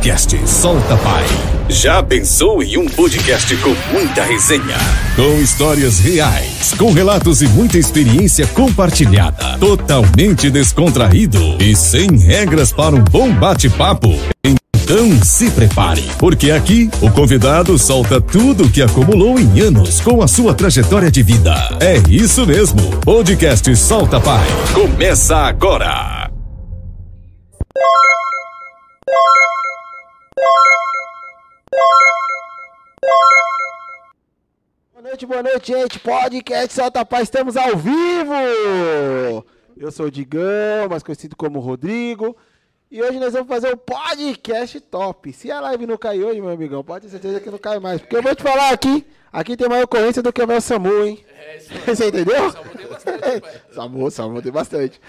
Podcast Solta Pai. Já pensou em um podcast com muita resenha? Com histórias reais, com relatos e muita experiência compartilhada. Totalmente descontraído e sem regras para um bom bate-papo. Então se prepare, porque aqui o convidado solta tudo o que acumulou em anos com a sua trajetória de vida. É isso mesmo. Podcast Solta Pai. Começa agora. Boa noite, gente. Podcast Solta Paz, estamos ao vivo! Eu sou o Digão, mais conhecido como Rodrigo. E hoje nós vamos fazer um podcast top. Se a live não cair hoje, meu amigão, pode ter certeza que não cai mais. Porque eu vou te falar aqui, aqui tem mais ocorrência do que o meu SAMU, hein? É, isso Você entendeu? Salmo tem bastante. SAMU, SAMU tem bastante.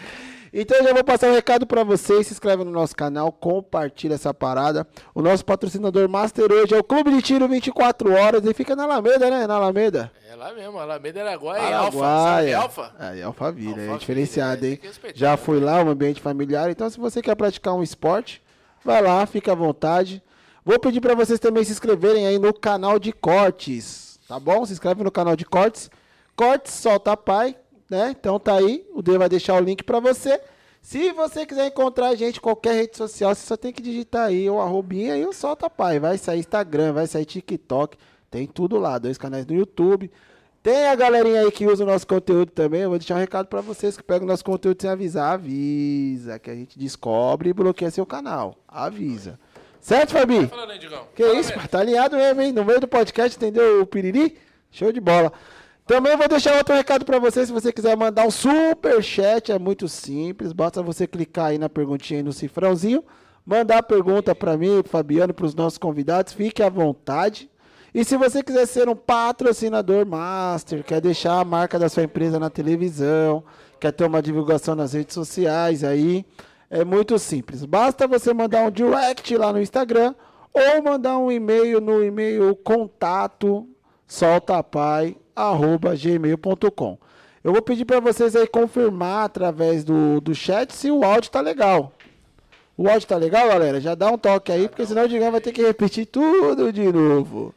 Então eu já vou passar um recado pra vocês, se inscreve no nosso canal, compartilha essa parada. O nosso patrocinador master hoje é o Clube de Tiro 24 Horas e fica na Alameda, né? Na Alameda. É lá mesmo, Alameda Araguaia e Alfa. Araguaia. Sabe Alfa? É, Alphaville, é diferenciado, hein? Já fui lá, um ambiente familiar. Então, se você quer praticar um esporte, vai lá, fica à vontade. Vou pedir para vocês também se inscreverem aí no canal de cortes, tá bom? Se inscreve no canal de cortes. Cortes Solta Pai, né? Então tá aí, o D vai deixar o link para você. Se você quiser encontrar a gente em qualquer rede social, você só tem que digitar aí o arrobinha e o Solta Pai. Vai sair Instagram, vai sair TikTok, tem tudo lá. Dois canais no YouTube. Tem a galerinha aí que usa o nosso conteúdo também. Eu vou deixar um recado pra vocês que pegam o nosso conteúdo sem avisar. Avisa, que a gente descobre e bloqueia seu canal. Avisa. Certo, Fabi? Falando aí, Digão. Que Fala isso, mesmo. Tá alinhado mesmo, hein? No meio do podcast, entendeu o piriri? Show de bola. Também vou deixar outro recado pra você, se você quiser mandar um super chat, é muito simples, basta você clicar aí na perguntinha aí no cifrãozinho, mandar a pergunta pra mim, pro Fabiano, pros nossos convidados, fique à vontade. E se você quiser ser um patrocinador master, quer deixar a marca da sua empresa na televisão, quer ter uma divulgação nas redes sociais aí, é muito simples. Basta você mandar um direct lá no Instagram ou mandar um e-mail no e-mail contato soltapai@gmail.com. Eu vou pedir para vocês aí confirmar através do, do chat se o áudio tá legal. O áudio tá legal, galera? Já dá um toque aí, porque senão o Digão vai ter que repetir tudo de novo.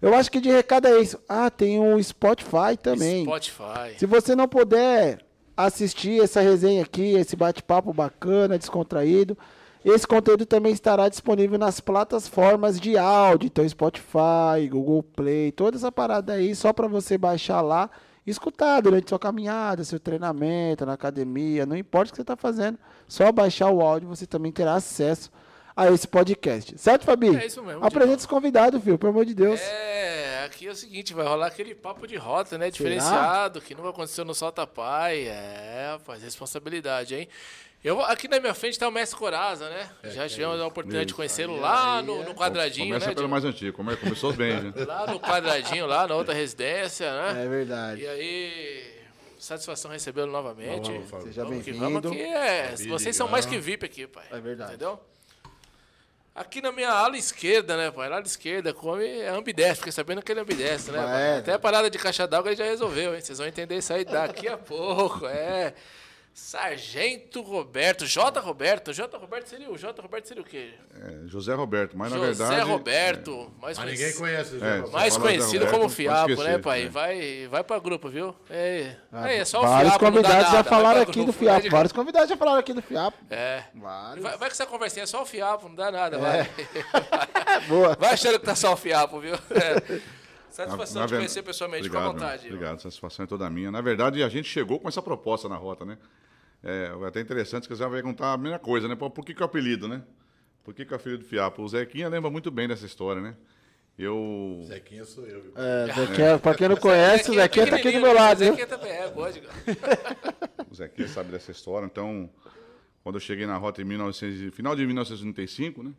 Eu acho que de recado é isso. Ah, tem um Spotify também. Spotify. Se você não puder assistir essa resenha aqui, esse bate-papo bacana, descontraído, esse conteúdo também estará disponível nas plataformas de áudio, então Spotify, Google Play, toda essa parada aí, só para você baixar lá e escutar durante sua caminhada, seu treinamento, na academia, não importa o que você está fazendo, só baixar o áudio você também terá acesso a esse podcast. Certo, Fabi? É isso mesmo, Apresenta Digão. os convidados, filho, pelo amor de Deus. É, aqui é o seguinte, vai rolar aquele papo de rota, né? Diferenciado, que nunca aconteceu no Solta Pai. É, rapaz, responsabilidade, hein? Eu, aqui na minha frente tá o Mestre Coraza, né? Já tivemos a oportunidade de conhecê-lo lá no, no quadradinho, Começa né? pelo Digão? mais antigo, come- começou bem, né? Lá no quadradinho, lá na outra residência, né? É verdade. E aí, satisfação recebê-lo novamente. Vamos, vamos, Seja bem-vindo. vamos que é. Vocês são mais que VIP aqui, pai. É verdade. Entendeu? Aqui na minha ala esquerda, né, pai? Ala esquerda, come é ambidestro. Fiquei sabendo que ele é ambidestro, né? Ah, é, Até a parada de caixa d'água ele já resolveu, hein? Vocês vão entender isso aí daqui a pouco, é. Sargento Roberto, J. Roberto. J. Roberto seria o J. Roberto seria o quê? É, José Roberto, mas na José verdade. Roberto. Mais Mas conhecido- ninguém conhece o Zé É, Roberto. mais conhecido Roberto, como Fiapo, esquecer, né, pai? né? Vai, vai pra grupo, viu? É, Ah, é, é só o vários Fiapo, dá convidados já falaram aqui do grupo, Fiapo. né, Vários convidados já falaram aqui do Fiapo. É. Vários. Vai, vai que essa conversinha é só o fiapo, não dá nada, É. vai. Boa. Vai achando que tá só o fiapo, viu? É. Na- Satisfação na de ver- conhecer pessoalmente, obrigado, fica à vontade. meu, Obrigado, satisfação é toda minha. Na verdade, a gente chegou com essa proposta na rota, né? É até interessante que você vai perguntar a mesma coisa, né? Por que, que é o apelido, né? Por que, que é o apelido do Fiapo? O Zequinha lembra muito bem dessa história, né? Eu. Zequinha sou eu. viu? É, Zequinha, pra quem não conhece, o Zequinha tá aqui do meu lado, viu? Zequinha também é, pode. O Zequinha sabe dessa história. Então, quando eu cheguei na rota em 1900, e- final de 1995, né?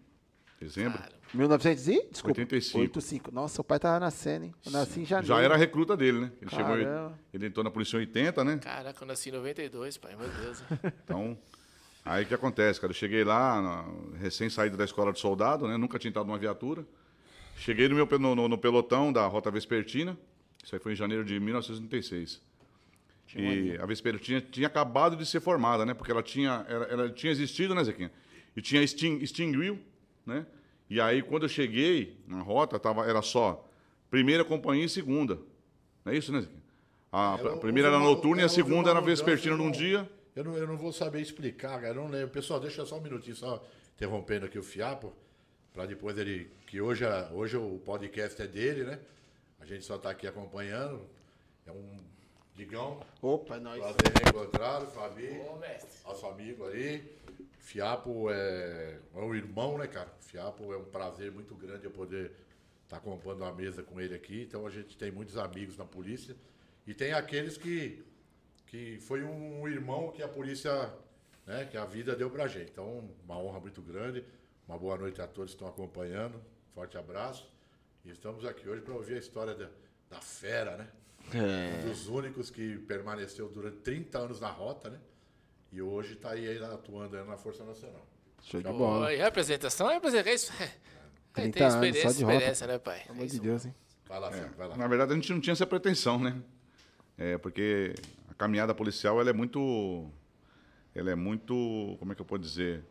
Dezembro. 1900 e? Desculpa. 85. 85. Nossa, o pai tava nascendo, hein? Eu nasci em janeiro. Já era recruta dele, né? Ele, chegou, ele entrou na polícia em 80, né? Caraca, eu nasci em 92, pai, meu Deus. Então, aí o que acontece, cara? Eu cheguei lá, recém saído da escola de soldado, né? Nunca tinha entrado numa viatura. Cheguei no, meu, no, no- no pelotão da Rota Vespertina. Isso aí foi em janeiro de 1936. E a Vespertina tinha acabado de ser formada, né? Porque ela tinha, ela, ela tinha existido, né, Zequinha? E tinha extin, extinguiu né? E aí, quando eu cheguei na rota, tava, era só primeira companhia e segunda. Não é isso, né? A, é, a primeira era noturna e a segunda era vespertina num dia. Eu não, eu não vou saber explicar, cara. Eu não lembro. Pessoal, deixa só um minutinho, só interrompendo aqui o Fiapo, para depois ele. Que hoje, hoje o podcast é dele, né? A gente só está aqui acompanhando. É um Digão. Opa, é nós. Prazer reencontrado, Fabi. Ô, mestre. Nosso amigo aí. Fiapo é, é um irmão, né, cara? Fiapo é um prazer muito grande eu poder estar tá compondo uma mesa com ele aqui. Então a gente tem muitos amigos na polícia. E tem aqueles que, que foi um irmão que a polícia, né, que a vida deu pra gente. Então, uma honra muito grande. Uma boa noite a todos que estão acompanhando. Forte abraço. E estamos aqui hoje para ouvir a história da, da fera, né? É. Um dos únicos que permaneceu durante 30 anos na rota, né? E hoje está aí atuando aí na Força Nacional. Show de bola. E representação é isso. É, tem experiência, anos, experiência né, pai? Pelo amor de Deus, hein? Vai lá, é, vai lá. Na verdade, a gente não tinha essa pretensão, né? É, porque a caminhada policial, ela é muito... Ela é muito... Como é que eu posso dizer?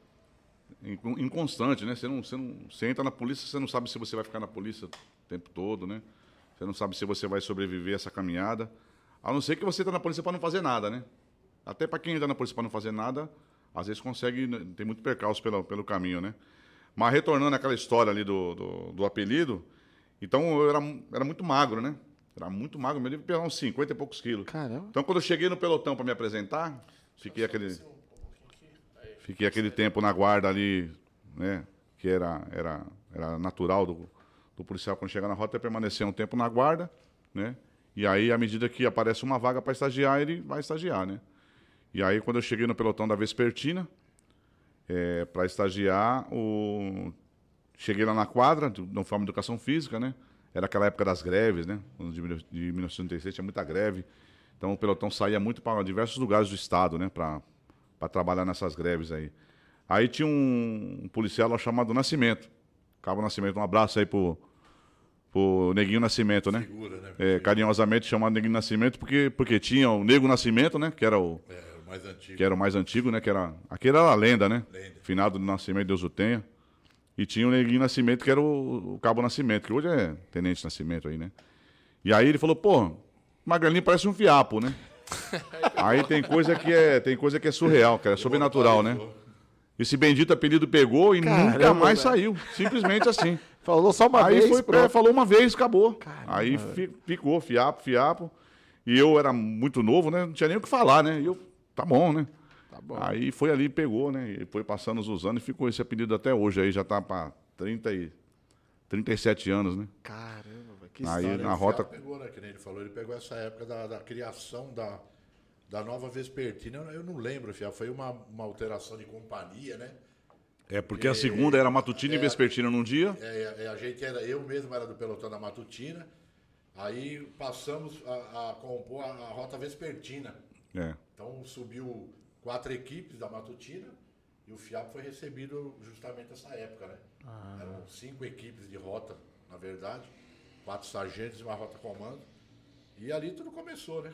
Inconstante, né? Você, não, você, não, você entra na polícia, você não sabe se você vai ficar na polícia o tempo todo, né? Você não sabe se você vai sobreviver a essa caminhada. A não ser que você está na polícia para não fazer nada, né? Até para quem está na polícia para não fazer nada, às vezes consegue, né, tem muito percalço pelo, pelo caminho, né? Mas retornando àquela história ali do, do, do, apelido, então eu era, era muito magro, né? Era muito magro, eu devia pegar uns 50 e poucos quilos. Caramba. Então quando eu cheguei no pelotão para me apresentar, fiquei aquele, fiquei aquele tempo na guarda ali, né? Que era, era, era natural do, do policial quando chega na rota é permanecer um tempo na guarda, né? E aí, à medida que aparece uma vaga para estagiar, ele vai estagiar, né? E aí, quando eu cheguei no pelotão da Vespertina, é, para estagiar, o... cheguei lá na quadra, do Uniforme de Educação Física, né? Era aquela época das greves, né? De 1986 tinha muita greve. Então, o pelotão saía muito para diversos lugares do estado, né? Para trabalhar nessas greves aí. Aí tinha um, um policial lá chamado Nascimento. Cabo Nascimento, um abraço aí pro, pro Neguinho Nascimento, né? Figura, né? É, carinhosamente chamado Neguinho Nascimento, porque, porque tinha o Nego Nascimento, né? Que era o, é, mais antigo. Que era o mais antigo, né? Que era, aquele era a lenda, né? Lenda. Finado do Nascimento, Deus o tenha. E tinha o Neguinho Nascimento, que era o, o Cabo Nascimento, que hoje é Tenente Nascimento aí, né? E aí ele falou, pô, Magalinho parece um fiapo, né? aí tem coisa que é, tem coisa que é surreal, cara, é sobrenatural, né? Esse bendito apelido pegou e Caramba, nunca mais velho. saiu. Simplesmente assim. falou só uma aí vez. Foi, é, falou uma vez, acabou. Caramba, aí fi, ficou, fiapo, fiapo. E eu era muito novo, né? Não tinha nem o que falar, né? E eu, tá bom, né? Tá bom. Aí foi ali, pegou, né? E foi passando os anos e ficou esse apelido até hoje. Aí já tá pra 30 e, 37 anos, né? Caramba, que Aí história. na rota. Pegou, né? Que nem ele falou, ele pegou essa época da, da criação da da nova Vespertina, eu não lembro, Fia, foi uma, uma alteração de companhia, né? É, porque a segunda era matutina é, e vespertina num dia. É, é, a gente era, eu mesmo era do pelotão da matutina, aí passamos a, a compor a, a, rota vespertina. É. Então subiu quatro equipes da matutina e o FIAP foi recebido justamente nessa época, né? Ah. Eram cinco equipes de rota, na verdade, quatro sargentos e uma rota comando. E ali tudo começou, né?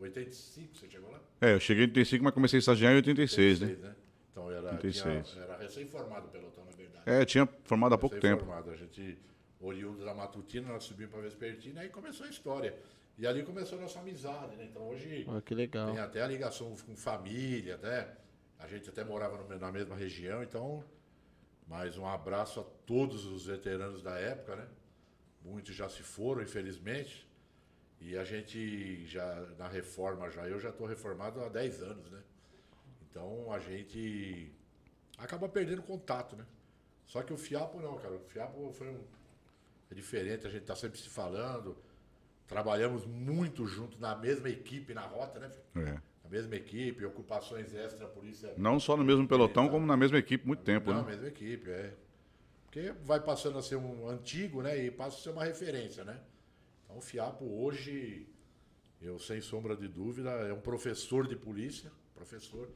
85 você chegou lá? É, eu cheguei em 85, mas comecei a estagiar em 86, 86 né? né? Então era, 86. Tinha, era recém-formado o pelotão, na verdade. É, tinha formado há pouco tempo. A gente, oriundo da Matutina, nós subimos para Vespertina, aí começou a história. E ali começou a nossa amizade, né? Então hoje oh, que legal. tem até a ligação com família, até. A gente até morava no, na mesma região, então. Mais um abraço a todos os veteranos da época, né? Muitos já se foram, infelizmente. E a gente já, na reforma já, eu já estou reformado há 10 anos, né? Então a gente acaba perdendo contato, né? Só que o Fiapo não, cara. O Fiapo foi um. É diferente, a gente está sempre se falando. Trabalhamos muito junto na mesma equipe na rota, né? É. Na mesma equipe, ocupações extra, polícia. Não só no mesmo pelotão, como na mesma equipe muito tempo, Não, né? Na mesma equipe, é. Porque vai passando a ser um antigo, né? E passa a ser uma referência, né? Então, o FIAPO hoje, eu sem sombra de dúvida, é um professor de polícia, professor.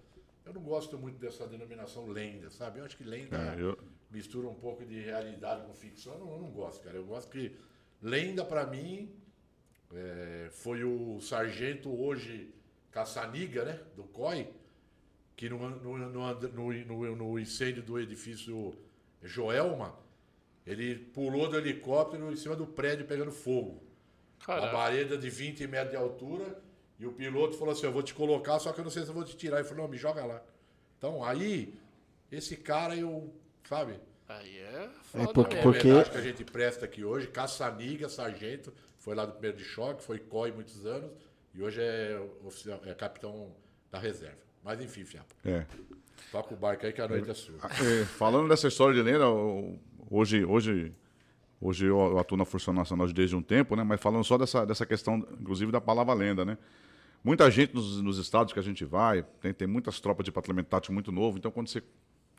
Eu não gosto muito dessa denominação lenda, sabe? Eu acho que lenda é, eu... mistura um pouco de realidade com ficção. Eu não, eu não gosto, cara. Eu gosto que lenda, para mim, é, foi o sargento hoje Caçaniga, né? Do COI, que no, no, no, no, no incêndio do edifício Joelma, ele pulou do helicóptero em cima do prédio pegando fogo. Caraca. Uma parede de 20 metros de altura. E o piloto falou assim: Eu vou te colocar, só que eu não sei se eu vou te tirar. Ele falou: Não, me joga lá. Então, aí, esse cara, eu. Sabe? Aí é, é foda é porque, porque... Que a gente presta aqui hoje. Caçaniga, sargento, foi lá do primeiro de choque, foi COI muitos anos. E hoje é, oficial, é capitão da reserva. Mas enfim, Fiapo. É. Toca o barco aí que a noite é sua. É, falando dessa história de lenda, hoje, hoje, hoje eu atuo na Força Nacional desde um tempo, né? Mas falando só dessa, dessa questão, inclusive da palavra lenda, né? Muita gente nos, nos estados que a gente vai, tem, tem muitas tropas de patrulhamento tático muito novo, então quando você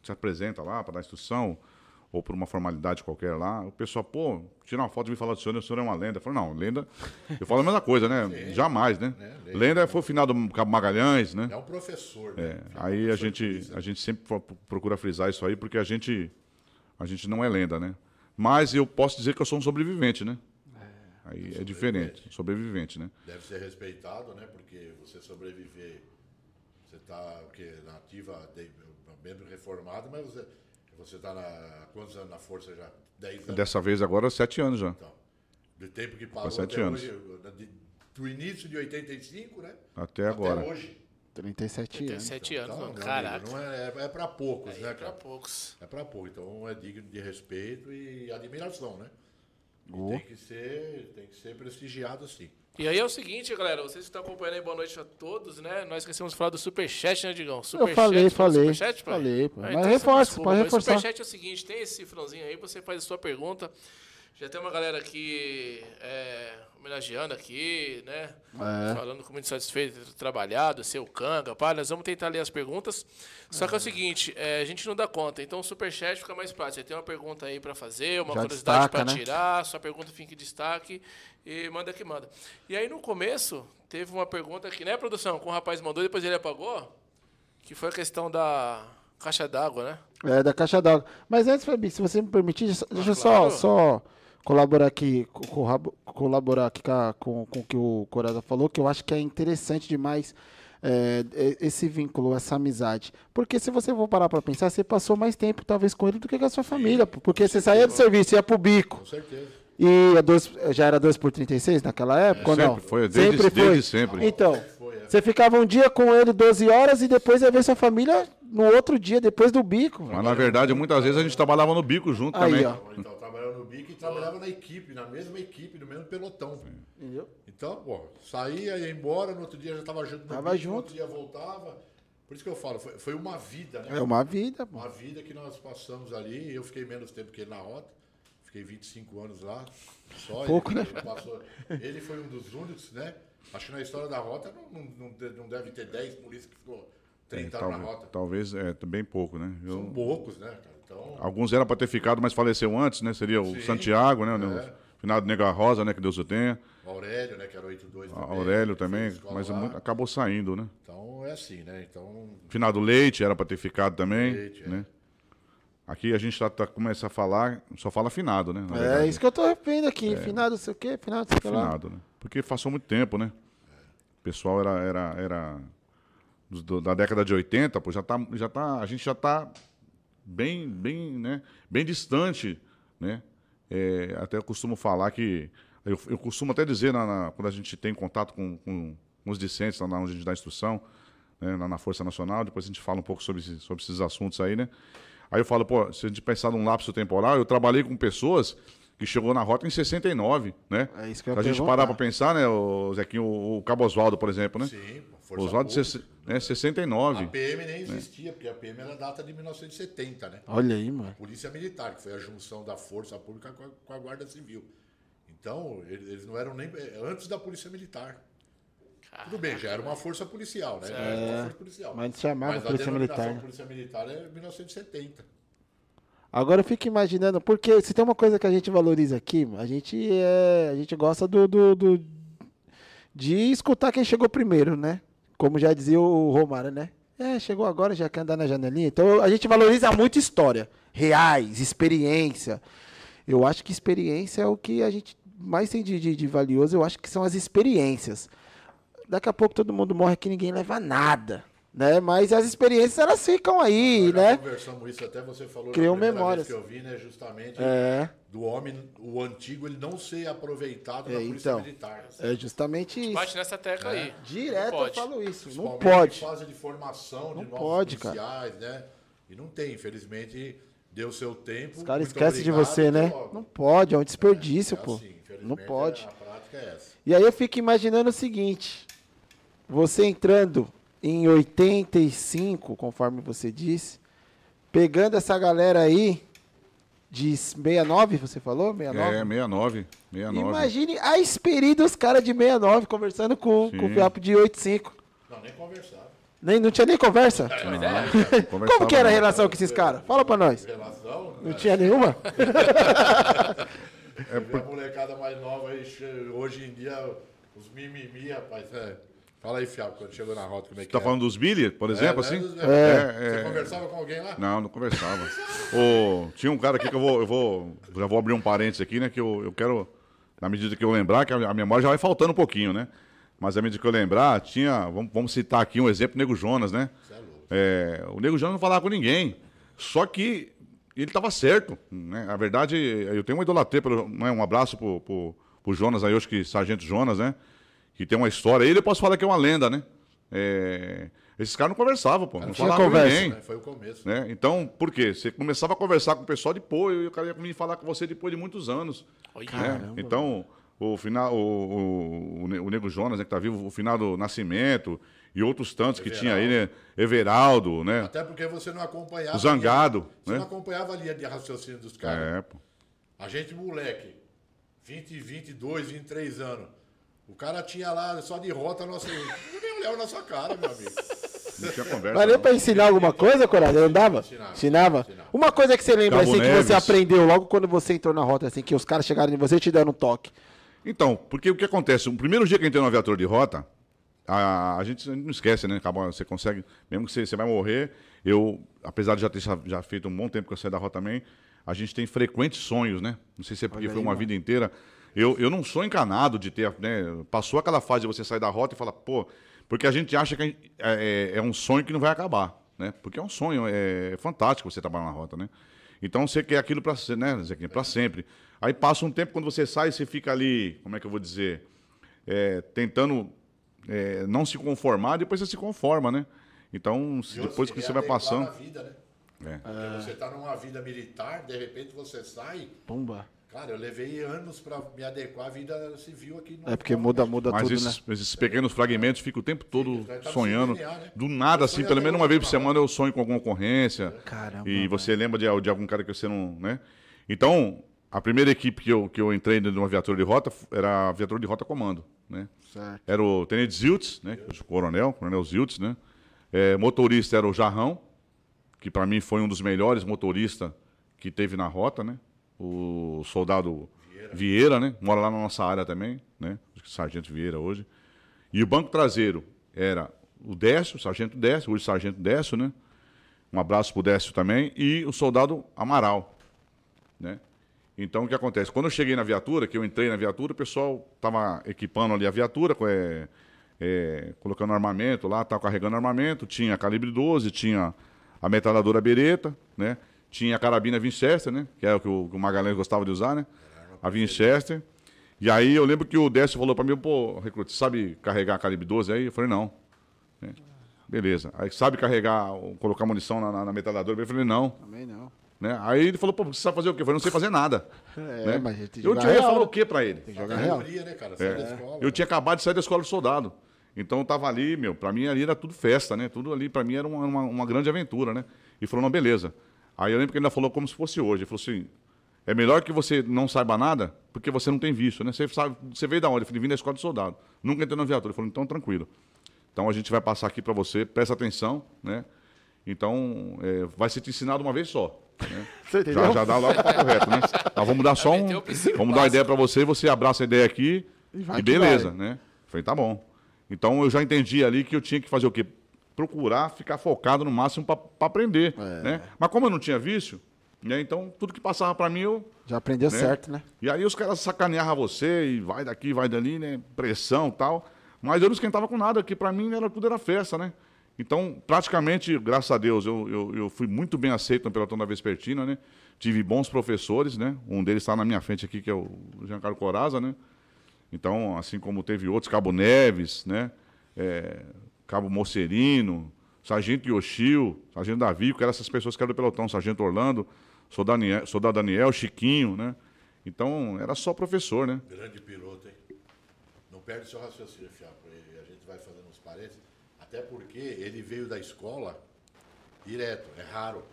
se apresenta lá para dar instrução, ou por uma formalidade qualquer lá, o pessoal, pô, tira uma foto e me fala do senhor, o senhor é uma lenda. Eu falo, não, lenda. Eu falo a mesma coisa, né? Sim. Jamais, né? É, lenda, lenda foi o final do Cabo Magalhães, né? É um professor, né? É, aí a gente, a gente sempre procura frisar isso aí, porque a gente, a gente não é lenda, né? Mas eu posso dizer que eu sou um sobrevivente, né? É, aí é diferente, sobrevivente, né? Deve ser respeitado, né? Porque você sobreviver, você está o quê? Na ativa, bem reformado, mas você você está há quantos anos na Força já? Dez anos? Dessa vez agora, sete anos já. Então, do tempo que parou sete anos. Hoje, do início de 85, né? Até agora. Até hoje. 37, 37 anos. anos, então, caraca. Não é, é, é para poucos, é, né, É para poucos. É para poucos. Então é digno de respeito e admiração, né? Oh. Tem, que ser, tem que ser prestigiado assim. E aí é o seguinte, galera, vocês que estão acompanhando aí, boa noite a todos, né? Nós esquecemos de falar do Superchat, né, Digão? Super eu falei, falei. Superchat, pai? Falei, pô. Ah, então mas reforça, pode reforçar. O Superchat é o seguinte, tem esse cifrãozinho aí, você faz a sua pergunta. Já tem uma galera aqui é, homenageando aqui, né? É. Falando com muito satisfeito trabalhado, seu canga, pá. Nós vamos tentar ler as perguntas. Só que é o seguinte, é, a gente não dá conta. Então o superchat fica mais prático. Você tem uma pergunta aí para fazer, uma Já curiosidade para né? tirar, sua pergunta fica em destaque e manda que manda. E aí no começo teve uma pergunta aqui, né, produção? Com o rapaz mandou, depois ele apagou, que foi a questão da caixa d'água, né? É, da caixa d'água. Mas antes, Fabi, se você me permitir, deixa eu claro. só, só colaborar aqui, colaborar aqui com, com o que o Corada falou, que eu acho que é interessante demais é, esse vínculo, essa amizade. Porque se você for parar para pensar, você passou mais tempo talvez com ele do que com a sua família. Porque você saía do serviço, ia pro bico. Com certeza. E a dois, já era 2 por 36 naquela época? É, sempre não? foi, desde sempre foi. Desde sempre. Então, é. você ficava um dia com ele 12 horas e depois ia ver sua família no outro dia, depois do bico. Mas na verdade, muitas vezes a gente trabalhava no bico junto Aí, também. Ó. Bico e trabalhava na equipe, na mesma equipe, no mesmo pelotão. Entendeu? Então, bom, saía, ia embora, no outro dia já estava junto no tava bico, junto. no outro dia voltava. Por isso que eu falo, foi, foi uma vida, né? É uma vida. Uma vida que nós passamos ali. Eu fiquei menos tempo que ele na rota. Fiquei 25 anos lá. Só Pouco, ele, né? Ele, passou, ele foi um dos únicos, né? Acho que na história da rota não, não, não deve ter 10 polícias que ficou 30 é, anos na rota. Talvez é bem pouco, né? Eu... São poucos, né, cara? Então... Alguns eram para ter ficado, mas faleceu antes, né? Seria o Sim, Santiago, né? É. O finado Nega Rosa, né? Que Deus o tenha. O Aurélio, né? Que era 82 também. Aurélio também, mas muito, acabou saindo, né? Então é assim, né? Então... Finado Leite era para ter ficado também, Leite, né? É. Aqui a gente tá, tá começa a falar, só fala finado, né? É isso que eu tô vendo aqui. É. Finado, sei o quê? Finado, sei o que lá. Finado, né? Porque passou muito tempo, né? O pessoal era, era, era do, da década de 80, pô, já tá, já tá, a gente já tá bem, bem, né? Bem distante, né? É, até eu costumo falar que, eu, eu costumo até dizer na, na, quando a gente tem contato com, com, com os discentes, lá onde a gente dá instrução, né, na, na Força Nacional, depois a gente fala um pouco sobre, sobre esses assuntos aí, né? Aí eu falo, pô, se a gente pensar num lapso temporal, eu trabalhei com pessoas que chegou na rota em 69, né? É isso que eu A gente parar para pensar, né, o Zequinho, o, o Cabo Oswaldo, por exemplo, né? Sim, Força Oswaldo, né, 69. A PM nem existia, né? porque a PM era data de 1970, né? Olha aí, mano. A Polícia Militar, que foi a junção da Força Pública com a, com a Guarda Civil. Então, eles não eram nem é, antes da Polícia Militar. Tudo bem, já era uma força policial, né? É, uma força policial. Mas chamava mas Polícia Militar. A Polícia Militar é 1970. Agora eu fico imaginando, porque se tem uma coisa que a gente valoriza aqui, a gente é, a gente gosta do, do, do de escutar quem chegou primeiro, né? Como já dizia o Romário, né? É, chegou agora, já quer andar na janelinha. Então a gente valoriza muito história, reais, experiência. Eu acho que experiência é o que a gente mais tem de, de, de valioso, eu acho que são as experiências. Daqui a pouco todo mundo morre aqui, ninguém leva nada. Né? Mas as experiências elas ficam aí, né? conversamos isso até você falou Criou memórias. que eu vi, né, justamente É. do homem, o antigo, ele não ser aproveitado É, na polícia então. militar. É justamente isso. Bate nessa tecla aí. Direto Não eu pode. falo isso. Não pode. em fase de formação Não de novos pode, cara. policiais, né? E não tem, infelizmente, deu seu tempo. Os caras esquecem de você, né? logo. Não pode, é um desperdício, É pô. assim, infelizmente, Não pode. A prática é essa. E aí eu fico imaginando o seguinte: você entrando em 85, conforme você disse, pegando essa galera aí de 69, você falou? 69? É, 69. 69. Imagine a experiência dos caras de 69 conversando com, com o. Fiapo de 85. Não, nem conversar. Nem, não tinha nem conversa? Conversava Como que era a não. relação com esses caras? Fala pra nós. Relação, Não tinha nenhuma? é a molecada mais nova hoje em dia, os mimimi, rapaz. é. Fala aí, Fiapo, quando chegou na rota, como é que Tá é? falando dos Billy, por exemplo, É, assim? É, Você é. conversava com alguém lá? Não, não conversava. Ô, tinha um cara aqui que eu vou, eu vou. Já vou abrir um parênteses aqui, né? Que eu, eu quero, na medida que eu lembrar, que a a memória já vai faltando um pouquinho, né? Mas à medida que eu lembrar, tinha. Vamos, vamos citar aqui um exemplo, o Nego Jonas, né? É, o Nego Jonas não falava com ninguém. Só que ele estava certo. Né? A verdade, eu tenho uma idolatria, pelo, né? um abraço pro, pro, pro Jonas aí, hoje que Sargento Jonas, né? Que tem uma história. Ele eu posso falar que é uma lenda, né? É, esses caras não conversavam, pô. Não tinha falavam com conversa, ninguém. É, Foi o começo. Né? Então, por quê? Você começava a conversar com o pessoal depois, e o cara ia vir falar com você depois de muitos anos. né? Então, o final, o, o, o Ne- o Nego Jonas, né, que tá vivo, o final do Nascimento, e outros tantos que tinha aí, né? Everaldo, né? Até porque você não acompanhava. O Zangado, a linha- Você né? não acompanhava a linha de raciocínio dos caras. É, pô. A gente, moleque, 20, 22, 23 anos. O cara tinha lá só de rota, nossa. Eu nem olhava na sua cara, meu amigo. Não tinha conversa. Mas nem não. pra ensinar alguma coisa, Corado? Ele andava? Ensinava. Ensinava? Ensinava. Uma coisa que você lembra, Cabo assim, que você aprendeu logo quando você entrou na rota, assim, que os caras chegaram em você e te deram um toque. Então, porque o que acontece? O primeiro dia que eu entrei no aviator de rota, a, a gente não esquece, né? Acaba, você consegue, mesmo que você, você vai morrer, eu, apesar de já ter já, já feito um bom tempo que eu saí da rota também, a gente tem frequentes sonhos, né? Não sei se é porque Olha foi aí, uma mano. vida inteira. Eu, eu não sou encanado de ter, né? Passou aquela fase de você sair da rota e falar, pô, porque a gente acha que gente- é, é- é um sonho que não vai acabar, né? Porque é um sonho, é fantástico você trabalhar na rota, né? Então você quer aquilo para né, Zequinha, para sempre. Aí passa um tempo, quando você sai, você fica ali, como é que eu vou dizer? É, tentando é, não se conformar, depois você se conforma, né? Então, se depois que você vai passando. na vida, né? É. Porque você tá numa vida militar, de repente você sai. Pumba. Cara, eu levei anos pra me adequar à vida civil aqui no É porque muda, muda Mas tudo, esses, né? esses pequenos fragmentos ficam o tempo todo no sonhando. né? Do nada, Eu assim, pelo menos uma vez por semana eu sonho com alguma ocorrência. Caramba, E você lembra de, de algum cara que você não. né? Então, a primeira equipe que eu, que eu entrei dentro de uma viatura de rota era a viatura de rota comando. Né? Certo. Era o Tenente Ziltz, né? o coronel, coronel Ziltz, né? É, motorista era o Jarrão, que para mim foi um dos melhores motoristas que teve na rota, né? O soldado Vieira, né? Mora lá na nossa área também, né? Sargento Vieira hoje. E o banco traseiro era o Décio, o Sargento Décio, hoje Sargento Décio, né? Um abraço pro Décio também. E o soldado Amaral, né? Então, o que acontece? Quando eu cheguei na viatura, que eu entrei na viatura, o pessoal estava equipando ali a viatura, é, é, colocando armamento lá, estava carregando armamento, tinha calibre 12, tinha a metralhadora Beretta, né? Tinha a carabina Winchester, né? Que é o que o, Magalhães gostava de usar, né? A Winchester. E aí eu lembro que o Décio falou para mim, pô, recruta, sabe carregar a calibre 12 aí? Eu falei, não. né? Beleza. Aí sabe carregar, colocar munição na, na, na metralhadora? Eu falei, não. Também não. Né? Aí ele falou, pô, você sabe fazer o quê? Eu falei, não sei fazer nada. É, né? mas gente Eu tinha falar o quê pra ele? Tem que jogar real. Né, cara? Sai da escola. Eu tinha acabado de sair da escola de soldado. Então eu tava ali, meu, pra mim ali era tudo festa, né? Tudo ali pra mim era uma, uma, uma grande aventura, né? E falou, não, beleza. Aí eu lembro que ele ainda falou como se fosse hoje. Ele falou assim, é melhor que você não saiba nada, porque você não tem visto, né? Você, sabe, você veio da onde? Eu falei, vim da escola de soldado. Nunca entrei na viatura. Ele falou, então tranquilo. Então a gente vai passar aqui pra você, presta atenção, né? Então, é, vai ser te ensinado uma vez só. né? Você entendeu? Já, já dá logo o papo reto, né? Nós vamos dar só um. Vamos dar uma ideia pra você, você abraça a ideia aqui E vai e beleza, vai. né? Falei, tá bom. Então eu já entendi ali que eu tinha que fazer o quê? Procurar ficar focado no máximo pra aprender, É. né? Mas como eu não tinha vício, né? Então tudo que passava pra mim eu Já aprendeu né? certo, né? E aí os caras sacaneavam você e vai daqui, vai dali, né? Pressão e tal. Mas eu não esquentava com nada, que pra mim era, tudo era festa, né? Então, praticamente, graças a Deus, eu, eu, eu fui muito bem aceito no pelotão da Vespertina, né? Tive bons professores, né? Um deles está na minha frente aqui, que é o Giancarlo Coraza, né? Então, assim como teve outros, Cabo Neves, né? É, Cabo Mocerino, Sargento Yoshio, Sargento Davi, que eram essas pessoas que eram do pelotão, Sargento Orlando, sou, Daniel, sou da Daniel, Chiquinho, né? Então, era só professor, né? Grande piloto, hein? Não perde seu raciocínio, Fiapo. A gente vai fazendo uns parênteses. Até porque ele veio da escola direto, é raro.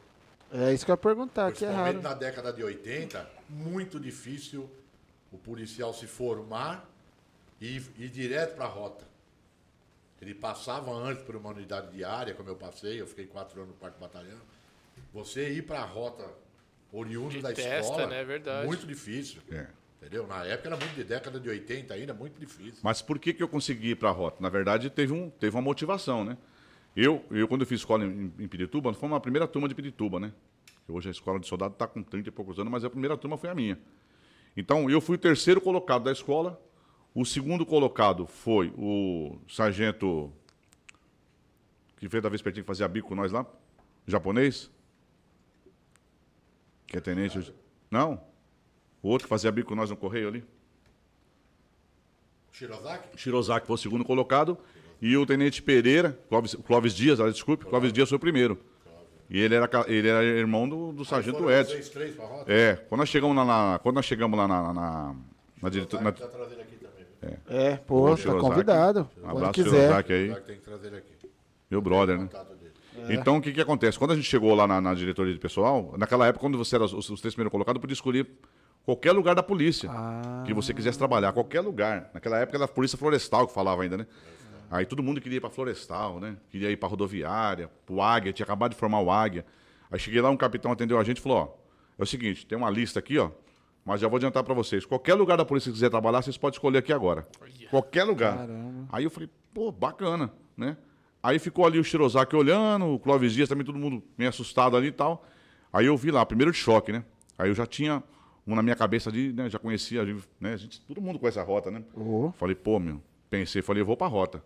É isso que eu ia perguntar, que é raro. na década de 80, muito difícil o policial se formar e ir direto para a rota. Ele passava antes por uma unidade diária, como eu passei, eu fiquei quatro anos no quarto batalhão. Você ir para a rota oriundo de da testa, escola, né? Verdade. muito difícil. É. Entendeu? Na época era muito de década de 80 ainda, muito difícil. Mas por que, que eu consegui ir para a rota? Na verdade, teve, um, teve uma motivação, né? Eu, eu, quando eu fiz escola em, em Pirituba, foi uma primeira turma de Pirituba, né? Hoje a escola de soldado está com 30 e poucos anos, mas a primeira turma foi a minha. Então, eu fui o terceiro colocado da escola. O segundo colocado foi o sargento que fez da vez pertinho que fazia bico com nós lá, japonês. Que é tenente. Não. O outro que fazia bico com nós no correio ali. Shirozaki? Shirozaki foi o segundo colocado. E o tenente Pereira, Clóvis, Clóvis Dias, desculpe, Clóvis Dias foi o primeiro. E ele era, ele era irmão do, do sargento Edson. É, quando nós chegamos lá na, quando nós chegamos lá na, na, na diretoria... Na... É. é, pô, tá convidado. Um abraço, Shirozaki aí. Tem que trazer ele aqui. Meu brother, né? É. Então, o que, que acontece? Quando a gente chegou lá na, na diretoria de pessoal, naquela época, quando você era os, os três primeiros colocados, podia escolher qualquer lugar da polícia ah. que você quisesse trabalhar, qualquer lugar. Naquela época era a polícia florestal que falava ainda, né? Aí todo mundo queria ir para florestal, né? Queria ir para rodoviária, para o Águia, tinha acabado de formar o Águia. Aí cheguei lá, um capitão atendeu a gente e falou: ó, é o seguinte, tem uma lista aqui, ó, mas já vou adiantar para vocês. Qualquer lugar da polícia que quiser trabalhar, vocês podem escolher aqui agora. Qualquer lugar. Caramba. Aí eu falei, pô, bacana, né? Aí ficou ali o Shirozaki olhando, o Clóvis Dias também, todo mundo meio assustado ali e tal. Aí eu vi lá, primeiro de choque, né? Aí eu já tinha um na minha cabeça ali, né? Já conhecia, né? A gente, todo mundo conhece a rota, né? Uhum. Falei, pô, meu, pensei, falei, eu vou pra rota.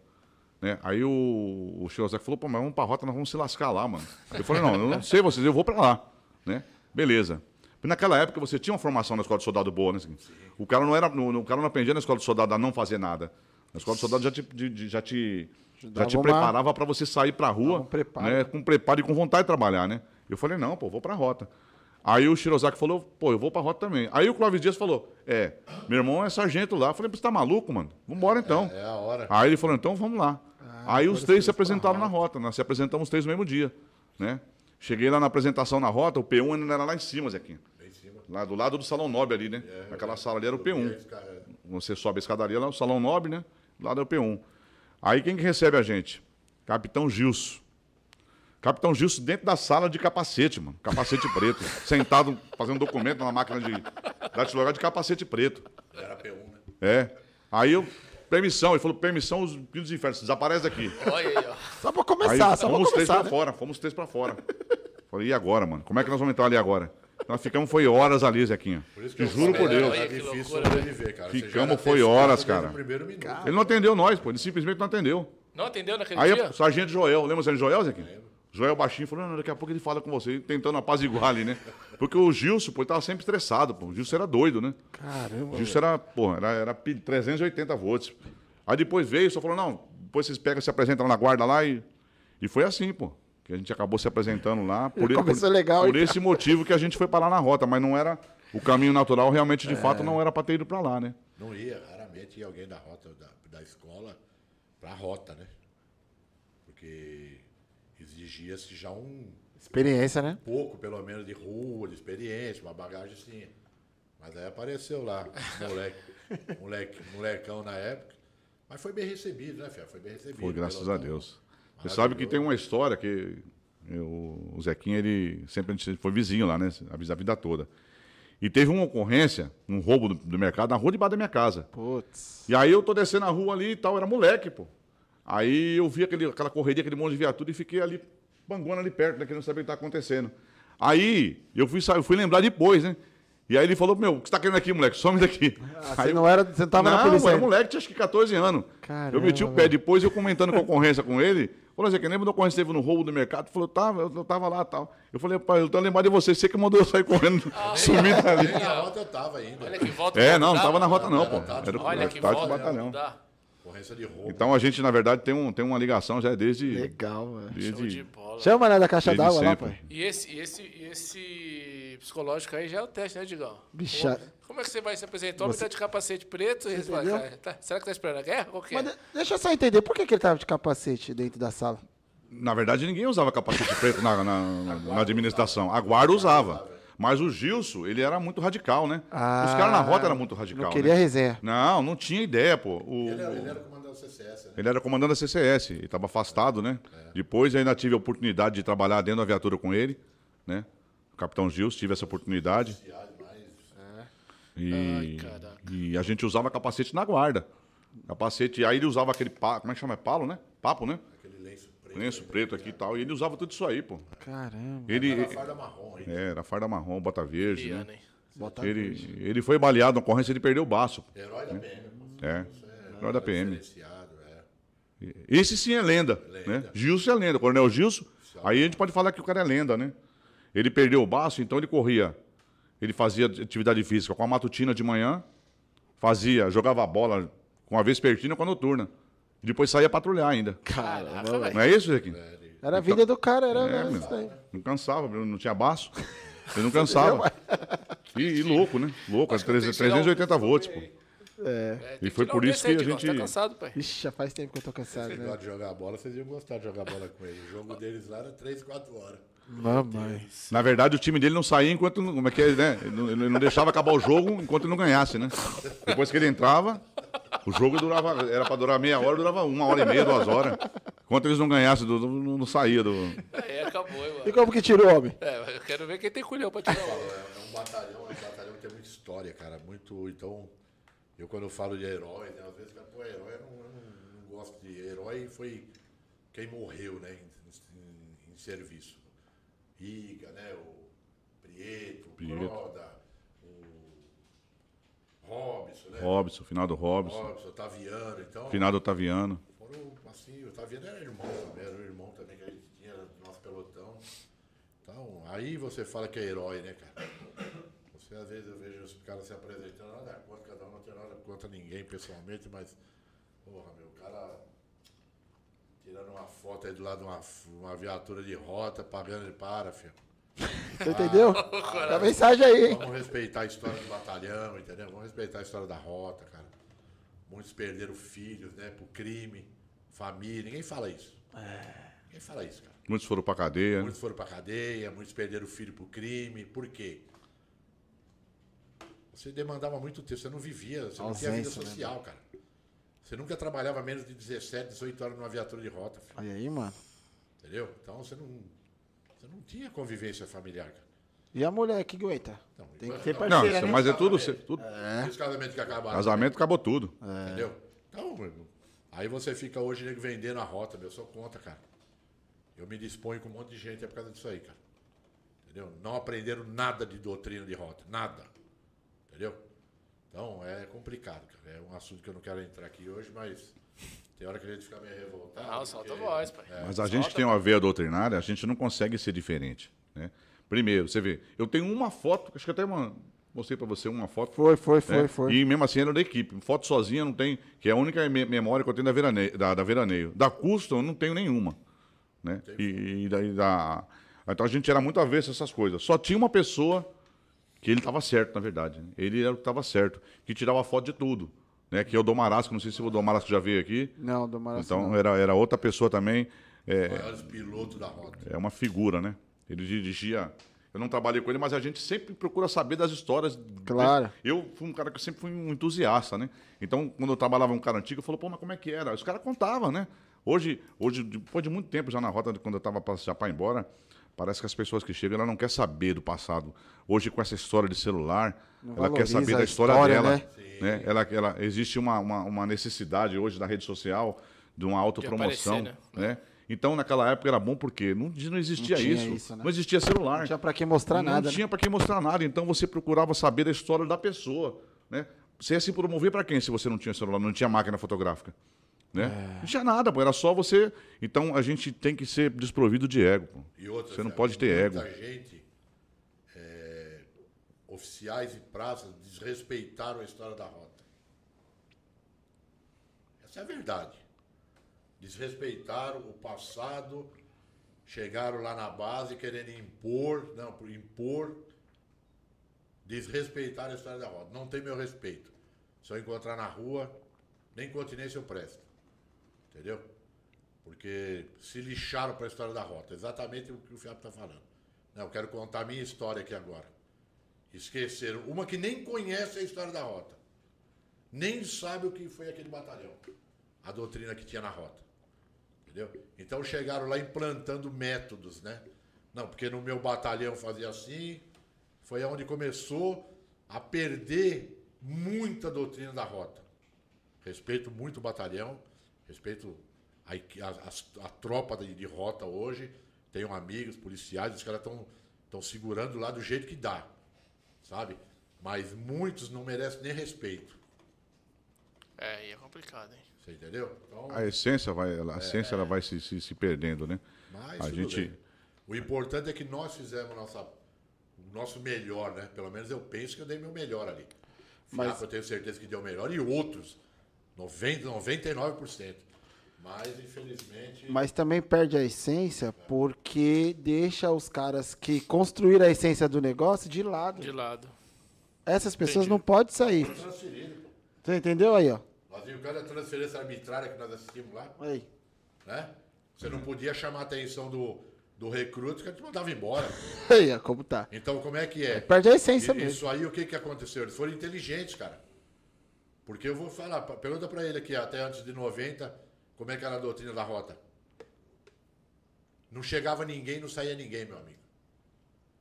Né? Aí o, o Shirozaki falou, pô, mas vamos pra rota, nós vamos se lascar lá, mano. Eu falei, não, eu não sei vocês, eu vou pra lá. Né? Beleza. Naquela época você tinha uma formação na escola de soldado boa, né? O cara não era. O cara não aprendia na escola de soldado a não fazer nada. Na escola de soldado já te, já te já te preparava para você sair para a rua né, com preparo e com vontade de trabalhar, né? Eu falei, não, pô, vou para a rota. Aí o Shirozaki falou, pô, eu vou para a rota também. Aí o Clóvis Dias falou, é, meu irmão é sargento lá. Eu falei, você tá maluco, mano? Vambora então. É, é a hora. Aí ele falou, então vamos lá. Ah, Aí os três se apresentaram na rota, nós se apresentamos os três no mesmo dia, né? Cheguei lá na apresentação na rota, o P1 ainda era lá em cima, Zequinha. Lá do lado do Salão Nobre ali, né? É, Aquela sala ali era o P1. Você sobe a escadaria lá, o Salão Nobre, né? Do lado é o P1. Aí quem que recebe a gente? Capitão Gilson. Capitão Gilson dentro da sala de capacete, mano. Capacete preto. Sentado fazendo documento na máquina de datilografia de capacete preto. Era P1, né? É. Aí eu. Permissão, ele falou, permissão, os dos infernos, desaparece daqui. Olha aí, ó. Só pra começar, aí, só fomos pra começar, três né? pra fora, fomos três pra fora. Falei, e agora, mano? Como é que nós vamos entrar ali agora? Nós ficamos foi horas ali, Zequinha. Por isso que Te juro por Deus. É difícil sobreviver, cara. Ficamos foi horas, cara. Ele não atendeu nós, pô. Ele simplesmente não atendeu. Não atendeu naquele Aí, dia? Aí o sargento Joel, lembra o sargento Joel, Zequinha? Lembro. Joel baixinho falou, não, daqui a pouco ele fala com você, tentando apaziguar ali, né? Porque o Gilson, pô, ele tava sempre estressado, pô. O Gilson era doido, né? Caramba. O Gilson era, pô, era, era 380 volts. Aí depois veio, só falou, não, depois vocês pegam, se apresentam na guarda lá e. E foi assim, pô que a gente acabou se apresentando lá por, por, legal, por esse motivo que a gente foi parar na rota, mas não era o caminho natural, realmente de é. fato não era para ter ido para lá, né? Não ia, raramente ia alguém da rota da, da escola para a rota, né? Porque exigia-se já um experiência, né? Um pouco, pelo menos de rua, de experiência, uma bagagem assim. Mas aí apareceu lá, moleque, moleque, molecão na época. Mas foi bem recebido, né, Fia? Foi bem recebido. Foi, graças a Deus. Você sabe que tem uma história que eu, o Zequinha, ele sempre foi vizinho lá, né? A vida toda. E teve uma ocorrência, um roubo do, do mercado, na rua debaixo da minha casa. Putz. E aí eu tô descendo a rua ali e tal, era moleque, pô. Aí eu vi aquele, aquela correria, aquele monte de viatura e fiquei ali, banguando ali perto, né? Querendo saber o que tá acontecendo. Aí eu fui, eu fui lembrar depois, né? E aí ele falou, meu, o que você tá querendo aqui, moleque? Some daqui. Ah, aí você não era, você não tava não, na polícia era ainda. moleque, tinha acho que 14 anos. Caramba, eu meti o pé. Depois eu comentando com a ocorrência com ele, falou assim, que lembra da ocorrência que teve no roubo do mercado? Falou, tava, eu, eu tava lá e tal. Eu falei, pai, eu tô lembrado de você, você que mandou eu sair correndo, sumir dali. Na rota eu tava ainda. Olha que volta. É, não, não tava na mano. rota não, pô. Era tarde, Era que volta. batalhão. Não dá. Ocorrência de roubo. Então a gente, na verdade, tem, um, tem uma ligação já desde... Legal, mano. Show de desde bola. Chama né, da caixa Desde d'água lá, pai. E esse, e esse, e esse psicológico aí já é o teste, né, Digão? Bicha- Como- é que você vai se apresentar? Homem tá de capacete preto e tá- será que tá esperando a guerra? É? Mas de- deixa eu só entender, por que, que ele tava de capacete dentro da sala? Na verdade, ninguém usava capacete preto na, na- na administração. A guarda usava. Mas o Gilson, ele era muito radical, né? Os caras na rota eram muito radical. Ah, Não queria né? resenha. Não, não tinha ideia, pô. O- Ele era, ele era comandante do CCS, né? ele era comandante da CCS, ele estava afastado, né? Depois ainda tive a oportunidade de trabalhar dentro da viatura com ele, né? O capitão Gilson, tive essa oportunidade. E, caraca. e a gente usava capacete na guarda. Capacete, aí ele usava aquele palo, como é que chama? É palo, né? Papo, né? Aquele lenço. Lenço preto aqui e tal. E ele usava tudo isso aí, pô. Caramba. Ele, Era farda marrom aí. é, era farda marrom, bota verde, né? hein? Bota Ele, ele foi baleado na ocorrência, ele perdeu o baço. Herói da PM. pô. É, herói da PM. É. Esse sim é lenda, né? Gilson é lenda, Coronel Gilson. Aí a gente pode falar que o cara é lenda, né? Ele perdeu o baço, então ele corria. Ele fazia atividade física com a matutina de manhã, fazia, jogava bola com a vespertina e com a noturna. E depois saía patrulhar ainda. Caraca, velho. Não é isso, Zequinho? Era a vida do cara, era, É, meu. isso daí. Não cansava, não tinha baço. Ele não cansava. E, e louco, né? Louco, Acho que eu tenho 300, que tirar um- 380 volts, pô. É, tem E foi por isso aí, que a gente- Tá cansado, pai? Ixi, já faz tempo que eu tô cansado, Você né? gosta de jogar bola, vocês iam gostar de jogar bola com ele. O jogo deles lá era 3, 4 horas. Mamãe. Na verdade, o time dele não saía enquanto. Como é que é, né? Ele não- Ele não deixava acabar o jogo enquanto ele não ganhasse, né? Depois que ele entrava, o jogo durava. Era pra durar meia hora, durava uma hora e meia, duas horas. Enquanto eles não ganhassem, do- do- não, não saía do. Aí acabou, hein, E mano. como que tirou o homem? É, eu quero ver quem tem culhão pra tirar o É um batalhão, é um batalhão que tem muita história, cara. Muito. Então, eu quando eu falo de herói, né, às vezes, cara, pô, herói, eu não, eu não gosto de. Herói foi quem morreu, né, em, em- em serviço. Iga, né, o Prieto, o Prieto. Croda, o Robson, né? Robson, final do Robson, Robson, Otaviano, então. final do Otaviano. Foram, assim, o Otaviano era irmão também, era um irmão também que a gente tinha no nosso pelotão. Então, aí você fala que é herói, né, cara? Você, às vezes, eu vejo os caras se apresentando, nada contra cada um, não tem nada contra ninguém pessoalmente, mas, porra, meu, o cara tirando uma foto aí do lado de uma, uma viatura de rota, pagando ele para, filho. Você entendeu? Dá mensagem aí, hein? Vamos respeitar a história do batalhão, entendeu? Vamos respeitar a história da rota, cara. Muitos perderam filhos, né, pro crime, família, ninguém fala isso. Ninguém fala isso, cara. Muitos foram pra cadeia. Muitos foram pra cadeia, muitos perderam o filho pro crime. Por quê? Você demandava muito tempo, você não vivia, você não tinha vida Ausência, né, social, cara. Você nunca trabalhava menos de 17, 18 horas numa viatura de rota, filho, Olha aí, mano. entendeu? Então você não, você não tinha convivência familiar, cara. E a mulher que aguenta? Não, Tem que ter Não, parceira, isso- né? mas é tudo. tudo E os casamentos que acabaram. casamento acabou tudo. Entendeu? Então, meu irmão, aí você fica hoje nego, vendendo a rota, meu, eu sou contra, cara. Eu me disponho com um monte de gente é por causa disso aí, cara. Entendeu? Não aprenderam nada de doutrina de rota, nada. Entendeu? Então é complicado, cara. É um assunto que eu não quero entrar aqui hoje, mas tem hora que a gente fica meio revoltado. Não, solta a porque- voz, pai. Mas a gente tem uma veia doutrinária, a gente não consegue ser diferente. Né? Primeiro, você vê, eu tenho uma foto, acho que até uma, mostrei pra você uma foto. Foi, foi, foi, né? foi. E mesmo assim era da equipe. Foto sozinha não tem, que é a única me- memória que eu tenho da veraneio. Da, da veraneio. Da Custom eu não tenho nenhuma. Né? E, e daí da. Então a gente era muito avesso a essas coisas. Só tinha uma pessoa que ele estava certo, na verdade. né? Ele era o que estava certo, que tirava foto de tudo. Né? Que é o Dom Marasco, não sei se o Dom Marasco já veio aqui. Não, do Maracanã. Então era, era outra pessoa também. É, Maiores pilotos da rota. é uma figura, né? Ele dirigia. Eu não trabalhei com ele, mas a gente sempre procura saber das histórias. Claro. Eu fui um cara que sempre fui um entusiasta, né? Então, quando eu trabalhava com um cara antigo, eu falei, pô, mas como é que era? Os caras contavam, né? Hoje, hoje, depois de muito tempo já na rota, quando eu estava já para ir embora, parece que as pessoas que chegam, ela não quer saber do passado. Hoje, com essa história de celular, ela quer saber da história, história, dela. né? Né? Ela, ela, existe uma, uma, uma necessidade hoje na rede social de uma autopromoção. aparecer, né? Então, naquela época era bom porque não, não existia Não tinha isso. isso, né? Não existia celular. Não tinha pra que mostrar Não nada. né? tinha para quem mostrar nada. Então você procurava saber da história da pessoa, né? Você ia se promover para quem se você não tinha celular, não tinha máquina fotográfica, né? É. Não tinha nada, pô, era só você. Então a gente tem que ser desprovido de ego. Pô. E outra, Você não Zé, pode ter muita ego. gente, é, oficiais e praças, desrespeitaram a história da rota. Essa é a verdade. Desrespeitaram o passado, chegaram lá na base querendo impor, não, por impor, desrespeitaram a história da rota. Não tem meu respeito. Se eu encontrar na rua, nem continência eu presto. Entendeu? Porque se lixaram para a história da rota. Exatamente o que o Fiapo está falando. Não, eu quero contar a minha história aqui agora. Esqueceram. Uma que nem conhece a história da rota. Nem sabe o que foi aquele batalhão. A doutrina que tinha na rota. Entendeu? Então chegaram lá implantando métodos, né? Não, porque no meu batalhão fazia assim. Foi onde começou a perder muita doutrina da rota. Respeito muito o batalhão, respeito a, a- a- a tropa de, de rota hoje. Tenho amigos policiais, os caras estão segurando lá do jeito que dá, sabe? Mas muitos não merecem nem respeito, É, aí é complicado, hein? você entendeu? Então, A essência vai, a É, essência ela vai se, se, se perdendo, né? mas a gente bem. O importante é que nós fizemos nossa, o nosso melhor, né? Pelo menos eu penso que eu dei meu melhor ali. Mas- Mas... eu tenho certeza que deu melhor. E outros, 90, 99%. Mas, infelizmente... Mas também perde a essência porque deixa os caras que construíram a essência do negócio de lado. De lado. Essas pessoas Entendi. não podem sair. Transferido. pô. Você entendeu aí, ó? Nós vimos cada transferência arbitrária que nós assistimos lá, Aí. né? Você não podia chamar a atenção do, do recruto que a gente mandava embora. Aí, ó, como tá. Então, como é que é? Perde a essência E- mesmo. Isso aí, o que, que aconteceu? Eles foram inteligentes, cara. Porque eu vou falar, pergunta pra ele aqui, até antes de 90, como é que era a doutrina da rota. Não chegava ninguém, não saía ninguém, meu amigo.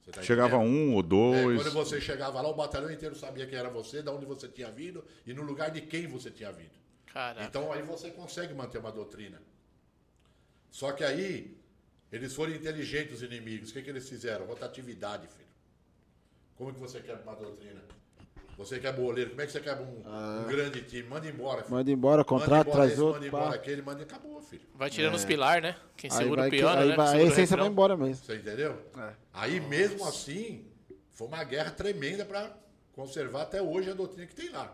Você tá Chegava um ou É, dois. quando você chegava lá, o batalhão inteiro sabia quem era você, de onde você tinha vindo e no lugar de quem você tinha vindo. Caraca. Então aí você consegue manter uma doutrina. Só que aí, eles foram inteligentes, os inimigos. O que, que eles fizeram? Rotatividade, filho. Como que você quer uma doutrina? Você quer boleiro, como é que você quer um, um grande time? Manda embora, filho. Manda embora, contrato, manda traz esse, outro. Manda pá. embora aquele, manda acabou, filho. Vai tirando os pilar, né? Quem Aí, segura vai, o piano, aí né? vai- a essência vai refrão. embora mesmo. Você entendeu? É. Aí mesmo assim, foi uma guerra tremenda para conservar até hoje a doutrina que tem lá.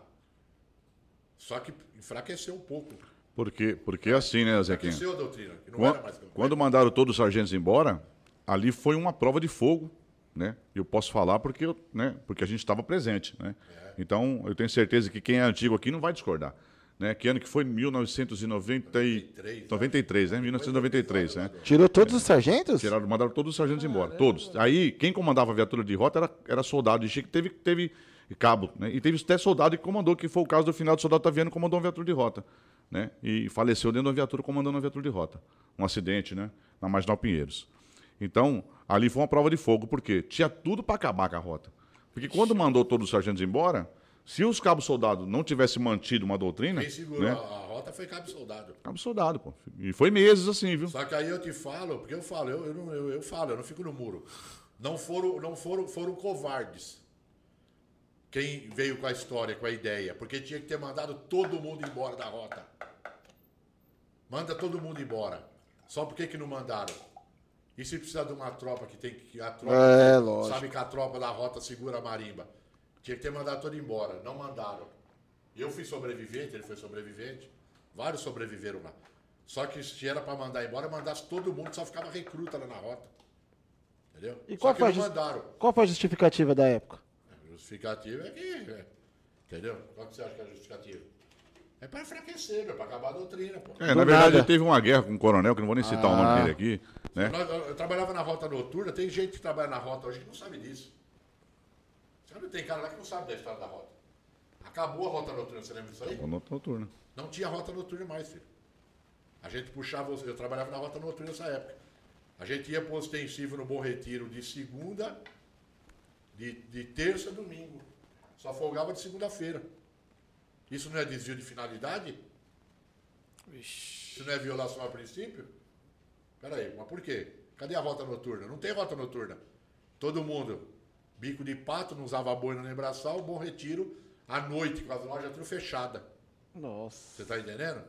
Só que enfraqueceu um pouco. Porque, porque assim, né, Zequinha? Enfraqueceu a doutrina, que não Quando, era mais quando mandaram todos os sargentos embora, ali foi uma prova de fogo, né? Eu posso falar porque, eu, né? porque a gente estava presente, né? É. Então, eu tenho certeza que quem é antigo aqui não vai discordar. Né? Que ano que foi? 1993, 93, né? 1993, né? Tirou todos os sargentos? Tiraram, mandaram todos os sargentos embora, todos. Aí, quem comandava a viatura de rota era, era soldado de Chico, teve, teve cabo, né? E teve até soldado que comandou, que foi o caso do final do soldado Taviano, comandou uma viatura de rota, né? E faleceu dentro da viatura, comandando uma viatura de rota. Um acidente, né? Na Marginal Pinheiros. Então, ali foi uma prova de fogo, porque tinha tudo para acabar com a rota. Porque quando mandou todos os sargentos embora, se os cabos soldados não tivessem mantido uma doutrina, Quem segurou né? a, rota foi cabo soldado. Cabo soldado, pô. E foi meses assim, viu? Só que aí eu te falo, porque eu falo, eu, eu, não- eu, eu falo, eu não fico no muro. Não foram, não foram, foram covardes. Quem veio com a história, com a ideia, porque tinha que ter mandado todo mundo embora da rota. Manda todo mundo embora. Só por que que não mandaram? E se precisar de uma tropa que tem que a tropa É, lógico. sabe que a tropa da rota segura a marimba. Tinha que ter mandado todo embora, não mandaram. Eu fui sobrevivente, ele foi sobrevivente. Vários sobreviveram lá. Só que se era para mandar embora, mandasse todo mundo, só ficava recruta lá na rota. Entendeu? E só qual que foi, mandaram. qual foi a justificativa da época? A justificativa é que. é, entendeu? Qual que você acha que é a justificativa? É para enfraquecer, meu, para acabar a doutrina, pô. É, Do na verdade, nada. teve uma guerra com um coronel, que não vou nem citar o Ah. nome dele aqui, né? Eu, eu trabalhava na rota noturna, tem gente que trabalha na rota hoje que não sabe disso. Sabe, tem cara lá que não sabe da história da rota. Acabou a rota noturna, você lembra disso aí? Ou Nota noturna. Não tinha rota noturna mais, filho. A gente puxava, eu trabalhava na rota noturna nessa época. A gente ia pro ostensivo no Bom Retiro de segunda, de, de terça a domingo. Só folgava de segunda-feira. Isso não é desvio de finalidade? Vixe. Isso não é violação a princípio? Peraí, mas por quê? Cadê a rota noturna? Não tem rota noturna. Todo mundo, bico de pato, não usava boina nem braçal, bom retiro, à noite, com as lojas tudo fechadas. Nossa. Você tá entendendo?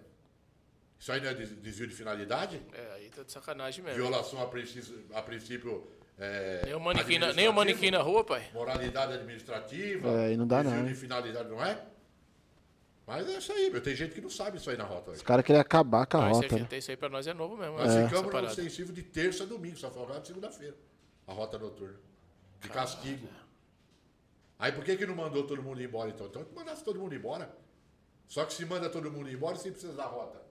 Isso aí não é desvio de finalidade? É, aí tá de sacanagem mesmo. Violação a princípio. A princípio é, nem, o manequim na, nem o manequim na rua, pai. Moralidade administrativa. É, aí não dá desvio não. de finalidade, não é? Mas é isso aí, meu. Tem gente que não sabe isso aí na rota. Os caras queriam acabar com a isso, rota. né? isso aí pra nós é novo mesmo. Nós essa ficamos no extensivo de terça a domingo, só folgado segunda-feira. A rota noturna. De castigo. Aí por que, que não mandou todo mundo embora então? Então que mandasse todo mundo embora. Só que se manda todo mundo embora, sem precisar da rota.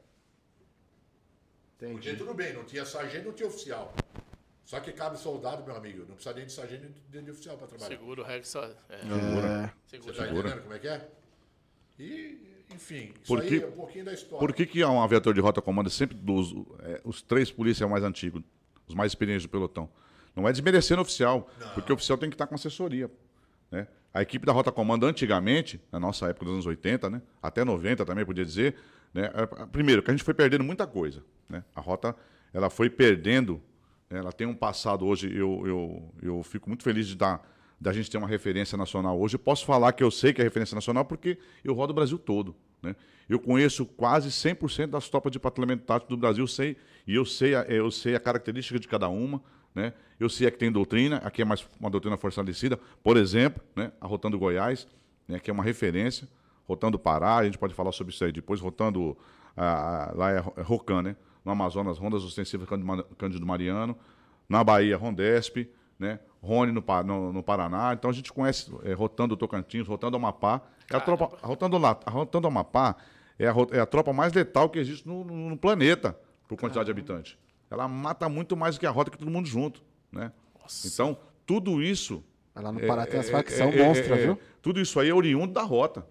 Porque Entendi. tudo bem, não tinha sargento, não tinha oficial. Só que cabe soldado, meu amigo. Não precisa nem de sargento nem de oficial para trabalhar. Seguro o Rex só. É, É, Você seguro. tá Segura. entendendo como é que é? E, enfim, isso Por aí que- é um pouquinho da história. Por que, que um aviador de rota comanda sempre dos, é, os três polícias mais antigos, os mais experientes do pelotão? Não é desmerecendo o oficial, porque o oficial tem que estar com assessoria. Né? A equipe da Rota Comando, antigamente, na nossa época dos anos 80, né? até 90 também, podia dizer, né? é, primeiro, que a gente foi perdendo muita coisa. Né? A Rota ela foi perdendo, né? ela tem um passado hoje, eu, eu, eu fico muito feliz de dar da gente ter uma referência nacional hoje. Eu posso falar que eu sei que é referência nacional porque eu rodo o Brasil todo. Né? Eu conheço quase 100% das tropas de patrulhamento tático do Brasil, sei, e eu sei, a, eu sei a característica de cada uma. Né? Eu sei a que tem doutrina, aqui é mais uma doutrina fortalecida. Por exemplo, né? a Rotando Goiás, né? que é uma referência. Rotando Pará, a gente pode falar sobre isso aí depois. Rotando, lá é é Rocan, né? no Amazonas, Rondas Ostensivas Cândido Mariano. Na Bahia, Rondesp, né? Rony no, no- no Paraná. Então a gente conhece é, Rotando Tocantins, Rotando Amapá. É a, tropa, Rotando, Rotando Amapá é a, é a tropa mais letal que existe no, no- no planeta, por quantidade de habitantes. Ela mata muito mais do que a rota que todo mundo junto. Né? Então, tudo isso. Lá no é- Pará tem as é- facção é- é- monstra, é- viu? Tudo isso aí é oriundo da rota.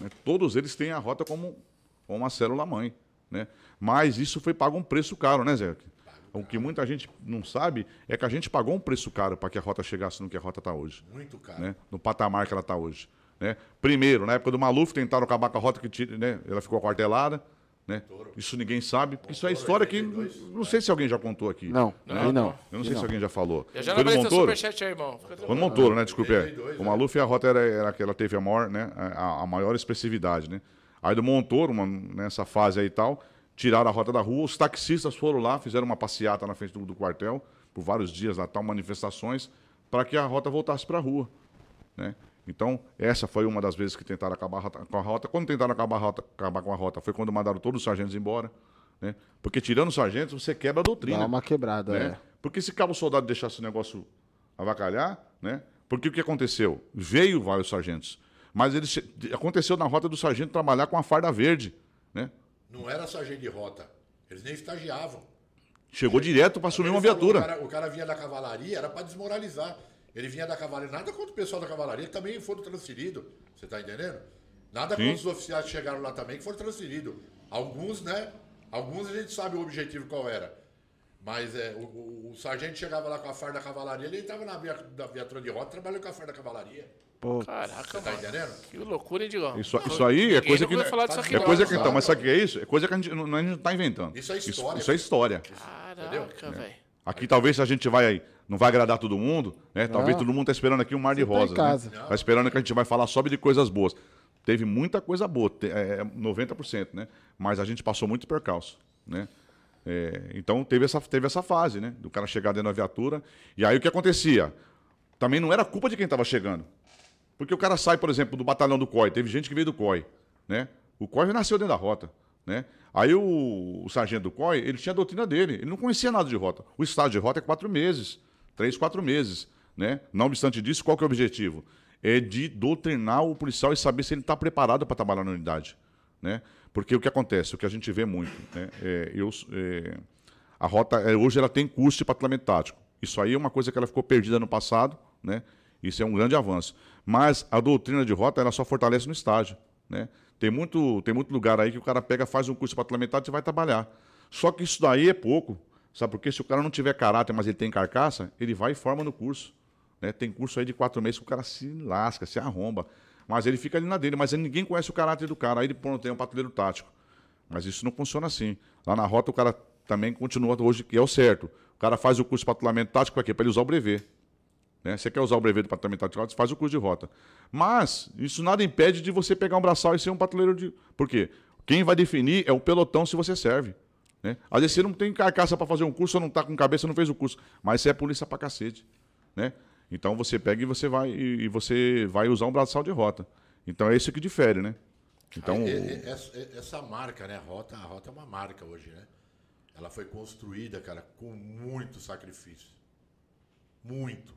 né? Todos eles têm a rota como, como uma célula-mãe. Né? Mas isso foi pago um preço caro, né, Zé? O que muita gente não sabe é que a gente pagou um preço caro para que a rota chegasse no que a rota está hoje. Muito caro. Né? No patamar que ela está hoje. Né? Primeiro, na época do Maluf, tentaram acabar com a rota que tira, né? ela ficou quartelada. Né? Isso ninguém sabe, porque isso é história que. Não sei se alguém já contou aqui. Não, né? não. Eu não sei se alguém já falou. Eu já Foi não do apareceu Montoro? superchat aí, irmão. Quando tranquilo. Montoro, né? Desculpe. é. 82, o né? Maluf, a rota era, era que ela teve a maior, né? A, a maior expressividade, né? Aí do Montoro, uma, nessa fase aí e tal, tiraram a rota da rua. Os taxistas foram lá, fizeram uma passeata na frente do, do quartel, por vários dias lá, tal, manifestações, para que a rota voltasse para a rua, né? Então, essa foi uma das vezes que tentaram acabar com a rota. Quando tentaram acabar, rota, acabar com a rota, foi quando mandaram todos os sargentos embora, né? Porque tirando os sargentos, você quebra a doutrina Dá uma quebrada, né? é. Porque se cabo soldado deixasse o negócio avacalhar, né? Porque o que aconteceu? Veio vários sargentos, mas ele che- aconteceu na rota do sargento trabalhar com a farda verde, né? Não era sargento de rota. Eles nem estagiavam. Chegou direto para assumir uma viatura. O cara, o cara vinha da cavalaria, era para desmoralizar. Ele vinha da cavalaria. Nada contra o pessoal da cavalaria que também foram transferidos. Você tá entendendo? Nada Sim. contra os oficiais que chegaram lá também que foram transferidos. Alguns, né? Alguns a gente sabe o objetivo qual era. Mas é, o, o- o sargento chegava lá com a farda da cavalaria, ele estava na via, da viatura de rota trabalhando com a farda da cavalaria. Pô, Caraca, Tá mano. entendendo? Que loucura, hein, Digão? Isso, isso aí é coisa que. falar disso aqui, É não. coisa que. Então, mas sabe o que é isso? É coisa que a gente não, a gente não tá inventando. Isso é história. Isso, é história. Caraca, velho. Aqui talvez a gente vai não vai agradar todo mundo, né? Talvez Não. todo mundo tá esperando aqui um mar de Você tá em rosas, casa. né? Tá esperando que a gente vai falar só de coisas boas. Teve muita coisa boa, é, 90%, né? Mas a gente passou muito percalço, né? É, então teve essa, teve essa fase, né? Do cara chegar dentro da viatura. E aí o que acontecia? Também não era culpa de quem estava chegando. Porque o cara sai, por exemplo, do batalhão do COI. Teve gente que veio do COI, né? O COI nasceu dentro da rota, né? Aí o, o sargento do COI, ele tinha a doutrina dele. Ele não conhecia nada de rota. O estágio de rota é quatro meses. Três, quatro meses, né? Não obstante disso, qual que é o objetivo? É de doutrinar o policial e saber se ele está preparado para trabalhar na unidade, né? Porque o que acontece, o que a gente vê muito, né? É, eu, é, a rota, é, hoje, ela tem curso de patrulhamento tático. Isso aí é uma coisa que ela ficou perdida no passado, né? Isso é um grande avanço. Mas a doutrina de rota, ela só fortalece no estágio, né? Tem muito, tem muito lugar aí que o cara pega, faz um curso de patrulhamento tático e vai trabalhar. Só que isso daí é pouco, sabe? Porque se o cara não tiver caráter, mas ele tem carcaça, ele vai e forma no curso. Né? Tem curso aí de quatro meses que o cara se lasca, se arromba. Mas ele fica ali na dele, mas ninguém conhece o caráter do cara. Aí ele pronto, tem um patrulheiro tático. Mas isso não funciona assim. Lá na rota o cara também continua hoje, que é o certo. O cara faz o curso de patrulhamento tático para quê? Para ele usar o brevet. Né? Você quer usar o brevet do patrulhamento tático, você faz o curso de rota. Mas isso nada impede de você pegar um braçal e ser um patrulheiro de. Por quê? Quem vai definir é o pelotão se você serve. Né? Às vezes você não tem carcaça para fazer um curso, ou não está com cabeça, não fez o curso. Mas você é polícia pra cacete. Né? Então você pega e você vai e você vai usar um braçal de rota. Então é isso que difere, né? Então é, é, é, essa marca, né? A rota, a rota é uma marca hoje, né? Ela foi construída, cara, com muito sacrifício. Muito.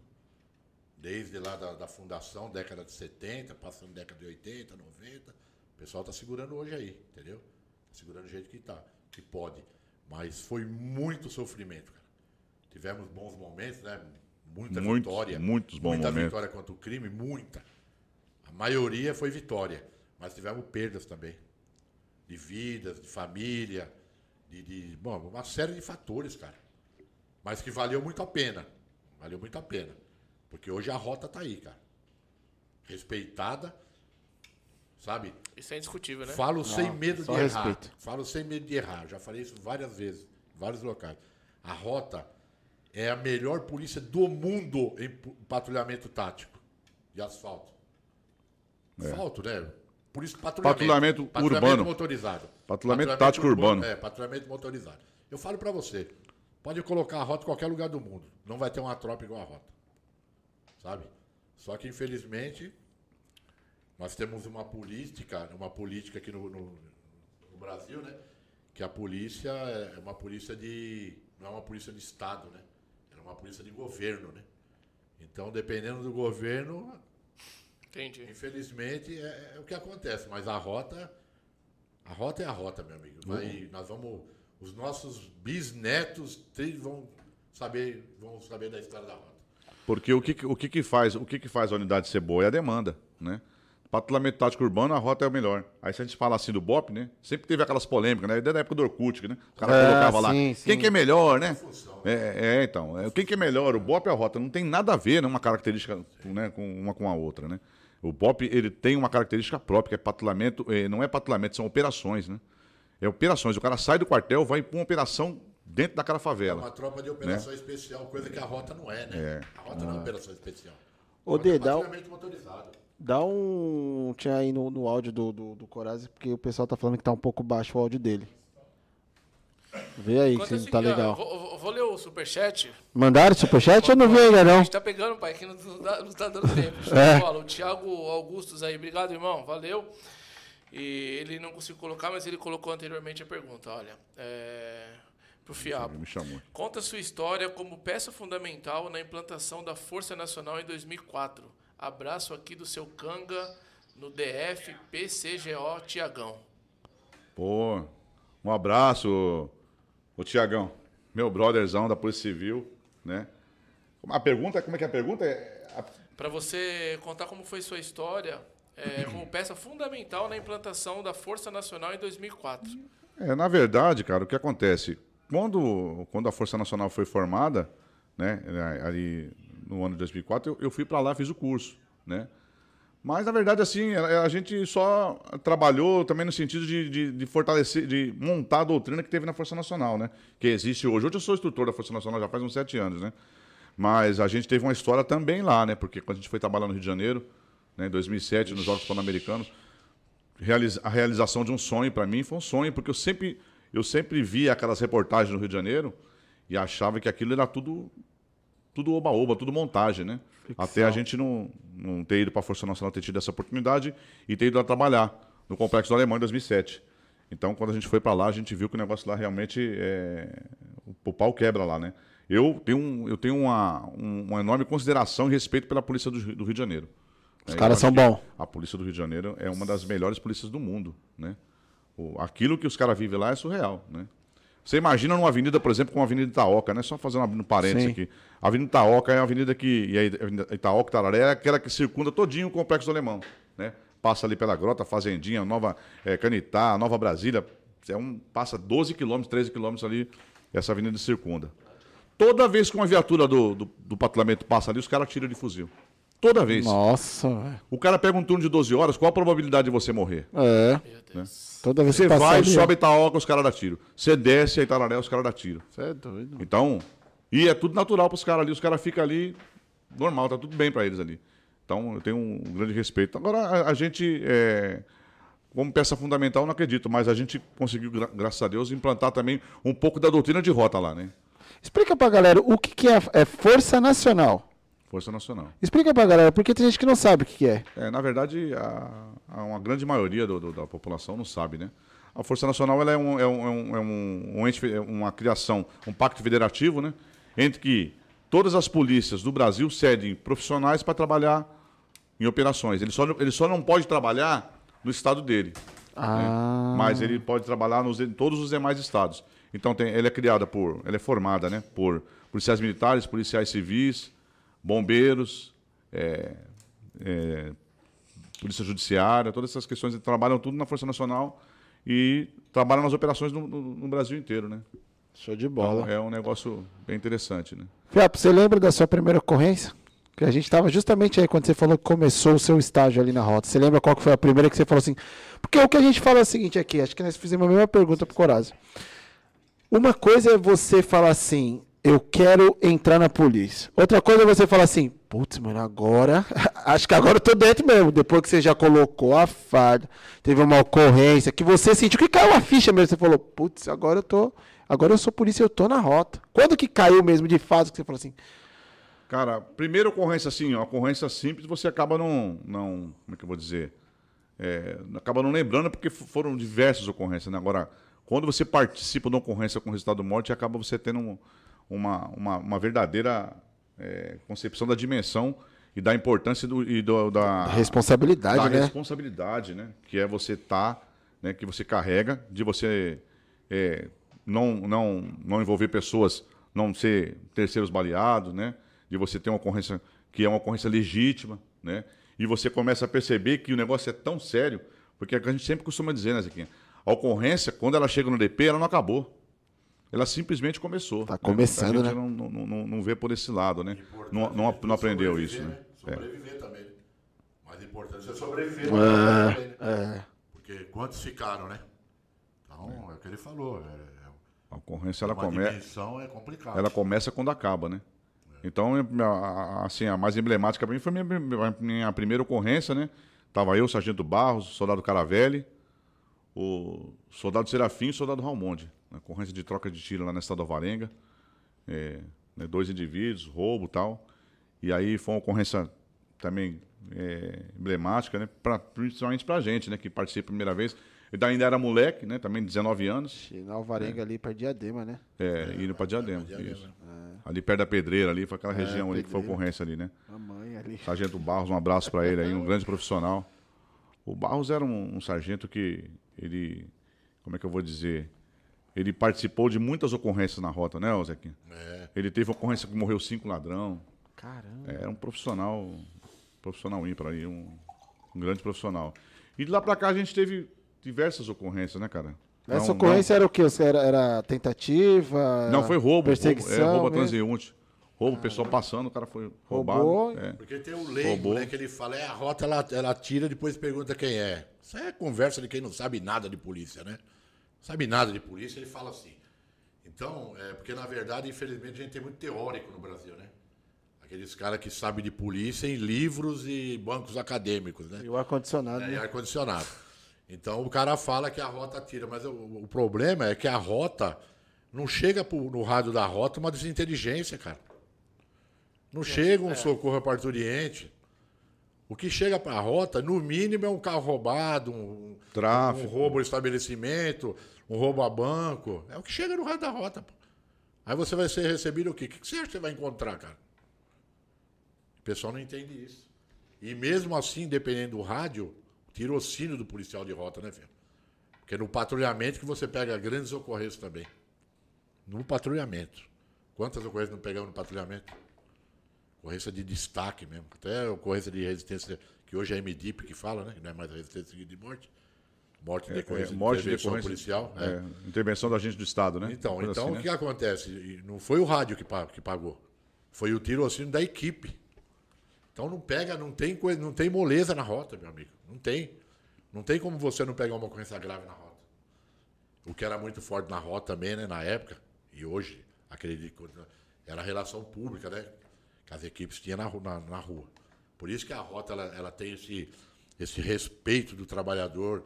Desde lá da, da fundação, década de 70, passando década de 80, 90. O pessoal tá segurando hoje aí, entendeu? Tá segurando do jeito que tá, que pode. Mas foi muito sofrimento, cara. Tivemos bons momentos, né? Muita muitos, vitória. Muitos bons muita momentos. vitória contra o crime, muita. A maioria foi vitória. Mas tivemos perdas também. De vidas, de família, de, de. Bom, uma série de fatores, cara. Mas que valeu muito a pena. Valeu muito a pena. Porque hoje a rota tá aí, cara. Respeitada. Sabe? Isso é indiscutível, né? Falo Não, sem medo de respeito. errar. Falo sem medo de errar. Já falei isso várias vezes, em vários locais. A rota é a melhor polícia do mundo em patrulhamento tático de asfalto. É. Asfalto, né? Por isso, patrulhamento. Patrulhamento, patrulhamento urbano. motorizado. Patrulhamento, tático urbano, urbano. É, patrulhamento motorizado. Eu falo para você, pode colocar a rota em qualquer lugar do mundo. Não vai ter uma tropa igual a rota. Sabe? Só que, infelizmente, nós temos uma política, uma política aqui no, no, no Brasil, né? Que a polícia é uma polícia de. não é uma polícia de Estado, né? Uma polícia de governo, né? Então, dependendo do governo, Entendi. Infelizmente é, é, o que acontece, mas a rota, a rota é a rota, meu amigo. Vai, uhum. Nós vamos, os nossos bisnetos vão saber, vão saber da história da rota. Porque o que, o que, que faz, o que, que faz a unidade ser boa é a demanda, né? Patrulhamento tático urbano, a rota é o melhor. Aí se a gente fala assim do BOP, né? Sempre teve aquelas polêmicas, né? Desde a época do Orkut, né? O cara é, colocava lá. Sim, quem que é melhor, né? É, é, então. É, quem que é melhor? O BOP e a rota. Não tem nada a ver, né? Uma característica né? com uma com a outra, né? O BOP ele tem uma característica própria, que é patrulhamento, é, não é patrulhamento, são operações, né? É operações. O cara sai do quartel, vai para uma operação dentro daquela favela. É uma tropa de operação né? especial, coisa que a rota não é, né? É. A rota ah. não é operação especial. Ô, Dê, é motorizado. Dá um. Tinha aí no, no áudio do, do, do Corazzi, porque o pessoal tá falando que tá um pouco baixo o áudio dele. Vê aí, Enquanto se tá legal. Vou, vou, ler o superchat. Mandaram superchat? Eu não vi ainda, não. A gente tá pegando, pai, que não, tá, não tá dando tempo. É. O Thiago Augustos aí, obrigado, irmão, valeu. E ele não conseguiu colocar, mas ele colocou anteriormente a pergunta, olha. É, pro Fiapo. Me chamou. Conta sua história como peça fundamental na implantação da Força Nacional em 2004. Abraço aqui do seu Canga no DF PCGO Tiagão. Pô, um abraço, o Tiagão, meu brotherzão da Polícia Civil, né? A pergunta, como é que é a pergunta? É a... Para você contar como foi sua história é, como peça fundamental na implantação da Força Nacional em 2004. É, na verdade, cara, o que acontece? Quando, quando a Força Nacional foi formada, né, ali no ano de 2004, eu, eu fui para lá, fiz o curso, né? Mas, na verdade, assim, a, a gente só trabalhou também no sentido de, de, de, fortalecer, de montar a doutrina que teve na Força Nacional, né? Que existe hoje. Hoje eu sou instrutor da Força Nacional já faz uns sete anos, né? Mas a gente teve uma história também lá, né? Porque quando a gente foi trabalhar no Rio de Janeiro, né, em 2007, nos Jogos Pan-Americanos, a realização de um sonho para mim foi um sonho, porque eu sempre, eu sempre via aquelas reportagens no Rio de Janeiro e achava que aquilo era tudo tudo oba-oba, tudo montagem, né? Ficção. Até a gente não, não ter ido para a Força Nacional, ter tido essa oportunidade e ter ido lá trabalhar no Complexo do Alemão em 2007. Então, quando a gente foi para lá, a gente viu que o negócio lá realmente é... o pau quebra lá, né? Eu tenho, um, eu tenho uma, um, uma enorme consideração e respeito pela polícia do, do Rio de Janeiro. Os é, caras são bons. A polícia do Rio de Janeiro é uma das melhores polícias do mundo, né? O, aquilo que os caras vivem lá é surreal, né? Você imagina numa avenida, por exemplo, como a Avenida Itaoca, né? Só fazendo um parênteses Sim. aqui. A Avenida Itaoca é uma avenida que. E a Itaoca, Tararé, é aquela que circunda todinho o Complexo do Alemão, né? Passa ali pela Grota, Fazendinha, Nova é, Canitá, Nova Brasília. É um, passa 12 quilômetros, 13 quilômetros ali, essa avenida circunda. Toda vez que uma viatura do, do, do patrulhamento passa ali, os caras tiram de fuzil. Toda vez. Nossa. O cara pega um turno de 12 horas, qual a probabilidade de você morrer? É. Né? Toda vez você que vai, ali, sobe Itaoca, os caras dão tiro. Você desce a Itararé, os caras dão tiro. Você é doido. Então, e é tudo natural pros caras ali. Os caras ficam ali, normal, tá tudo bem para eles ali. Então, eu tenho um grande respeito. Agora, a, a gente, é, como peça fundamental, não acredito, mas a gente conseguiu, gra graças a Deus, implantar também um pouco da doutrina de rota lá, né? Explica pra galera o que, que é, é Força Nacional. Força Nacional. Explica pra galera, porque tem gente que não sabe o que, que é. é. Na verdade, a, a uma grande maioria do, do, da população não sabe, né? A Força Nacional ela é, um, é, um, é, um, ente, é uma criação, um pacto federativo, né? Entre que todas as polícias do Brasil cedem profissionais para trabalhar em operações. Ele só, ele só não pode trabalhar no estado dele. Né? Ah. Né? Mas ele pode trabalhar nos, em todos os demais estados. Então, tem, ele é criada por. Ela é formada né, por policiais militares, policiais civis, bombeiros, é, é, polícia judiciária, todas essas questões trabalham tudo na Força Nacional e trabalham nas operações no, no, no Brasil inteiro, né? Show de bola. Então, é um negócio bem interessante, né? Fiapo, você lembra da sua primeira ocorrência? Que a gente estava justamente aí quando você falou que começou o seu estágio ali na rota. Você lembra qual que foi a primeira que você falou assim? Porque o que a gente fala é o seguinte aqui, acho que nós fizemos a mesma pergunta pro Corazzi. Uma coisa é você falar assim, eu quero entrar na polícia. Outra coisa é você falar assim, putz, mano, agora. Acho que agora eu tô dentro mesmo. Depois que você já colocou a farda, teve uma ocorrência, que você sentiu que caiu a ficha mesmo. Você falou, putz, agora eu tô. Agora eu sou polícia, eu tô na rota. Quando que caiu mesmo de fato que você falou assim? Cara, primeira ocorrência assim, uma ocorrência simples, você acaba não. não como é que eu vou dizer? É, acaba não lembrando porque foram diversas ocorrências, né? Agora, quando você participa de uma ocorrência com resultado morte, acaba você tendo um uma, uma, uma verdadeira é, concepção da dimensão e da importância do, e do, da, responsabilidade, da né? responsabilidade, né? Que é você tá, né? Que você carrega de você é, não, não, não envolver pessoas, não ser terceiros baleados, né? De você ter uma ocorrência que é uma ocorrência legítima, né? E você começa a perceber que o negócio é tão sério, porque é a gente sempre costuma dizer, né, Zequinha? A ocorrência, quando ela chega no DP, ela não acabou. Ela simplesmente começou. Está né? começando, né? A gente né? não, não, não, não vê por esse lado, né? Não, não, não aprendeu isso, né? É. Sobreviver é. também. Mais importante é sobreviver. É, também, né? é. Porque quantos ficaram, né? Então, é, o que ele falou. É, a ocorrência, ela começa... é complicado. Ela começa quando acaba, né? Então, assim, a mais emblemática para mim foi a minha, minha primeira ocorrência, né? Tava eu, o Sargento Barros, o soldado Caravelli, o soldado Serafim e o soldado Ralmonde na ocorrência de troca de tiro lá na Estado Alvarenga. É, né, dois indivíduos, roubo e tal. E aí foi uma ocorrência também é, emblemática, né? Pra, principalmente pra gente, né? Que participa a primeira vez. Ele ainda era moleque, né? Também 19 anos. Na Alvarenga é. ali para Diadema, né? É, indo para Diadema, Diadema, isso. É. Ali perto da Pedreira ali, foi aquela é, região ali que foi a ocorrência ali, né? A mãe ali. Sargento Barros, um abraço para ele aí, um grande profissional. O Barros era um, um sargento que ele, como é que eu vou dizer? Ele participou de muitas ocorrências na rota, né, Zequinha? É. Ele teve ocorrência que morreu cinco ladrão. Caramba. É, era um profissional, profissional ímpar aí, um, um, grande profissional. E de lá pra cá a gente teve diversas ocorrências, né, cara? Essa não, ocorrência não... era o quê? Era, era tentativa? Não, foi roubo. Perseguição. Roubo, é, roubo a transeunte. Roubo, o pessoal passando, o cara foi roubado. Roubou. É. Porque tem o leigo, né, que ele fala, é a rota, ela, ela tira, depois pergunta quem é. Isso é conversa de quem não sabe nada de polícia, né? Sabe nada de polícia, ele fala assim. Então, é, porque na verdade, infelizmente, a gente tem muito teórico no Brasil, né? Aqueles caras que sabem de polícia em livros e bancos acadêmicos, né? E o ar-condicionado. É, né? E ar-condicionado. Então o cara fala que a rota tira, mas o, o problema é que a rota não chega pro, no rádio da rota uma desinteligência, cara. Não é, chega um é. socorro parturiente. O que chega para a rota, no mínimo, é um carro roubado, um, Tráfico. um roubo ao estabelecimento, um roubo a banco. É o que chega no raio da rota. Pô. Aí você vai ser recebido o quê? O que você acha que você vai encontrar, cara? O pessoal não entende isso. E mesmo assim, dependendo do rádio, tirocínio do policial de rota, né, filho? Porque é no patrulhamento que você pega grandes ocorrências também. No patrulhamento. Quantas ocorrências não pegamos no patrulhamento? Ocorrência de destaque mesmo. Até ocorrência de resistência, que hoje é MDIP que fala, né? Que não é mais resistência de morte. Morte de é, é, morte de intervenção policial. É. é. intervenção do agente do Estado, né? Então, então assim, o que né? acontece? Não foi o rádio que pagou, foi o tirocínio da equipe. Então não pega, não tem coisa, não tem moleza na rota, meu amigo. Não tem. Não tem como você não pegar uma ocorrência grave na rota. O que era muito forte na rota também, né, na época, e hoje, acredito, era a relação pública, né? Que as equipes tinham na, na, na rua. Por isso que a rota ela, ela tem esse, esse respeito do trabalhador,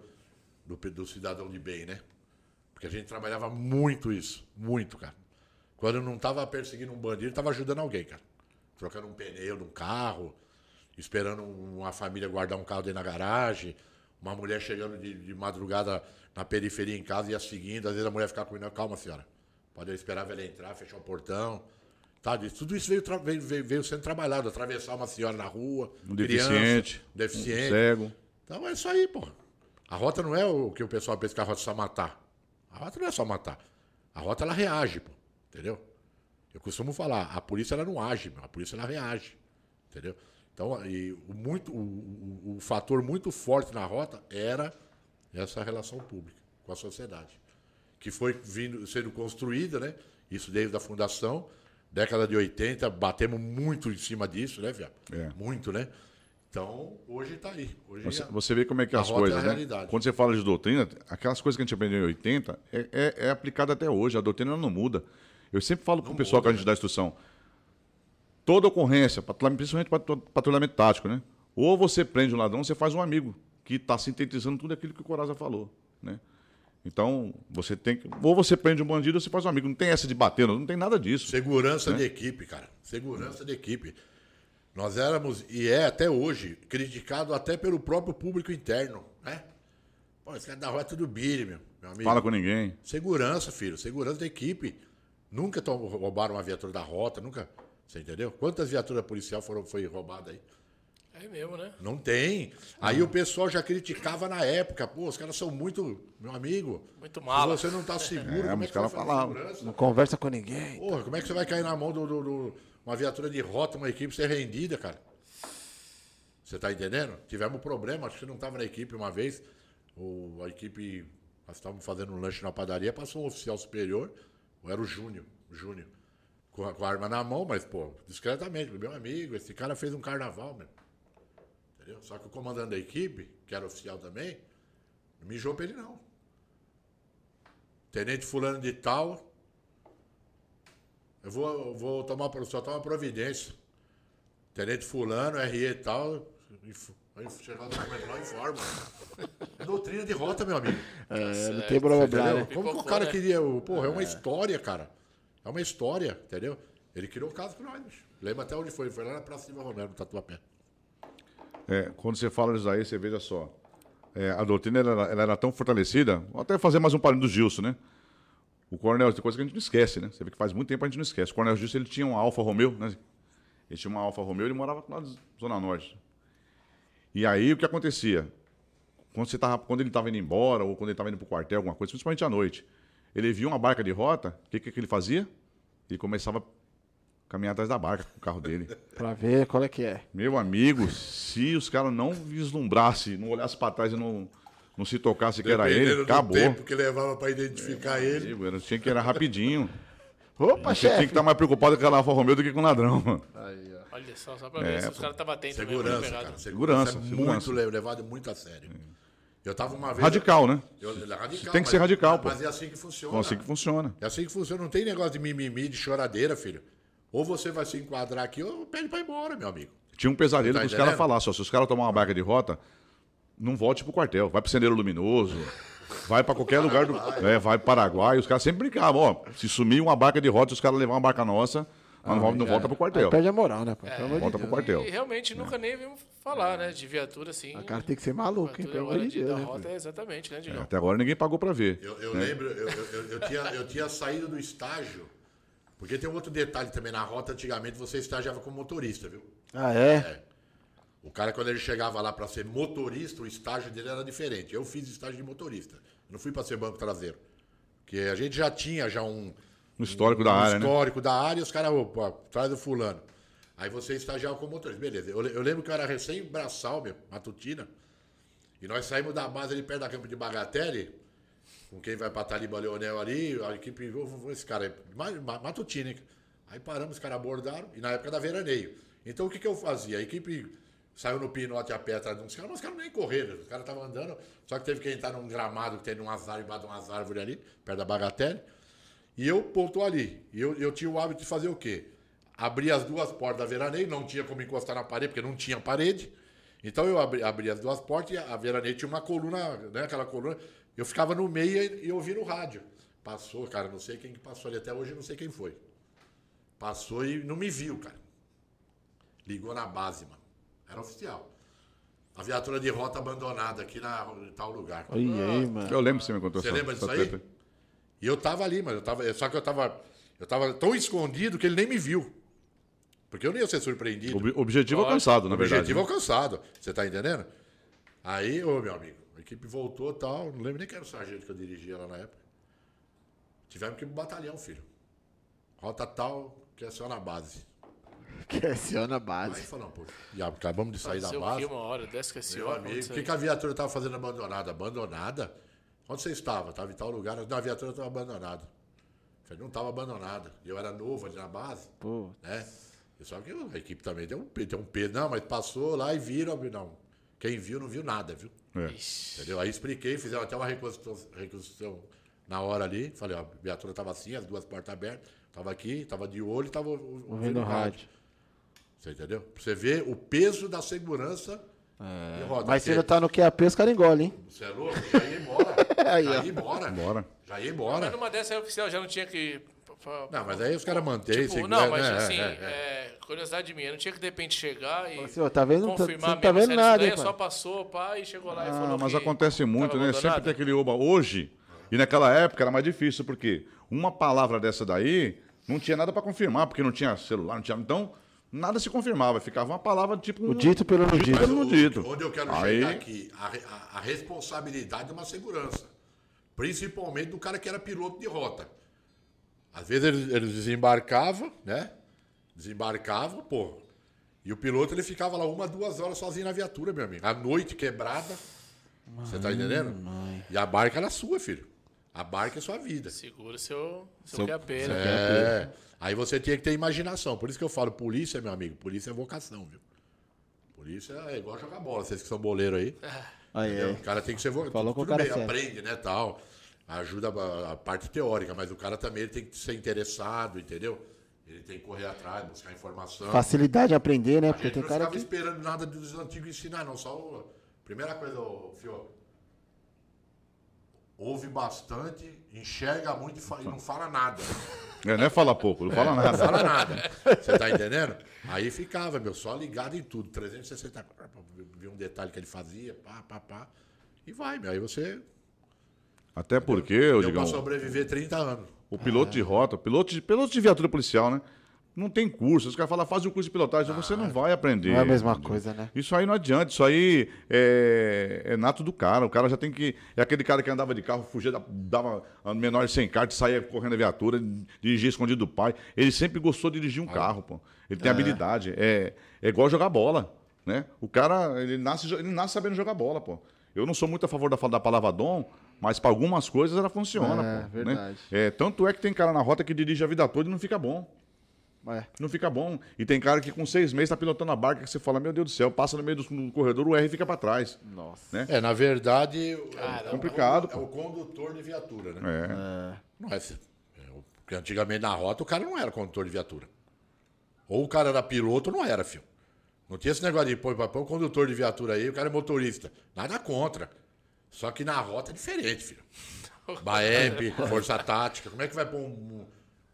do, do cidadão de bem, né? Porque a gente trabalhava muito isso, muito, cara. Quando não estava perseguindo um bandido, estava ajudando alguém, cara. Trocando um pneu de um carro, esperando uma família guardar um carro dentro da garagem, uma mulher chegando de, de madrugada na periferia em casa e ia seguindo, às vezes a mulher ficava comigo, calma senhora, pode esperar ela entrar, fechar o portão. Tá, tudo isso veio, veio, veio, sendo trabalhado, atravessar uma senhora na rua, um criança, deficiente, um deficiente. Um cego. Então é isso aí, pô. A rota não é o que o pessoal pensa que a rota é só matar. A rota não é só matar. A rota ela reage, pô. Entendeu? Eu costumo falar, a polícia ela não age, a polícia ela reage. Entendeu? Então, e o, muito, o, o, o fator muito forte na rota era essa relação pública com a sociedade. Que foi vindo, sendo construída, né? Isso desde a fundação. Década de 80, batemos muito em cima disso, né, Viado? É. Muito, né? Então, hoje está aí. Hoje você, a, você, vê como é que as coisas, é né? Quando você fala de doutrina, aquelas coisas que a gente aprendeu em 80 é, é, é aplicada até hoje. A doutrina não muda. Eu sempre falo para o pessoal muda, que a gente né? dá instrução. Toda ocorrência, principalmente patrulhamento tático, né? Ou você prende um ladrão, você faz um amigo que está sintetizando tudo aquilo que o Coraza falou, né? Então, você tem que. Ou você prende um bandido ou você faz um amigo. Não tem essa de bater, não, tem nada disso. Segurança né? de equipe, cara. Segurança de equipe. Nós éramos, e é até hoje, criticado até pelo próprio público interno, né? Pô, esse cara da rua é tudo bire, meu, meu amigo. Fala com ninguém. Segurança, filho. Segurança da equipe. Nunca roubaram uma viatura da rota, nunca. Você entendeu? Quantas viaturas policial foram foi roubadas aí? É mesmo, né? Não tem. Aí o pessoal já criticava na época. Pô, os caras são muito, meu amigo. Muito mal. Se você não tá seguro, é, como é que você vai falar? Não conversa com ninguém. Porra, como é que você vai cair na mão de uma viatura de rota, uma equipe ser rendida, cara? Você tá entendendo? Tivemos um problema, acho que não tava na equipe uma vez. O, a equipe, nós estávamos fazendo um lanche na padaria, passou um oficial superior, era o Júnior, Júnior, com a, com a arma na mão, mas, pô, discretamente, meu amigo, esse cara fez um carnaval, meu. Entendeu? Só que o comandante da equipe, que era oficial também, não mijou pra ele não. Tenente fulano de tal, eu vou, eu vou tomar, só tomar providência. Tenente fulano, RE e tal, Aí chegar no documento lá informa. É doutrina de rota, meu amigo. É, não tem problema. Né? Como que o cara queria. Porra, é uma história, cara. É uma história, entendeu? Ele criou um caso com nós, bicho. Lembra até onde foi? Foi lá na Praça Silva Romero, no Tatuapé. É, quando você fala disso aí, você veja só. É, a doutrina ela, ela, era tão fortalecida, vou até fazer mais um parênteses do Gilson, né? O Coronel, tem coisa que a gente não esquece, né? Você vê que faz muito tempo a gente não esquece. O Coronel Gilson ele tinha um Alfa Romeo, né? Ele tinha uma Alfa Romeo, ele morava na Zona Norte. E aí o que acontecia? Quando, você tava, quando ele estava indo embora, ou quando ele estava indo para o quartel, alguma coisa, principalmente à noite, ele via uma barca de rota, o que, que, que ele fazia? Ele começava a caminhar atrás da barca com o carro dele. para ver qual é que é. Meu amigo, se os caras não vislumbrassem, não olhassem para trás e não, não se tocasse que era ele, acabou. O tempo que levava para identificar é, ele. Amigo, tinha que ir rapidinho. Opa, chefe. Tinha que estar mais preocupado com aquela Alfa Romeo do que com o ladrão. Aí, Olha só, só pra ver é, se os caras estavam atentos. Segurança, cara. Segurança, é segurança. muito levado muito a sério. Eu tava uma vez. Radical, né? Eu, radical, tem que ser radical, pô. Mas é assim que funciona. É assim que funciona. É assim que funciona. Não tem negócio de mimimi, de choradeira, filho. Ou você vai se enquadrar aqui ou pede pra ir embora, meu amigo. Tinha um pesadelo tá que os caras falassem, se os caras tomar uma barca de rota, não volte pro quartel. Vai pro Sendeiro Luminoso. Vai para qualquer lugar do. É, vai pro Paraguai. Os caras sempre brincavam, ó. Se sumir uma barca de rota, os caras levar uma barca nossa mas não, não volta pro quartel. Aí perde a moral, né? Pô? É, volta pro quartel. E realmente nunca nem vimos falar, né? De viatura assim. A cara tem que ser maluco, hein? Pelo amor de Deus. Né, rota, é exatamente, né, é, Até agora ninguém pagou para ver. Eu, eu né? lembro, eu, eu, eu, tinha, eu tinha saído do estágio, porque tem um outro detalhe também. Na rota, antigamente, você estagiava como motorista, viu? Ah, é? é. O cara, quando ele chegava lá para ser motorista, o estágio dele era diferente. Eu fiz estágio de motorista. não fui para ser banco traseiro. Porque a gente já tinha já um no histórico um, da área, né? histórico da área, os caras, opa, traz o fulano. Aí você estagiava como motorista. Beleza. Eu, eu, lembro que eu era recém-braçal, meu, matutina. E nós saímos da base ali perto da campo de Bagatelle, com quem vai pra Taliba Leonel ali, a equipe, esse cara matutina? Aí paramos, os caras abordaram, e na época da veraneio. Então o que, que eu fazia? A equipe saiu no pinote a pé atrás de uns caras, mas os caras nem correram, os caras estavam andando, só que teve que entrar num gramado que tem um azar embaixo de umas árvores ali, perto da Bagatelle. E eu pontou ali. E eu, eu tinha o hábito de fazer o quê? Abrir as duas portas da veraneio, não tinha como encostar na parede, porque não tinha parede. Então eu abri, abri as duas portas e a veraneio tinha uma coluna, né? Aquela coluna. Eu ficava no meio e eu ouvi no rádio. Passou, cara, não sei quem que passou ali até hoje, não sei quem foi. Passou e não me viu, cara. Ligou na base, mano. Era oficial. A viatura de rota abandonada aqui na, em tal lugar. Oi, aí, mano. Eu lembro que você me contou Você essa- lembra disso aí? treta. E eu tava ali, mas eu tava. Só que eu tava. Eu tava tão escondido que ele nem me viu. Porque eu não ia ser surpreendido. Ob- objetivo alcançado, na verdade. objetivo alcançado. Você tá entendendo? Aí, ô meu amigo, equipe voltou e tal. Não lembro nem quem era o sargento que eu dirigia lá na época. Tivemos que ir pro batalhão, filho. Rota tal, que é só na base. Questiona a Aí base. falou, pô, já acabamos de sair da base. uma hora dessa que homem amigo, o que, aí? que a viatura estava fazendo abandonada? Abandonada? Onde você estava? Estava em tal lugar? A viatura estava abandonada. Eu Falei, não estava abandonada. Eu era novo ali na base, Pô, né? E Só que a equipe também tem um, tem um peso. Não, mas passou lá e viram. Não. Quem viu, não viu nada, viu? É. Entendeu? Aí expliquei, fizeram até uma reconstrução, reconstrução na hora ali. Falei, ó, a viatura estava assim, as duas portas abertas. Estava aqui, estava de olho e estava ouvindo o rádio. Você entendeu? Pra você ver o peso da segurança de rota. Mas se não tá no QAP, os caras engolem, hein? você é louco? Já ia embora. Aí, já ia embora. Bora. Já ia Mas embora. numa dessa aí oficial já não tinha que. Pra- Não, mas aí os caras mantêm. Tipo, não, mas né, assim, é, é. é, curiosidade minha, não tinha que de repente chegar e Assim, ó, tá vendo? Tá- confirmar tá mesmo vendo nada, daí, só passou, pá, e chegou lá e Ah, falou mas que acontece muito, né? Sempre tem aquele oba. Hoje, e naquela época era mais difícil, porque uma palavra dessa daí não tinha nada para confirmar, porque não tinha celular, não tinha. Então, nada se confirmava. Ficava uma palavra tipo. O dito pelo não dito. Mas Pelo o- não dito. Onde eu quero Aí- chegar aqui, a, a- a responsabilidade é uma segurança. Principalmente do cara que era piloto de rota. Às vezes eles, eles desembarcavam, né? Desembarcavam, pô. E o piloto ele ficava lá uma, duas horas sozinho na viatura, meu amigo. À noite quebrada. Você tá entendendo? E a barca era sua, filho. A barca é sua vida. Segura seu, seu, Seu- QAP, né? É. Aí você tinha que ter imaginação. Por isso que eu falo, polícia, meu amigo, polícia é vocação, viu? Polícia é igual jogar bola. Vocês que são boleiros aí. Aí, entendeu? aí. O cara tem que ser vocação. Falou com o Tudo cara bem, certo. aprende, né, tal. Ajuda a, a parte teórica, mas o cara também ele tem que ser interessado, entendeu? Ele tem que correr atrás, buscar informação. Facilidade de aprender, né? A Porque gente tem não cara ficava que. esperando nada dos antigos ensinar, não. Só o... Primeira coisa, ô, Fio. Ouve bastante, enxerga muito e, fa- e não fala nada. É, não é falar pouco, não fala Não nada. fala nada. Você tá entendendo? Aí ficava, meu, só ligado em tudo. 360 ver um detalhe que ele fazia, pá, pá, pá. E vai, meu. Aí você Até porque, eu deu digam, pra sobreviver 30 anos. o piloto de rota, piloto de, piloto de viatura policial, né? Não tem curso. Os caras falam, faz o curso de pilotagem, você não vai aprender. Não é a mesma entendeu? coisa, né? Isso aí não adianta, isso aí é, é nato do cara. O cara já tem que. É aquele cara que andava de carro, fugia, da- dava menor sem kart, saía correndo a viatura, dirigia escondido do pai. Ele sempre gostou de dirigir um carro, pô. Ele tem habilidade. É, é igual jogar bola, né? O cara, ele nasce, ele nasce sabendo jogar bola, pô. Eu não sou muito a favor da, da palavra dom, mas para algumas coisas ela funciona, É, pô. verdade. Né? É, tanto é que tem cara na rota que dirige a vida toda e não fica bom. É. Não fica bom. E tem cara que com seis meses tá pilotando a barca que você fala, meu Deus do céu, passa no meio do corredor, o R fica para trás. Nossa. Né? É, na verdade. é, complicado, É o, é o condutor de viatura, né? É. Não é, assim. É, o- Porque antigamente na rota o cara não era condutor de viatura. Ou o cara era piloto ou não era, filho. Não tinha esse negócio de põe põe um condutor de viatura aí, o cara é motorista. Nada contra. Só que na rota é diferente, filho. Baep, força tática. Como é que vai pôr um.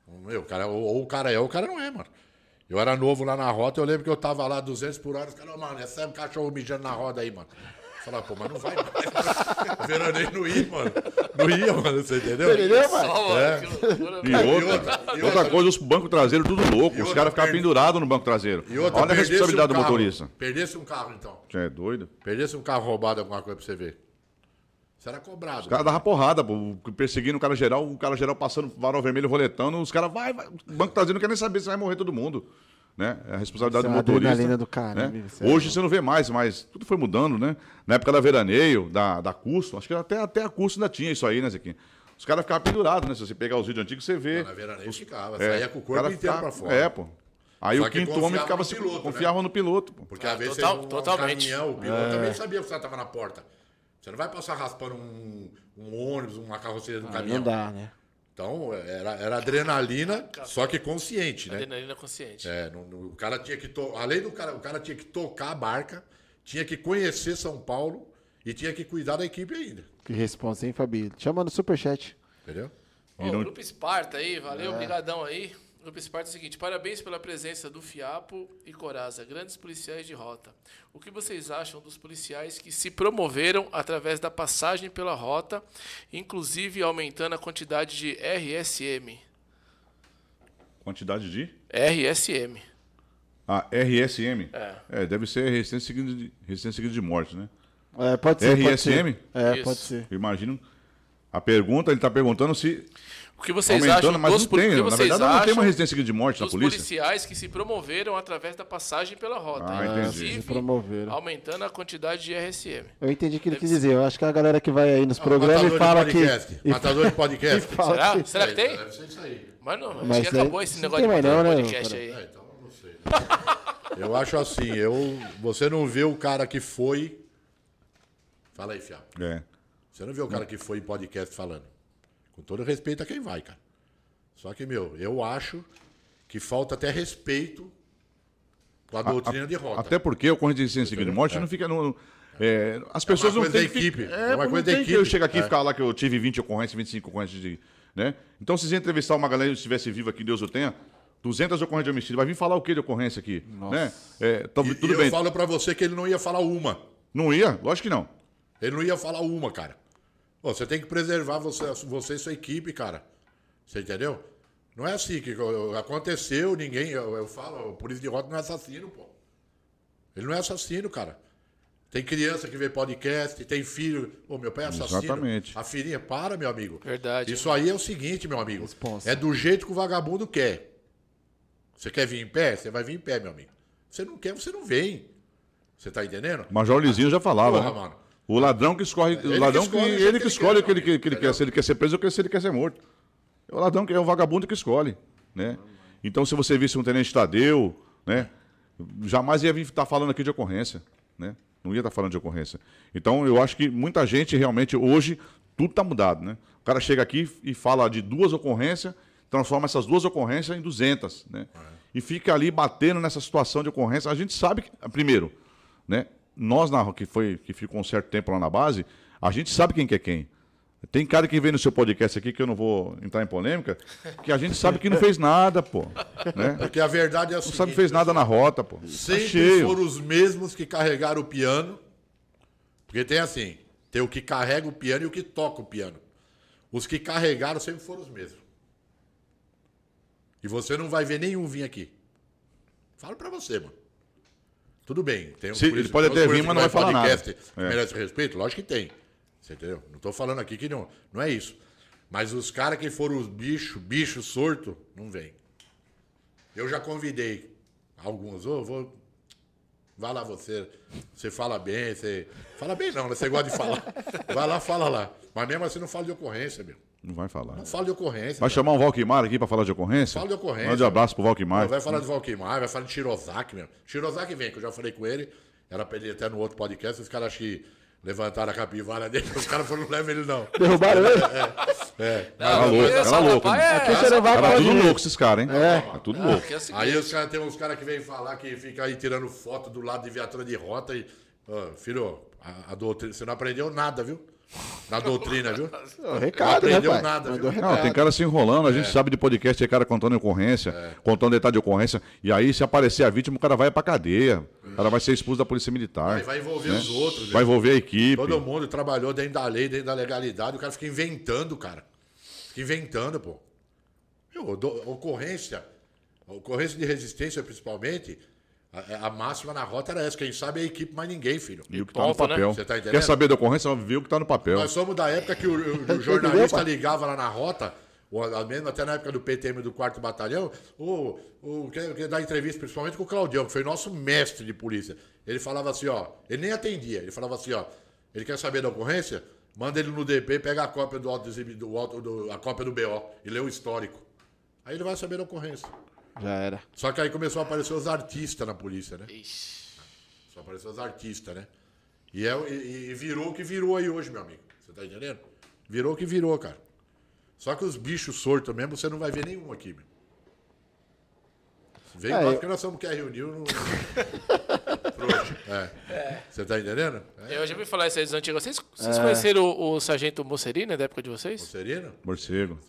um- meu, o cara, ou, ou o cara é ou o cara não é, mano. Eu era novo lá na rota, eu lembro que eu tava lá 200 por hora. Os caras, mano, essa é um cachorro mijando na roda aí, mano. Eu falava, pô, mas não vai. O veraneio não ia, mano. Não ia, mano, você entendeu? Entendeu, mano? Só, mano, É. E outra, outra, e outra coisa, os bancos traseiros tudo louco. Os outra, caras ficavam pendurados no banco traseiro. E outra, Olha a responsabilidade um do carro- motorista. Perdesse um carro, então. Você é doido? Perdesse um carro roubado, alguma coisa pra você ver. Você era cobrado. Os caras davam porrada, pô, perseguindo o cara geral, o cara geral passando varal vermelho, roletando, os caras, vai, vai. O banco traseiro não quer nem saber se vai morrer todo mundo. Né? É a responsabilidade Isso do é motorista. adrenalina do caramba, né? Hoje você não vê mais, mas tudo foi mudando, né? Na época da veraneio, da, da curso, acho que até, até a curso ainda tinha isso aí, né, Zequinha? Os caras ficavam pendurados, né? Se você pegar os vídeos antigos, você vê. Na veraneio os- ficava, é, saía com o corpo cara inteiro ficava- pra fora. É, pô. Aí Só o que quinto confiava homem ficava no se piloto, né? confiava no piloto. Pô. Porque Ah, às vezes total- você um totalmente. caminhão, o piloto É. também sabia que o cara tava na porta. Você não vai passar raspando um, um ônibus, uma carroceria do Aí caminhão. não dá, né? Então, era, era adrenalina, só que consciente, né? Adrenalina consciente. É, não- não- o cara tinha que to... além do cara, o cara tinha que tocar a barca, tinha que conhecer São Paulo e tinha que cuidar da equipe ainda, Que responsa, hein, Fabi? Chama no superchat. entendeu? Ó, o Grupo Esparta aí, valeu, obrigadão aí. Grupo Esparta é o seguinte, parabéns pela presença do Fiapo e Coraza, grandes policiais de rota. O que vocês acham dos policiais que se promoveram através da passagem pela rota, inclusive aumentando a quantidade de RSM? Quantidade de. RSM. Ah, RSM. É. É, deve ser resistência seguida de, resistência seguida de morte, né? É, pode ser. pode ser. RSM? É, Isso. pode ser. Eu imagino. A pergunta, ele está perguntando se. O que vocês aumentando, acham mas dos não tem. Na vocês verdade, não tem acham uma resistência de morte na polícia. policiais que se promoveram através da passagem pela rota, Ah, entendi. inclusive Se promoveram. aumentando a quantidade de RSM. Eu entendi o que ele quis dizer. Eu acho que a galera que vai aí nos programas Matador e fala de que. podcast. e Matador de podcast. Será? que- Será que tem? Deve ser isso aí. Mas não, Mas acho que acabou esse negócio tem de mais não, né, podcast cara? aí. É, então eu não sei. né? Eu acho assim, eu, você não vê o cara que foi. Fala aí, Fiapo. É. Você não vê o cara que foi em podcast falando. Com todo respeito a quem vai, cara. Só que, meu, eu acho que falta até respeito com a doutrina de rota. Até porque o corrente de seguida de morte não fica no. é, as pessoas uma não têm que- equipe, É, é uma não coisa da que eu equipe. chegar aqui e É. ficar lá que eu tive 20 ocorrências, 25 ocorrências de. Né? Então, se você entrevistar uma galera que estivesse viva aqui, Deus o tenha, 200 ocorrências de homicídio, vai vir falar o que de ocorrência aqui? Né? É, então, E, tudo e bem. eu falo pra você que ele não ia falar uma. Não ia? Lógico que não. Ele não ia falar uma, cara. Pô, você tem que preservar você, você e sua equipe, cara. Você entendeu? Não é assim que aconteceu, ninguém. Eu, eu falo, o polícia de rota não é assassino, pô. Ele não é assassino, cara. Tem criança que vê podcast, tem filho. Ô, meu pai é assassino. Exatamente. A filhinha, para, meu amigo. Verdade. Isso aí é o seguinte, meu amigo. Responsa. É do jeito que o vagabundo quer. Você quer vir em pé? Você vai vir em pé, meu amigo. Você não quer, você não vem. Você tá entendendo? Major Lizinho já falava. Porra, né? mano. O ladrão que escorre. Ele o que ladrão escolhe que, o jeito ele que que escolhe o que ele, que, que ele quer, se ele quer ser preso ou se ele quer ser morto. É o ladrão que é o vagabundo que escolhe. Né? Então, se você visse um tenente Tadeu, né? jamais ia vir estar falando aqui de ocorrência. Né? Não ia estar falando de ocorrência. Então, eu acho que muita gente realmente, hoje, tudo está mudado. Né? O cara chega aqui e fala de duas ocorrências, transforma essas duas ocorrências em 200. Né? E fica ali batendo nessa situação de ocorrência. A gente sabe que, primeiro, né? Nós, na, que, foi, que ficou um certo tempo lá na base, a gente sabe quem que é quem. Tem cara que vem no seu podcast aqui, que eu não vou entrar em polêmica, que a gente sabe que não fez nada, pô. Né? Porque a verdade é a Não seguinte. sabe que fez nada na rota, pô. Tá Sempre foram os mesmos que carregaram o piano. Porque tem assim: tem o que carrega o piano e o que toca o piano. Os que carregaram sempre foram os mesmos. E você não vai ver nenhum vir aqui. Falo pra você, mano. Tudo bem. Tem um Se- ele pode até vir, mas não vai falar nada. que É. merece respeito? Lógico que tem. Você entendeu? Não tô falando aqui que não. Não é isso. Mas os caras que foram os bichos, bicho sorto, não vem. Eu já convidei alguns, ô, vou. Vai lá você. Você fala bem, você. Fala bem não, né? Você gosta de falar. Vai lá, fala lá. Mas mesmo assim não fala de ocorrência, meu. Não vai falar. Não fala de ocorrência. Vai meu. chamar um Valquimar aqui pra falar de ocorrência? Fala de ocorrência. Mande um abraço pro Valquimar. Vai falar de Valqueimar, vai falar de Shirozaki mesmo. Shirozaki vem, que eu já falei com ele. Era pra ele ir até no outro podcast. Os caras acham que levantaram a capivara dele. Os caras falaram, não leva ele não. Derrubaram ele? É. Era louco, era louco. é- Aqui você não Era tudo louco esses caras, hein? É. É tudo louco. É Aí os cara, tem uns caras que vêm falar que fica aí tirando foto do lado de viatura de rota e. Filho, a, a doutrina. Você não aprendeu nada, viu? Na doutrina, viu? Ô, recado, Não né, aprendeu pai? nada, viu? recado. Não, tem cara se enrolando, a gente sabe de podcast, tem cara contando ocorrência, contando detalhe de ocorrência, e aí se aparecer a vítima, o cara vai pra cadeia, o cara vai ser expulso da polícia militar. Aí vai envolver os outros, Vai viu? envolver a equipe. Todo mundo trabalhou dentro da lei, dentro da legalidade. O cara fica inventando, cara. Fica inventando, pô. Meu, do- ocorrência, ocorrência de resistência principalmente, a, a máxima na rota era essa. Quem sabe é a equipe, mais ninguém, filho. E o que tá no né? papel. Você tá? Quer saber da ocorrência? Vê o que tá no papel. Nós somos da época que o, o- o jornalista ligava lá na rota, mesmo até na época do PTM do 4 Batalhão, o, o, que, que dá entrevista principalmente com o Claudião, que foi nosso mestre de polícia. Ele falava assim, ó, ele nem atendia, ele falava assim, ó, ele quer saber da ocorrência? Manda ele no DP, pega a cópia do auto, do, do, a cópia do BO e lê o histórico. Aí ele vai saber da ocorrência. Já era. Só que aí começou a aparecer os artistas na polícia, né? Ixi. Só apareceu os artistas, né? E, é, e, e virou o que virou aí hoje, meu amigo. Você tá entendendo? Virou o que virou, cara. Só que os bichos sortos mesmo, você não vai ver nenhum aqui, meu. Vem é, eu... porque nós somos quer reunir no. É. é. Você tá entendendo? É. Eu já ouvi falar isso aí dos antigos. Vocês, vocês é. conheceram o, o Sargento Mosserino da época de vocês? Mosserino? Morcego.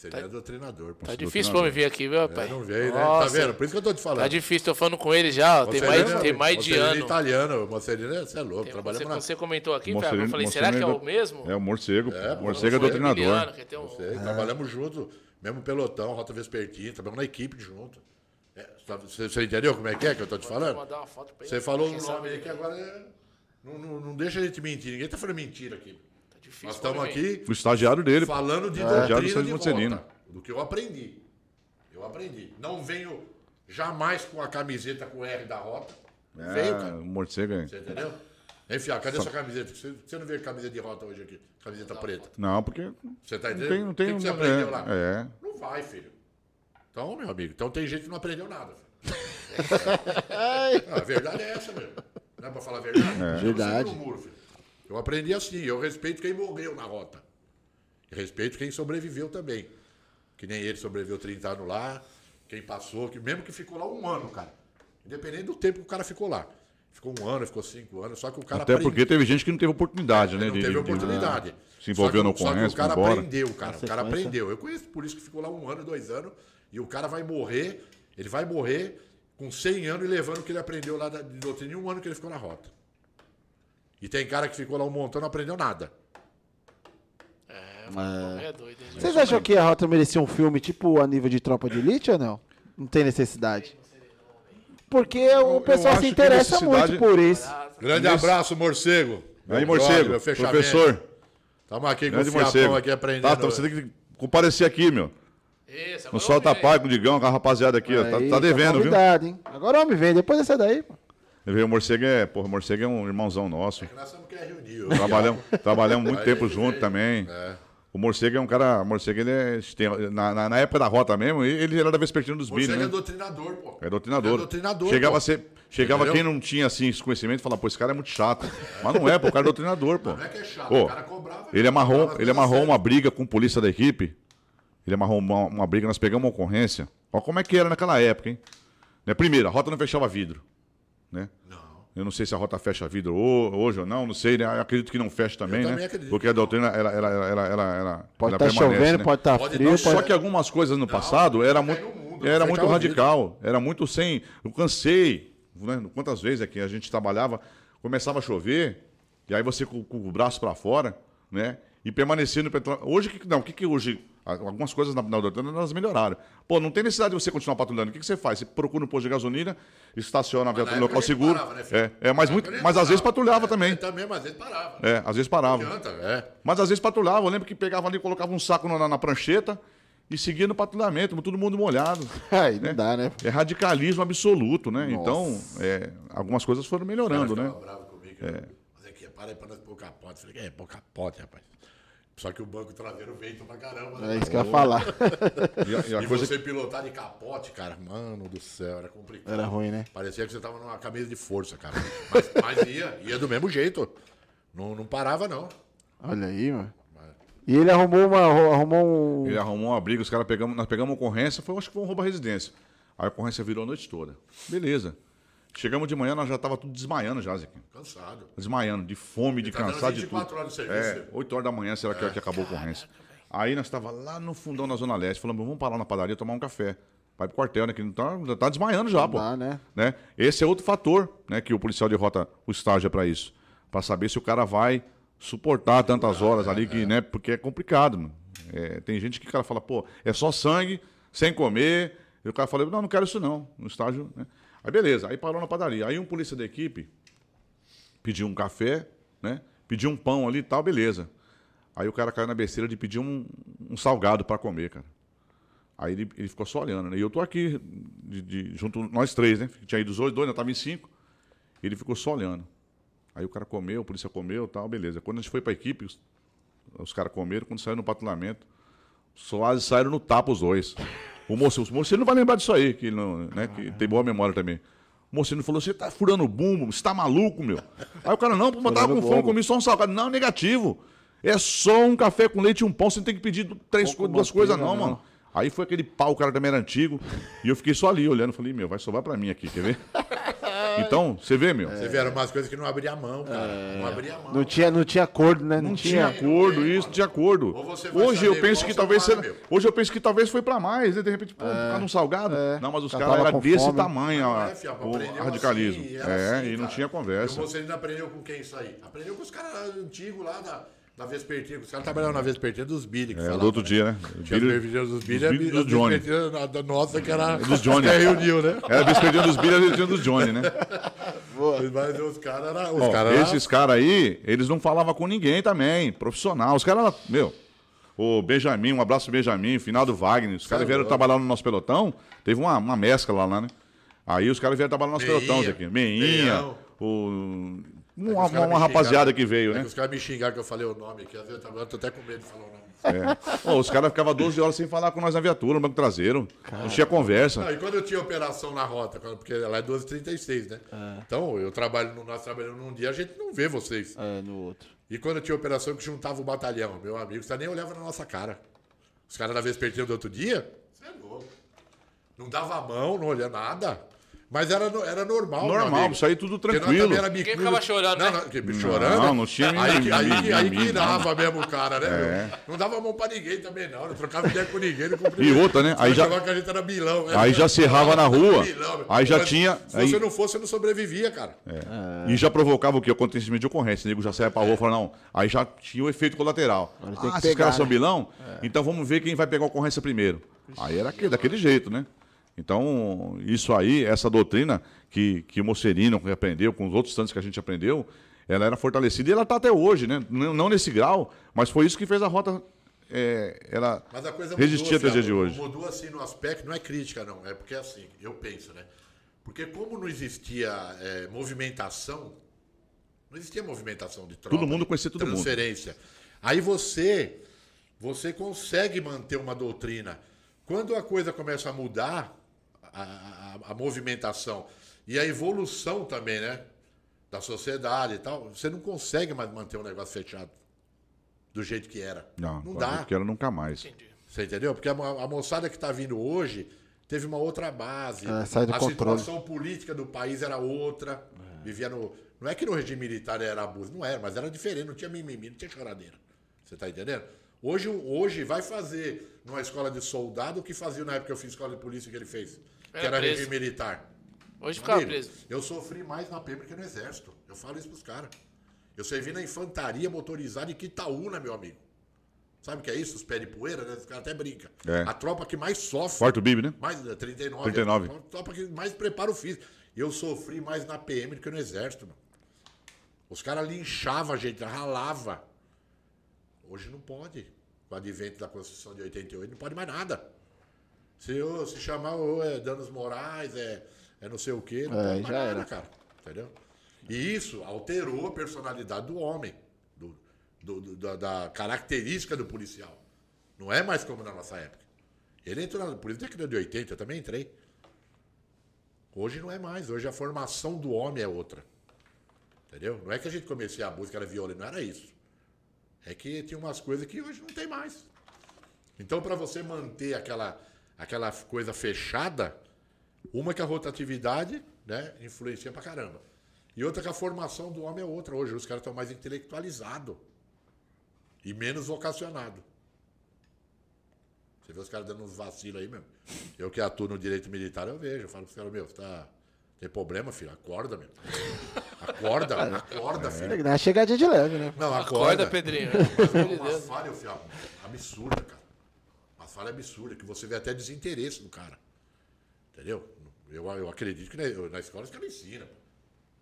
Seria tá, doutrinador. Tá difícil pra me vir aqui, viu, pai? É, não veio, né? Tá vendo? Por isso que eu tô te falando. Tá difícil, tô falando com ele já. Tem mais, tem mais de ano. italiano, Mosserino, você é louco. Tem, você, na... você comentou aqui, Mosserino, eu falei, será que é o mesmo? É o morcego. É, morcego é doutrinador. Um... Trabalhamos junto, mesmo pelotão, Rota Vespertina, trabalhamos na equipe junto. É, tá, você, você, entendeu como é que é que eu tô te falando? Você falou um nome aí que agora é... não, não, não deixa a gente mentir. Ninguém tá falando mentira aqui. Difícil. Nós estamos aqui. O estagiário dele. Falando de é. doutrina de volta, do que eu aprendi. Eu aprendi. Não venho jamais com a camiseta com o R da rota. É, Veio, cara. Morcego, Você entendeu? Enfim, cadê Só... sua camiseta? Você, não vê camiseta de rota hoje aqui? Camiseta preta. Não, porque. Você tá entendendo? Não tem, não tem, o que, você aprendeu é, lá? É. Não vai, filho. Então, meu amigo, então tem gente que não aprendeu nada. ah, a verdade é essa mesmo. Não é pra falar a verdade? É. Verdade. Muro, eu aprendi assim, eu respeito quem morreu na rota. Respeito quem sobreviveu também. Que nem ele sobreviveu 30 anos lá, quem passou, que mesmo que ficou lá um ano, cara. Independente do tempo que o cara ficou lá. Ficou um ano, ficou cinco anos, só que o cara Até aprende... porque teve gente que não teve oportunidade, né? Não de, teve oportunidade. De, se envolveu no que o cara embora. aprendeu, cara. O cara aprendeu. Eu conheço por isso que ficou lá um ano, dois anos, e o cara vai morrer, ele vai morrer com 100 anos e levando o que ele aprendeu lá de doutrina em um ano que ele ficou na rota. E tem cara que ficou lá um montão e não aprendeu nada. É, é doido, Vocês acham que a rota merecia um filme tipo a nível de Tropa de Elite ou não? Não tem necessidade. Porque o pessoal se interessa muito por isso. Grande abraço, morcego. Aí, morcego, professor. Estamos aqui com Grande o morcego. aqui aprendendo. Tá, então você tem que comparecer aqui, meu. Isso, no Solta Pai com o Digão, com a rapaziada aqui, ó. Tá, tá, devendo, viu? Hein? Agora o homem vem, depois dessa daí, pô. O Morcego é, porra, o Morcego é um irmãozão nosso. É que nós somos que é reunido. Trabalhamos, trabalhamos muito tempo junto também. É. O Morcego é um cara. O Morcego, ele é. Na, na, na, época da rota mesmo, ele era da Vespertina dos Bilhos. Morcego né? é doutrinador, pô. É doutrinador. É doutrinador. Chegava, pô. Ser, chegava quem não tinha assim, esse conhecimento e falava, pô, esse cara é muito chato. Mas não é, pô, o cara é doutrinador, pô. Não é que é chato, pô, o cara cobrava. Ele amarrou, ele amarrou uma briga com a polícia da equipe. Ele amarrou uma, uma briga, nós pegamos uma ocorrência. Olha como é que era naquela época, hein? Né? Primeiro, a rota não fechava vidro. Né? Não. Eu não sei se a rota fecha vidro hoje ou não, não sei, né? Eu acredito que não fecha também, eu né? Também Porque a doutrina, ela, ela, ela, ela, ela pode estar tá chovendo, né? pode estar tá frio. Pode... Só que algumas coisas no passado não, era muito, mundo, era muito radical, era muito sem. Eu cansei, né? Quantas vezes aqui a gente trabalhava, começava a chover, e aí você com, com o braço para fora, né? E permanecendo no petróleo. Hoje, que, não, o que, que hoje Algumas coisas na, na doutrina elas melhoraram. Pô, não tem necessidade de você continuar patrulhando. O que, que você faz? Você procura um posto de gasolina, estaciona a viatura no local seguro. Parava, né, é, é, mas, muito, mas às vezes patrulhava é, também. Também, mas às vezes parava. Né? É, às vezes parava. Adianta, é. Mas às vezes patrulhava. Eu lembro que pegava ali, colocava um saco na, na prancheta e seguia no patrulhamento, todo mundo molhado. Aí né? não dá, né? É radicalismo absoluto, né? Nossa. Então, é, algumas coisas foram melhorando, né? bravo comigo. É. Mas aqui, para aí pra nós pôr capote. Falei, é, pôr capote, rapaz. Só que o banco traseiro vento pra caramba. Né? É isso que eu ia falar. e, a, e, você que... pilotar de capote, cara, mano do céu, era complicado. Era ruim, né? Parecia que você tava numa camisa de força, cara. Mas, mas ia, ia do mesmo jeito. Não, não parava, não. Olha aí, mano. E ele arrumou uma. Arrumou um... Ele arrumou uma briga, os caras pegamos, nós pegamos uma ocorrência, foi, acho que foi um roubo à residência. Aí a ocorrência virou a noite toda. Beleza. Chegamos de manhã, nós já tava tudo desmaiando já, Zequinha. Cansado. Desmaiando, de fome, de tá cansado, de tudo. horas de serviço. É, 8 horas da manhã, será que, é. que acabou a ocorrência. Aí nós estava lá no fundão da Zona Leste, falamos, vamos parar na padaria tomar um café. Vai pro quartel, né? Que não tá, já tá desmaiando já, não pô. Dá, né? né? Esse é outro fator, né? Que o policial de rota o estágio é para isso. para saber se o cara vai suportar tantas horas ali, que, é. né? Porque é complicado, mano. É, tem gente que o cara fala, pô, é só sangue, sem comer. E o cara fala, não, não quero isso não. No estágio, né? Aí beleza, aí parou na padaria. Aí um polícia da equipe pediu um café, né? Pediu um pão ali e tal, beleza. Aí o cara caiu na besteira de pedir um, um salgado para comer, cara. Aí ele, ele ficou só olhando, né? E eu tô aqui, de, de, junto, nós três, né? Tinha ido os dois, dois, nós tava em cinco. Ele ficou só olhando. Aí o cara comeu, a polícia comeu tal, beleza. Quando a gente foi pra equipe, os, os caras comeram, quando saiu no patrulhamento, só saíram no tapa os dois. O moço, o moço ele não vai lembrar disso aí, que, não, né, que tem boa memória também. O mocinho falou: você tá furando bumbo, você tá maluco, meu. Aí o cara, não, mas tava com fome, comi só um salgado. Não, negativo. É só um café com leite e um pão, você não tem que pedir três, duas coisas, não, não, mano. Aí foi aquele pau, o cara também era antigo. E eu fiquei só ali olhando. Falei, meu, vai sobrar pra mim aqui, quer ver? Então, você vê, meu. Você vê, eram umas coisas que não abria a mão, cara. É... Não abria a mão. Não tinha, não tinha acordo, né? Não, não tinha, acordo, isso, não tinha acordo. Hoje eu penso que talvez seja, Hoje eu penso que talvez foi pra mais, né? De repente, pô, é... um salgado. É... Não, mas os caras eram desse fome. tamanho, não, é, filho, o radicalismo. Assim, é, assim, e não tinha conversa. E você ainda aprendeu com quem isso aí? Aprendeu com os caras antigos lá da na Vespertina, os caras trabalhavam na Vespertina dos Billy. É, do outro né? dia, né? Billy, dos Billy, é Billy do Johnny. Da nossa, que era. Dos Johnny. Que reuniu, né? Era a Vespertina dos Billy, a Vespertina dos Johnny, né? Mas os caras eram. Os cara esses caras aí, eles não falavam com ninguém também, profissional. Os caras, meu. O Benjamin, um abraço Benjamin, final do Wagner. Os caras vieram trabalhar no nosso pelotão. Teve uma, uma mescla lá, né? Aí os caras vieram trabalhar no nosso Meinha, pelotão aqui. Meinha, o uma, uma, uma rapaziada que veio, é né? os caras me xingaram que eu falei o nome aqui. Agora eu tô até com medo de falar o nome. É. os caras ficavam 12 horas sem falar com nós na viatura, no banco traseiro. Cara. Não tinha conversa. Não, e quando eu tinha operação na rota, porque lá é 12h36, né? É. Então, eu trabalho, nós trabalhamos num dia, a gente não vê vocês. É, no outro. E quando eu tinha operação que juntava o batalhão, meu amigo, você nem olhava na nossa cara. Os caras da vespertina do outro dia, você é louco. Não dava a mão, não olhava nada. Mas era, era normal. Normal, isso aí tudo tranquilo. Era Ninguém ficava chorando, não, né? Não, chorando. Não, não tinha Aí, aí, aí, aí virava mesmo o cara, né? É. Não dava mão pra ninguém também, não. Não trocava ideia com ninguém. Não e outra, né? Aí já, que a gente era bilão. Né? Aí já serrava na rua. aí já tinha. Se você não fosse, você não sobrevivia, cara. É. E já provocava o que? Acontecimento de ocorrência. O nego já saia pra rua e falava, não. Aí já tinha o efeito colateral. Ah, esses caras são né? bilão? É. Então vamos ver quem vai pegar a ocorrência primeiro. Aí era daquele jeito, né? Então, isso aí, essa doutrina que, que o Mocerino aprendeu, com os outros tantos que a gente aprendeu, ela era fortalecida e ela está até hoje, né? Não, não, nesse grau, mas foi isso que fez a rota é, ela mas a coisa resistir até o dia de hoje. Mudou assim no aspecto, não é crítica, não, é porque assim, eu penso, né? Porque como não existia é, movimentação, não existia movimentação de troca. Todo mundo conhecia todo transferência. mundo. Aí você, você consegue manter uma doutrina. Quando a coisa começa a mudar, a, a, a movimentação e a evolução também, né? Da sociedade e tal, você não consegue mais manter um negócio fechado do jeito que era. Não, não dá. Que era nunca mais. Entendi. Você entendeu? Porque a, a moçada que está vindo hoje teve uma outra base. É, sai do a controle. situação política do país era outra. É. Vivia no. Não é que no regime militar era abuso, não era, mas era diferente, não tinha mimimi, não tinha choradeira. Você está entendendo? Hoje, hoje vai fazer numa escola de soldado o que fazia na época que eu fiz escola de polícia que ele fez. Era que era preso. regime militar. Hoje ficava preso. Eu sofri mais na PM que no exército. Eu falo isso pros caras. Eu servi na infantaria motorizada em Quitaúna, meu amigo. Sabe o que é isso? Os pés de poeira, né? Os caras até brincam. É. A tropa que mais sofre. Forte Bibi, né? Mais, 39. 39. A tropa que mais prepara o físico. Eu sofri mais na PM do que no exército, meu. Os caras linchavam a gente, ralava. Hoje não pode. Com o advento da Constituição de 88, não pode mais nada. Se, se chamar oh, é danos morais, é é não sei o quê, não é, já nada, era. cara. Entendeu? E isso alterou a personalidade do homem, do, do, do da, da, característica do policial. Não é mais como na nossa época. Ele entrou na polícia década de 80, eu também entrei. Hoje não é mais. Hoje a formação do homem é outra. Entendeu? Não é que a gente comecei a música, era violento, não era isso. É que tinha umas coisas que hoje não tem mais. Então, para você manter aquela, aquela coisa fechada, uma que a rotatividade né, influencia pra caramba. E outra que a formação do homem é outra. Hoje os caras estão mais intelectualizados e menos vocacionados. Você vê os caras dando uns vacilos aí mesmo. Eu que atuo no direito militar, eu vejo. Eu falo pros caras, meu, tá. Tem problema, filho? Acorda, meu. Acorda, acorda, é. filho. Dá uma chegadinha de leve, né? Não, acorda. acorda Pedrinho. Mas uma falha, filho, absurda, cara. Falha absurda, que você vê até desinteresse do cara. Entendeu? Eu, eu acredito que na, na escola os caras ensinam.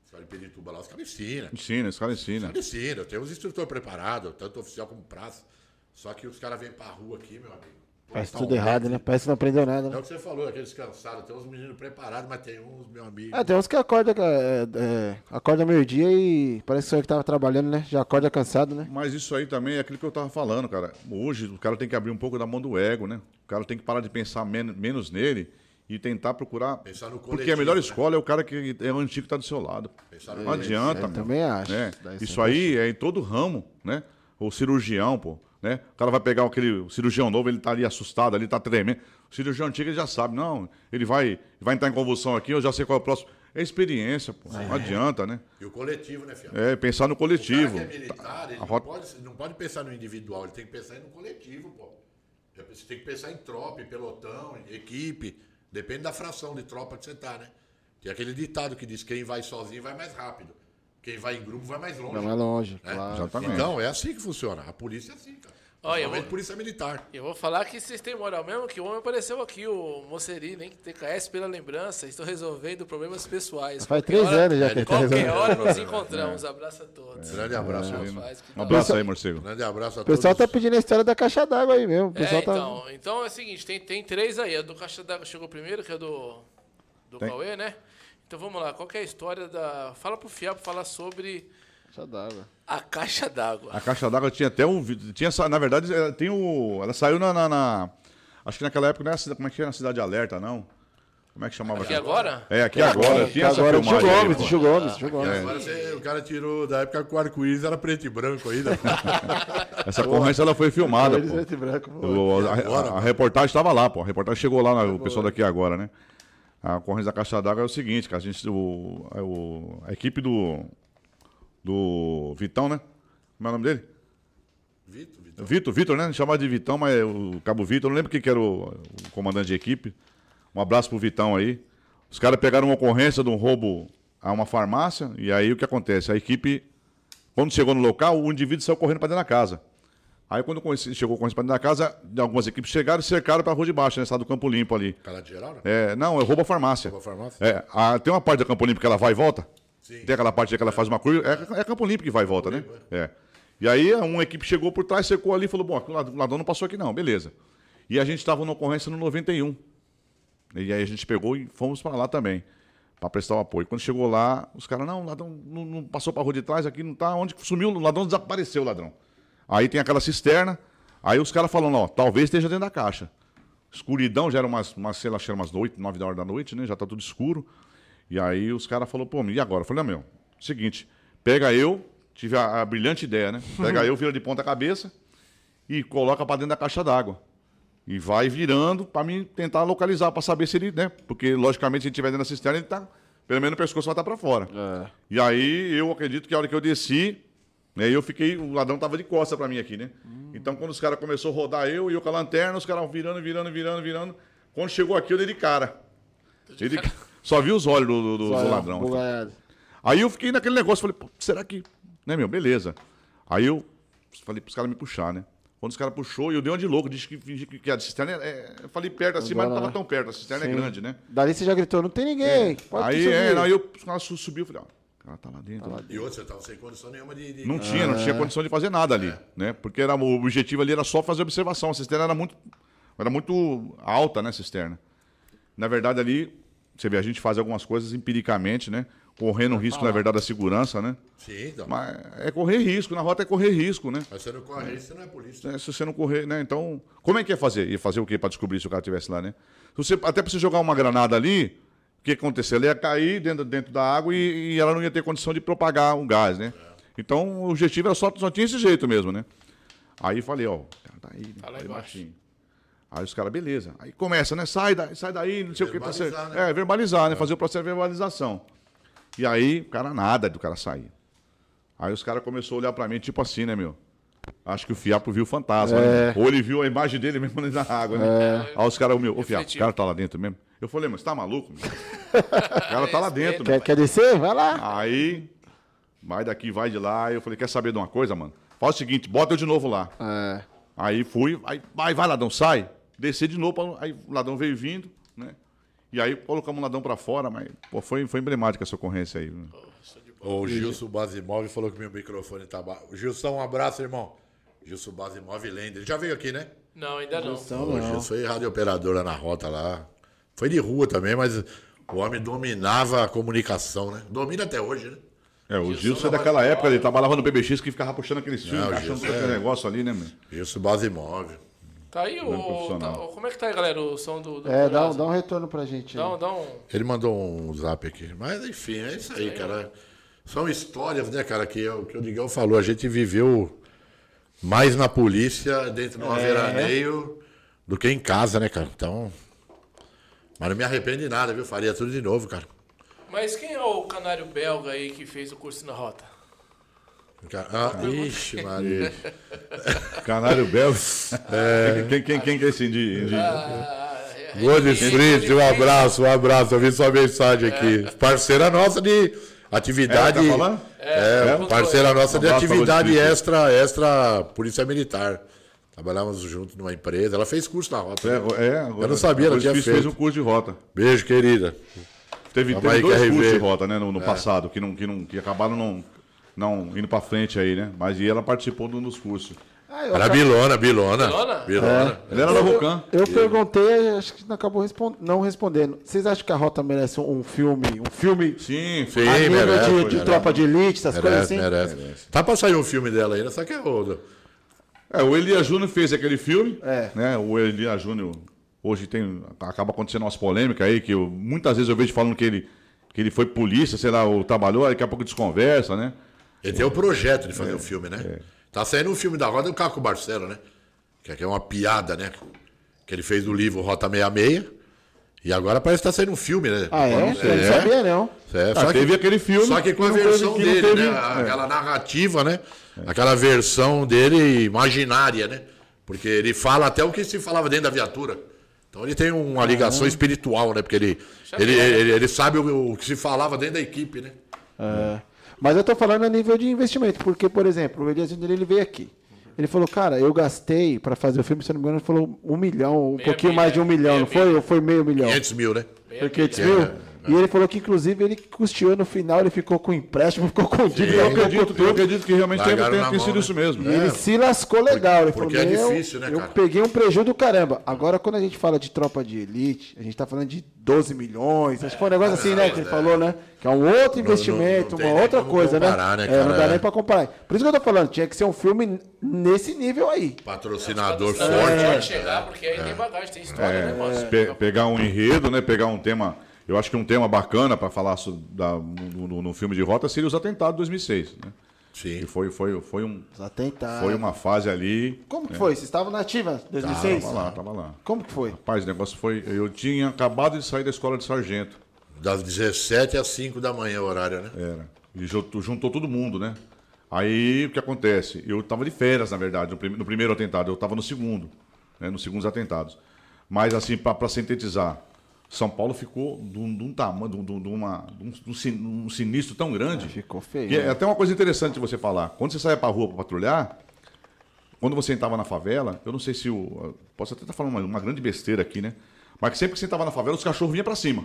Escola de Perituba lá, os caras ensinam. Ensina, os caras ensinam. Os caras ensinam. Tem uns instrutores preparados, tanto oficial como praça. Só que os caras vêm pra rua aqui, meu amigo. Faz tudo errado, né? Parece que não aprendeu nada, É né? o que você falou, aqueles cansados. Tem uns meninos preparados, mas tem uns, meu amigo. É, tem uns que acorda, é, é, acorda meio-dia e parece que só que tava trabalhando, né? Já acorda cansado, né? Mas isso aí também é aquilo que eu tava falando, cara. Hoje o cara tem que abrir um pouco da mão do ego, né? O cara tem que parar de pensar men menos nele e tentar procurar. Pensar no Porque a coletivo, melhor né? escola é o cara que é o antigo que tá do seu lado. Pensar no Não adianta, meu. também acho. né? Daí Isso aí é em todo ramo, né? O cirurgião, pô. Né? O cara vai pegar aquele o cirurgião novo, ele tá ali assustado, ali tá tremendo. O cirurgião antigo ele já sabe, não, ele vai, vai entrar em convulsão aqui, eu já sei qual é o próximo. É experiência, pô. Não adianta, né? E o coletivo, né, filho? É pensar no O coletivo. cara que é militar, ele A não, rota- pode, não pode pensar no individual, ele tem que pensar no coletivo, pô. Você tem que pensar em tropa, em pelotão, em equipe. Depende da fração de tropa que você tá, né? Tem aquele ditado que diz quem vai sozinho vai mais rápido. Quem vai em grupo vai mais longe. Vai mais longe, né? claro. Exatamente. Então, é assim que funciona. A polícia é assim, cara. Olha, eu vou- polícia militar. Eu vou falar que vocês têm moral mesmo, que o homem apareceu aqui, o nem que TKS pela lembrança, estou resolvendo problemas pessoais. Faz Qualquer três hora- anos já que ele tá Qualquer resolvendo. hora nos encontramos. Abraço a todos. Grande abraço. Que Um da abraço aí, morcego. Grande abraço a O pessoal tá todos. pedindo a história da caixa d'água aí mesmo. O É, pessoal tá. então, então é o seguinte, tem, tem três aí. A do Caixa d'Água chegou primeiro, que é do, do Tem. Cauê, né? Então vamos lá, qual que é a história da... Fala pro Fiapo falar sobre Caixa d'água. a Caixa d'Água. A caixa d'água tinha até um vídeo. Tinha, na verdade, ela tem o. Ela saiu na. na- na- acho que naquela época não era como é que era na cidade alerta, não? Como é que chamava Aqui agora? É, aqui agora. Tinha essa agora, Tio Gomes. Tio Gomes, Tio Gomes. Agora você- o cara tirou da época que o arco-íris era preto e branco ainda. Essa ocorrência ela foi filmada, pô. preto e branco, pô. O- a, agora, a- a reportagem estava lá, pô. A reportagem chegou lá, na- o pessoal daqui agora, né? A ocorrência da caixa d'água é o seguinte. A, gente, o, é o- a equipe do. Do Vitão, né? Como é o nome dele? Vitor, Vitor. Vitor, Vitor, né? Chamava de Vitão, mas é o Cabo Vitor, não lembro quem que era o, o comandante de equipe. Um abraço pro Vitão aí. Os caras pegaram uma ocorrência de um roubo a uma farmácia, e aí o que acontece? A equipe, quando chegou no local, o indivíduo saiu correndo para dentro da casa. Aí quando chegou para dentro da casa, algumas equipes chegaram e cercaram para a rua de baixo, né? Estado do Campo Limpo ali. Cara de geral, né? É, não, é roubo a farmácia. Roubo a farmácia? É, a- tem uma parte da Campo Limpo que ela vai e volta. Sim. Tem aquela parte que ela faz uma curva. É, é Campo Limpo que vai e volta, né? É. E aí uma equipe chegou por trás, secou ali e falou: bom, o lad- o ladrão não passou aqui não, beleza. E a gente estava na ocorrência no 91. E aí a gente pegou e fomos para lá também, para prestar o apoio. Quando chegou lá, os caras, não, o ladrão não, não passou para a rua de trás, aqui não tá. Onde sumiu? O ladrão desapareceu, o ladrão. Aí tem aquela cisterna, aí os caras falando, ó, talvez esteja dentro da caixa. Escuridão, já era umas, umas sei lá, umas 8, 9 da hora da noite, né? Já tá tudo escuro. E aí os caras falaram, pô, e agora? Eu falei, não, meu, seguinte, pega eu, tive a, a brilhante ideia, né? Pega eu, vira de ponta cabeça e coloca para dentro da caixa d'água. E vai virando para mim tentar localizar, para saber se ele, né? Porque, logicamente, se ele estiver dentro da cisterna, ele tá. Pelo menos o pescoço vai estar para fora. É. E aí eu acredito que a hora que eu desci, né, eu fiquei. O ladrão tava de costa para mim aqui, né? Então, quando os caras começaram a rodar eu e eu com a lanterna, os caras virando, virando, virando, virando. Quando chegou aqui, eu dei de cara. Ele só vi os olhos do, do- do- do ladrão. bugaiado. Aí eu fiquei naquele negócio, falei, pô, será que. Né, meu, beleza. Aí eu falei pros caras me puxar, né? Quando os caras puxou, eu dei uma de louco, disse que, fingi que que a cisterna é, é- Eu falei perto assim, mas não Agora, tava tão perto, a cisterna é Sim. grande, né? Dali você já gritou, não tem ninguém. Pode aí, é, aí eu, os caras su- subiu, eu falei, ó, cara tá lá dentro. né? E outro, você tava sem condição nenhuma de. de- Não tinha, não tinha condição de fazer nada ali, né? Porque era, o objetivo ali era só fazer observação. A cisterna era muito, era muito alta, né, a cisterna. Na verdade, ali, você vê, a gente faz algumas coisas empiricamente, né? Correndo um risco, na verdade, da segurança, né? Sim, então. Mas é correr risco, na rota é correr risco, né? Mas você não corre isso, você não é polícia. É, Se você não correr, né? Então, como é que ia fazer? Ia fazer o quê para descobrir se o cara estivesse lá, né? Se você, até para você jogar uma granada ali, que ia acontecer? Ela ia cair dentro, dentro da água e, e ela não ia ter condição de propagar um gás, né? Então, o objetivo era só, só tinha esse jeito mesmo, né? Aí falei, ó, o cara tá aí, né? Tá lá Aí embaixo. baixinho. Aí os caras, beleza. Aí começa, né? Sai, da, sai daí, não sei o que. Tá né? É, verbalizar, né? Fazer o processo de verbalização. E aí, o cara nada do cara sair. Aí os caras começaram a olhar pra mim, tipo assim, né, meu? Acho que o Fiapo viu o fantasma, né? Ou ele viu a imagem dele mesmo da água, né? Aí os caras, o meu, ô Fiapo, o cara tá lá dentro mesmo. Eu falei, mas você tá maluco? Meu? O cara tá lá dentro. Quer, quer descer? Vai lá. Aí, vai daqui, vai de lá. Aí eu falei, quer saber de uma coisa, mano? Faz o seguinte, bota eu de novo lá. É. Aí fui, aí, vai, vai, ladrão, sai. Desci de novo, aí o ladrão veio vindo, né? E aí colocamos o ladrão pra fora, mas pô, foi, foi emblemática essa ocorrência aí. né? O Gilson Basimov falou que meu microfone tá baixo. Gilson, um abraço, irmão. Gilson Base Move Lender. Ele já veio aqui, né? Não, ainda não. Não, Gilson foi rádio operadora na rota lá. Foi de rua também, mas o homem dominava a comunicação, né? Domina até hoje, né? É, o Gilson é daquela época, ele trabalhava no BBX que ficava puxando aqueles filmes, Não, o achando Gilson aquele é- negócio ali, né, meu? Gilson Base Move. Tá aí o. profissional. tá- como é que tá aí, galera? O som do. do É, dá, um- dá um retorno pra gente. Dá um- dá um. Ele mandou um zap aqui. Mas enfim, é isso aí, cara. São histórias, né, cara, que é o que o Digão falou. A gente viveu mais na polícia, dentro de um veraneio, do que em casa, né, cara? Então. Mas não me arrependo de nada, viu? Faria tudo de novo, cara. Mas quem é o canário belga aí que fez o curso na rota? Ah, ixi, Maria. Canário Bel. Quem, quem, quem que é esse de. de- Ah, é- Godes é- Fritz, um abraço, um abraço. Eu vi sua mensagem aqui. Parceira nossa de atividade. É, tá falando? É, É? parceira nossa Um de atividade extra, extra Polícia Militar. Trabalhávamos juntos numa empresa. Ela fez curso na rota. É, é, agora, Eu não sabia, ela tinha fez, feito. fez um curso de rota. Beijo, querida. Teve, teve aí, dois cursos de rota, né, no, no passado, que, não, que, não, que acabaram não, não indo pra frente aí, né? Mas e ela participou de um dos cursos. Ah, eu, Era acabei- Bilona, Bilona. Bilona? Bilona. Ele era da Vulcan. eu perguntei, acho que não acabou respon- não respondendo. Vocês acham que a Rota merece um, um filme, um filme Sim, Sim, a nível merece, de, de merece. tropa de elite, essas coisas Merece, assim? merece. Tá pra sair um filme dela ainda, só que é outro. É, o Elias Júnior fez aquele filme. É. Né? O Elias Júnior hoje tem. Acaba acontecendo umas polêmicas aí, que eu- muitas vezes eu vejo falando que ele, que ele foi polícia, sei lá, ou trabalhou, aí daqui a pouco desconversa, né? Ele tem o projeto de fazer o filme, né? É. Tá saindo um filme da Roda do Caco Barcelo, né? Que é uma piada, né? Que ele fez do livro Rota 66. E agora parece que tá saindo um filme, né? Ah, é? Eu não sabia, não. É, Ah, teve aquele filme Só que com a que teve- versão que não dele, teve- né? é. Aquela narrativa, né? Aquela versão dele imaginária, né? Porque ele fala até o que se falava dentro da viatura. Então ele tem uma ligação espiritual, né? Porque ele, ele, ele, ele sabe o, o que se falava dentro da equipe, né? É. Mas eu tô falando a nível de investimento, porque, por exemplo, o Elias ele veio aqui. Ele falou, cara, eu gastei pra fazer o filme, se eu não me engano, ele falou um milhão, um Meia pouquinho milha, mais de um milhão, meia não foi? Ou foi meio milhão? 500 mil, né? Foi 500 mil? E ele falou que, inclusive, ele custeou no final, ele ficou com empréstimo, ficou com dívida, Eu acredito, eu tudo. acredito que realmente na ter mão, sido né? isso mesmo. E ele se lascou legal. Ele Porque falou, é "Meu, difícil, né, Eu cara?" peguei um prejuízo do caramba. Agora, quando a gente fala de tropa de elite, a gente tá falando de 12 milhões. Acho que foi um negócio assim, né? Que ele falou, né? Que é um outro investimento, não tem uma nem outra coisa, comparar, né? né, É, não dá É. nem pra comparar. Por isso que eu tô falando, tinha que ser um filme nesse nível aí. Patrocinador Pode forte. chegar, porque aí tem bagagem, tem história, É, né, mano? pe- pegar um enredo, né? Pegar um tema. Eu acho que um tema bacana para falar da- no, no- no filme de rota seria os atentados de 2006. Né? Sim. E foi, foi, foi, um, Os atentados. foi uma fase ali. Como que foi? Vocês estavam na ativa em 2006? Tava lá, tava lá. Como que foi? Rapaz, o negócio foi. Eu tinha acabado de sair da escola de sargento. Das 17 às 5 da manhã o horário, né? Era. E juntou, juntou todo mundo, né? Aí o que acontece? Eu estava de férias, na verdade, no, prim- no primeiro atentado. Eu estava no segundo, né? nos segundos atentados. Mas, assim, para sintetizar, São Paulo ficou de um, um tamanho, de, um- de uma, de um, um sin- um sinistro tão grande. Ficou feio. Que é né? até uma coisa interessante de você falar. Quando você saia para rua para patrulhar, quando você entrava na favela, eu não sei se o. Posso até estar falando uma, uma grande besteira aqui, né? Mas que sempre que você entrava na favela, os cachorros vinham para cima.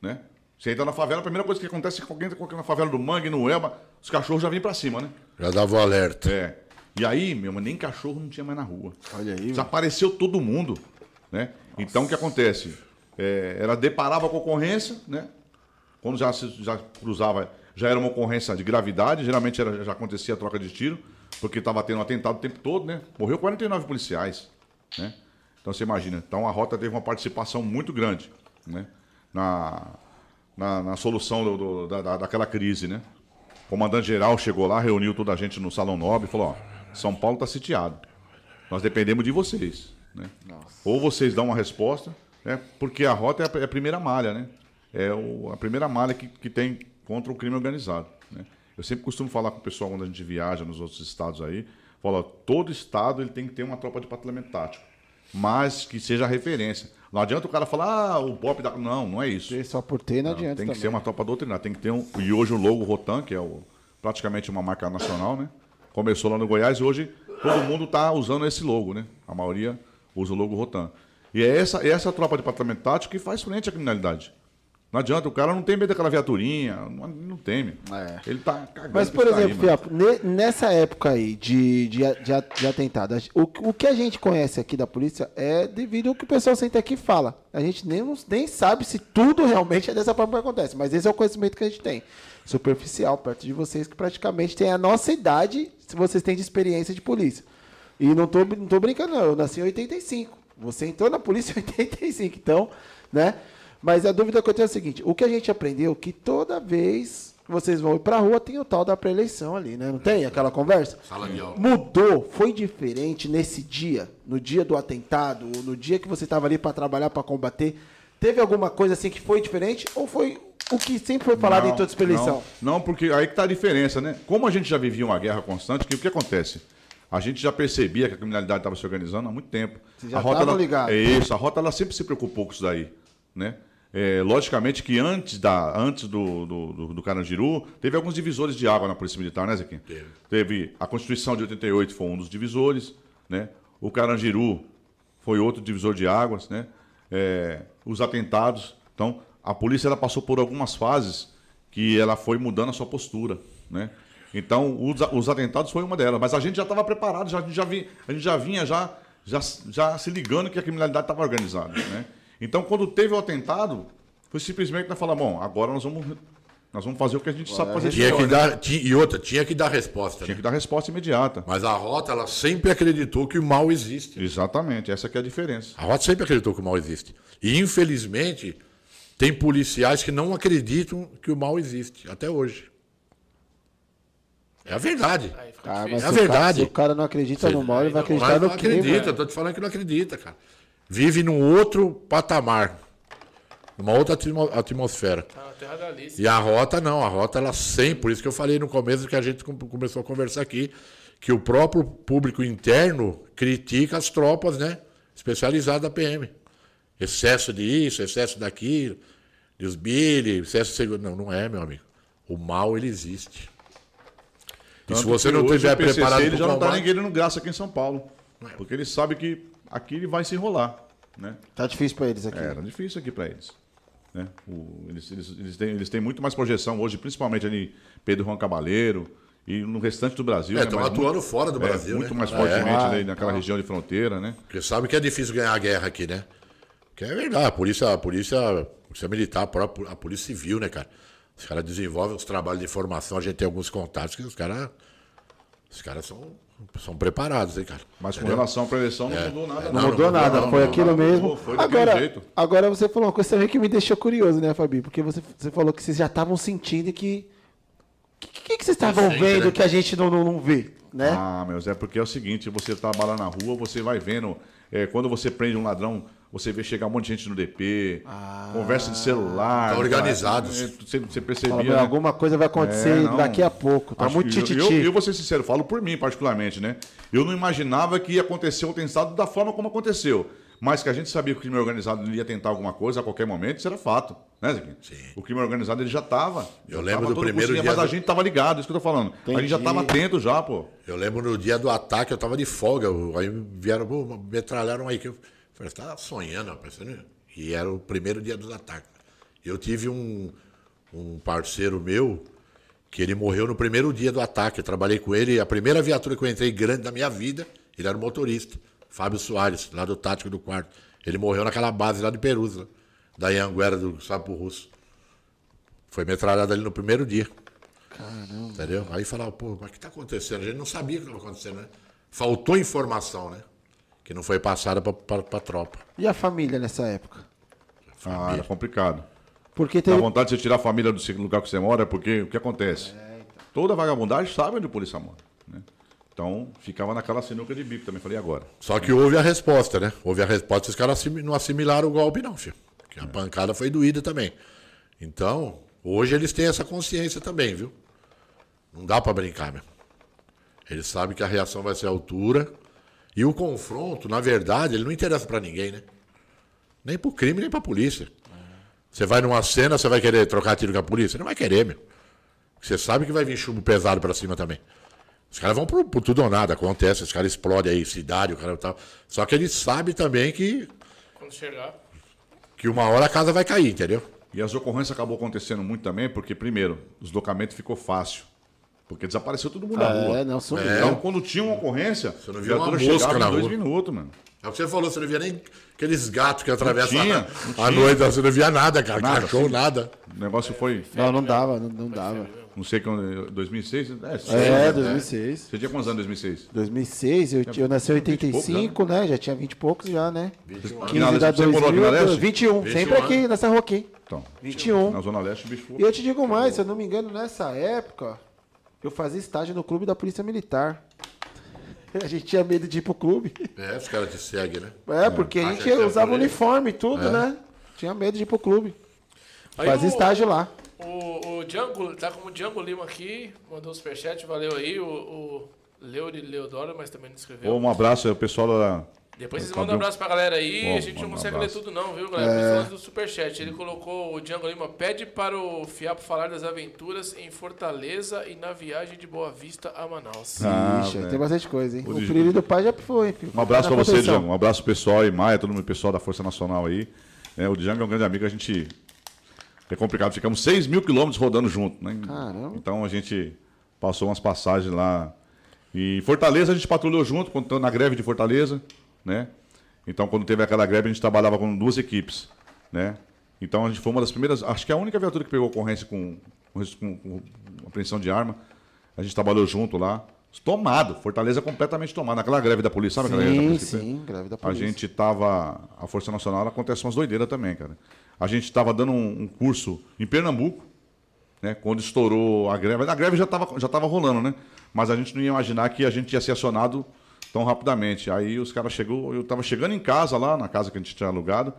Né? Você entra na favela, a primeira coisa que acontece é que alguém entra na favela do Mangue, no Elba, os cachorros já vêm para cima, né? Já dava o alerta. É. E aí, meu, nem cachorro não tinha mais na rua. Olha aí, Desapareceu todo mundo. Né? Então o que acontece? É, ela deparava com a ocorrência, né? Quando já, já cruzava, já era uma ocorrência de gravidade, geralmente era- já acontecia a troca de tiro, porque estava tendo um atentado o tempo todo, né? Morreu 49 policiais. Né? Então você imagina. Então a rota teve uma participação muito grande né? na, na, na solução do- do- da, da- daquela crise, né? O comandante-geral chegou lá, reuniu toda a gente no Salão Nobre e falou, ó, São Paulo está sitiado. Nós dependemos de vocês. Né? Ou vocês dão uma resposta, né? porque a rota é a, é a primeira malha, né? É o- a primeira malha que, que tem contra o crime organizado. Né? Eu sempre costumo falar com o pessoal quando a gente viaja nos outros estados aí, fala, todo estado ele tem que ter uma tropa de patrulhamento tático, mas que seja referência. Não adianta o cara falar, ah, o BOP da... Não, não é isso. Só por ter não, Não, adianta tem que também. ser uma tropa doutrinária, tem que ter um. E hoje o logo Rotan, que é o, praticamente uma marca nacional, né? Começou lá no Goiás e hoje todo mundo está usando esse logo, né? A maioria usa o logo Rotan. E é essa, é essa tropa de patrulhamento tático que faz frente à criminalidade. Não adianta, o cara não tem medo daquela viaturinha, não, não teme. É. Ele tá cagando. Mas, por exemplo, aí, Fiapo, nessa época aí de, de, de, de atentado, o, o que a gente conhece aqui da polícia é devido ao que o pessoal senta aqui e fala. A gente nem, nem sabe se tudo realmente é dessa forma que acontece, mas esse é o conhecimento que a gente tem. Superficial, perto de vocês, que praticamente tem a nossa idade, se vocês têm de experiência de polícia. E não tô, não tô brincando, não. Eu nasci em 85. Você entrou na polícia em 85, então, né? Mas a dúvida que eu tenho é a seguinte: o que a gente aprendeu é que toda vez que vocês vão ir para a rua tem o tal da pré-eleição ali, né? Não tem aquela conversa? Sala de aula. Mudou, foi diferente nesse dia, no dia do atentado, no dia que você estava ali para trabalhar, para combater. Teve alguma coisa assim que foi diferente ou foi o que sempre foi falado não, em toda essa eleição? Não, não, porque aí que está a diferença, né? Como a gente já vivia uma guerra constante, que, o que acontece? A gente já percebia que a criminalidade estava se organizando há muito tempo. Você já a rota, ela, ligado. É isso, a rota ela sempre se preocupou com isso daí, né? É, logicamente que antes, da, antes do, do, do, Carangiru, teve alguns divisores de água na Polícia Militar, né, Zequinha? Teve. Teve a Constituição de 88 foi um dos divisores, né? O Carangiru foi outro divisor de águas, né? É, os atentados. Então, a polícia ela passou por algumas fases que ela foi mudando a sua postura, né? Então, os, os atentados foi uma delas, mas a gente já estava preparado, já, a, gente já vi, a gente já vinha já, já, já se ligando que a criminalidade estava organizada, né? Então, quando teve o atentado, foi simplesmente nós falar, bom, agora nós vamos, nós vamos fazer o que a gente sabe fazer. Tinha que dar, tinha, e outra, tinha que dar resposta. Tinha né? que dar resposta imediata. Mas a Rota, ela sempre acreditou que o mal existe. Exatamente, essa é a diferença. A Rota sempre acreditou que o mal existe. E, infelizmente, tem policiais que não acreditam que o mal existe, até hoje. É a verdade. Ah, é a verdade. Cara, se o cara não acredita no mal, ele vai acreditar no não crime. Não acredita, estou te falando que não acredita, cara vive num outro patamar, numa outra atmosfera. Tá e a rota não, a rota ela sempre, por isso que eu falei no começo que a gente começou a conversar aqui, que o próprio público interno critica as tropas, né, especializadas da PM. Excesso de isso, excesso daquilo, desbile, excesso de segurança. Não, não é, meu amigo. O mal, ele existe. Tanto e se você não estiver preparado... Ele já não está nem querendo graça aqui em São Paulo. É. Porque ele sabe que aqui ele vai se enrolar. Né? Tá difícil para eles aqui. É, tá difícil aqui para eles. Né? O, eles, eles, eles, têm, eles têm muito mais projeção hoje, principalmente ali Pedro Juan Cabaleiro e no restante do Brasil. É, estão né? atuando muito, fora do é, Brasil. É, muito né? mais fortemente é. ali naquela ah, região de fronteira, né? Porque sabe que é difícil ganhar a guerra aqui, né? Que é verdade, a polícia, a polícia, a polícia militar, a polícia civil, né, cara? Os caras desenvolvem os trabalhos de informação, a gente tem alguns contatos que os caras. Os caras são são preparados, hein, cara. Mas com relação à prevenção não é. mudou nada. Não, não mudou nada, não, foi não, aquilo mesmo. Foi agora, jeito. agora você falou uma coisa também que me deixou curioso, né, Fabi? Porque você, você falou que vocês já estavam sentindo que. O que, que, que, vocês estavam vendo né? que a gente não, não, não vê? Né? Ah, meu Zé, porque é o seguinte, você trabalha na rua, você vai vendo. É, quando você prende um ladrão, você vê chegar um monte de gente no DP, ah, conversa de celular. Tá organizados. É, você, você percebia. Fala, né? Alguma coisa vai acontecer é, daqui a pouco. Tá muito tititi. Eu, eu, eu vou ser sincero, falo por mim particularmente, né? Eu não imaginava que ia acontecer o atentado da forma como aconteceu. Mas que a gente sabia que o crime organizado ia tentar alguma coisa a qualquer momento, isso era fato. Né, Zequinha? Sim. O crime organizado ele já estava. Eu lembro do primeiro dia. Mas do... a gente estava ligado, isso que eu tô falando. Entendi. A gente já estava atento já, pô. Eu lembro no dia do ataque, eu estava de folga. Aí vieram, pô, metralharam aí. Eu falei, você tá sonhando, rapaz. E era o primeiro dia dos ataques. Eu tive um, um parceiro meu que ele morreu no primeiro dia do ataque. Eu trabalhei com ele, a primeira viatura que eu entrei grande da minha vida, ele era o motorista. Fábio Soares, lá do Tático do Quarto. Ele morreu naquela base lá de Perusa, da Anguera do Sapo Russo. Foi metralhado ali no primeiro dia. Caramba. Entendeu? Aí falava, pô, mas o que está acontecendo? A gente não sabia o que estava acontecendo, né? Faltou informação, né? Que não foi passada para a tropa. E a família nessa época? Família. Ah, era complicado. Porque teve... Dá vontade de você tirar a família do lugar que você mora, porque o que acontece? É, então. Toda vagabundagem sabe onde o polícia mora. Né? Então, ficava naquela sinuca de bico também. Falei, agora? Só que houve a resposta, né? Houve a resposta. Os caras não assimilaram o golpe, não, filho. Porque a é. pancada foi doída também. Então, hoje eles têm essa consciência também, viu? Não dá para brincar, meu. Eles sabem que a reação vai ser a altura. E o confronto, na verdade, ele não interessa para ninguém, né? Nem pro crime, nem pra polícia. Você vai numa cena, você vai querer trocar tiro com a polícia? Não vai querer, meu. Você sabe que vai vir chumbo pesado para cima também. Os caras vão por, por, tudo ou nada, acontece, os caras explodem aí, cidade, o cara tal. Só que ele sabe também que. Quando chegar. Que uma hora a casa vai cair, entendeu? E as ocorrências acabou acontecendo muito também, porque, primeiro, o deslocamento ficou fácil. Porque desapareceu todo mundo na É, rua. não, sumiu. Então, quando tinha uma ocorrência, Você não via uma mosca chegava na em dois rua. minutos, mano. É o que você falou, você não via nem aqueles gatos que atravessam tinha, a, não noite, você não via nada, cara. Nada, cachorro, assim. nada. O negócio foi, Não, não dava, não, não dava. Não sei, quando, 2006? É, É, né? 2006. Você tinha quantos anos em 2006? 2006, eu, eu nasci em 85, né? Já tinha 20 e poucos já, né? 15 Na- da você morou aqui na 2000, Leste? 21, sempre aqui, nessa rua aqui. Então, 21. na Zona Leste, bicho E eu te digo mais, se eu não me engano, nessa época, eu fazia estágio no clube da Polícia Militar. A gente tinha medo de ir pro clube. É, os caras te seguem, né? É, porque a Acha gente que é usava uniforme e tudo, né? Tinha medo de ir pro clube. Aí Fazia o- estágio lá. O, o Django, tá como Django Lima aqui, mandou um superchat, valeu aí. O, o Leuri Leodoro, mas também não escreveu. Um abraço aí, o pessoal da. Depois vocês mandam um abraço pra galera aí. Bom, a gente não manda um consegue ler tudo, não, viu, galera? Principalmente do Superchat. Ele colocou o Django Lima pede para o Fiapo falar das aventuras em Fortaleza e na viagem de Boa Vista a Manaus. Ah, Ixi, tem bastante coisa, hein? O O de- do pai já foi. filho. Um abraço Tá pra você. Django. Um abraço pro pessoal e Maia, todo mundo pessoal da Força Nacional aí. É, o Django é um grande amigo, a gente. É complicado, ficamos 6 mil quilômetros rodando junto, né? Caramba. Então a gente passou umas passagens lá. E Fortaleza a gente patrulhou junto, na greve de Fortaleza, né? Então quando teve aquela greve a gente trabalhava com duas equipes, né? Então a gente foi uma das primeiras, acho que é a única viatura que pegou ocorrência com, com, com- apreensão de arma. A gente trabalhou junto lá. Tomado, Fortaleza completamente tomado. Naquela greve da polícia, sabe aquela greve da polícia? sim, greve da A polícia. gente tava. A Força Nacional acontece umas doideiras também, cara. A gente estava dando um, um curso em Pernambuco, né? Quando estourou a greve. A greve já estava já rolando, né? Mas a gente não ia imaginar que a gente ia ser acionado tão rapidamente. Aí os caras chegou, eu estava chegando em casa lá, na casa que a gente tinha alugado,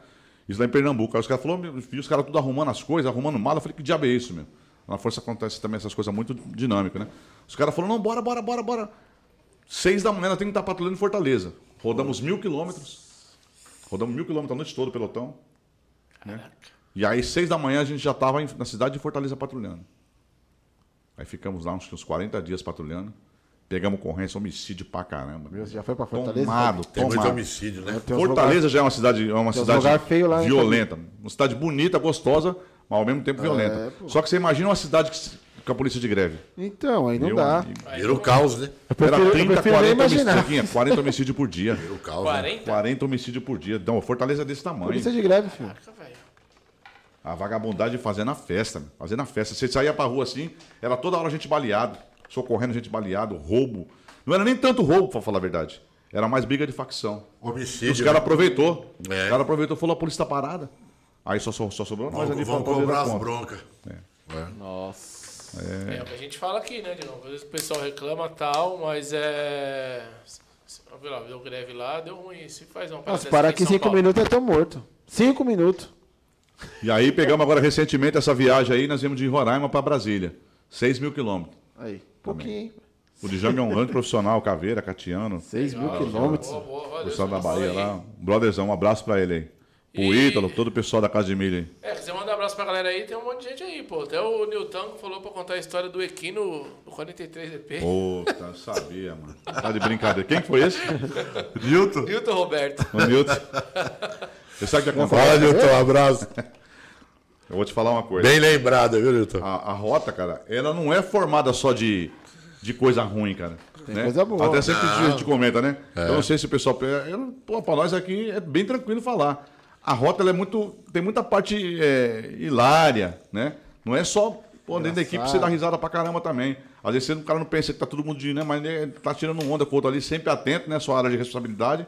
isso lá em Pernambuco. Aí os caras falaram, vi os caras tudo arrumando as coisas, arrumando mala. Eu falei, que diabo é isso, meu? Na Força acontece também essas coisas muito dinâmicas, né? Os caras falaram, não, bora, bora, bora, bora. Seis da manhã, temos que estar patrulhando em Fortaleza. Rodamos mil quilômetros. Rodamos mil quilômetros a noite toda, pelotão. Né? E aí, seis da manhã, a gente já estava na cidade de Fortaleza patrulhando. Aí ficamos lá uns, uns 40 dias patrulhando. Pegamos ocorrência, homicídio pra caramba. Meu, você já foi pra Fortaleza? Tomado, Tem muito tomado. homicídio, né? Tem uns Fortaleza já é uma cidade, é uma cidade lugar feio lá, né, violenta. Uma cidade bonita, gostosa, mas ao mesmo tempo violenta. pô. Só que você imagina uma cidade que com a polícia de greve. Então, aí não Meu dá. amigo. Vira o caos, né? prefiro- Era eu 30, prefiro nem 40 imaginar. homicídios, 40 homicídios por dia. Vira o caos. Né? 40? 40 homicídios por dia. Então, Fortaleza é desse tamanho. Polícia de greve, filho. Caraca, velho. A vagabundagem fazendo a festa, meu. fazendo a festa. Você saía pra rua assim, era toda hora gente baleado, socorrendo gente baleado, roubo. Não era nem tanto roubo, pra falar a verdade. Era mais briga de facção. E Homicídio. os caras aproveitou. É. Os caras aproveitou e falou, a polícia tá parada. Aí só, só, só sobrou nós Vamos, ali fazer cobrar as conta. broncas. É. É. o que a gente fala aqui, né, Digão? Às vezes o pessoal reclama tal, mas é. Lá, deu greve lá, deu ruim. Se faz uma Nossa, parar aqui cinco Paulo. minutos eu tô morto. Cinco minutos. E aí pegamos agora recentemente essa viagem aí, nós viemos de Roraima pra Brasília. 6 mil quilômetros. Aí, pouquinho, hein? O Django é um grande profissional, caveira, catiano. Seis mil quilômetros. Boa, boa, valeu. Pessoal da Bahia aí. lá. Um brotherzão, um abraço pra ele aí. O E- Ítalo, todo o pessoal da Casa de Milho aí. É, abraço pra galera aí, tem um monte de gente aí, pô. Até o Nilton que falou pra contar a história do Equino no 43EP. Puta, eu sabia, mano. Tá de brincadeira. Quem que foi esse? Nilton. Nilton Roberto. O Nilton. Você sabe o que Fala, acontece? Nilton, um abraço. Eu vou te falar uma coisa. Bem lembrado, viu, Nilton? A, a rota, cara, ela não é formada só de, de coisa ruim, cara. né? coisa boa. Até sempre a gente comenta, né? Eu não sei se o pessoal. Eu, pô, pra nós aqui é bem tranquilo falar. A rota é muito. Tem muita parte é, hilária, né? Não é só. Pô, dentro da equipe você dá risada pra caramba também. Às vezes o cara não pensa que tá todo mundo de, né? Mas ele tá tirando onda com o outro ali, sempre atento, né? Sua área de responsabilidade.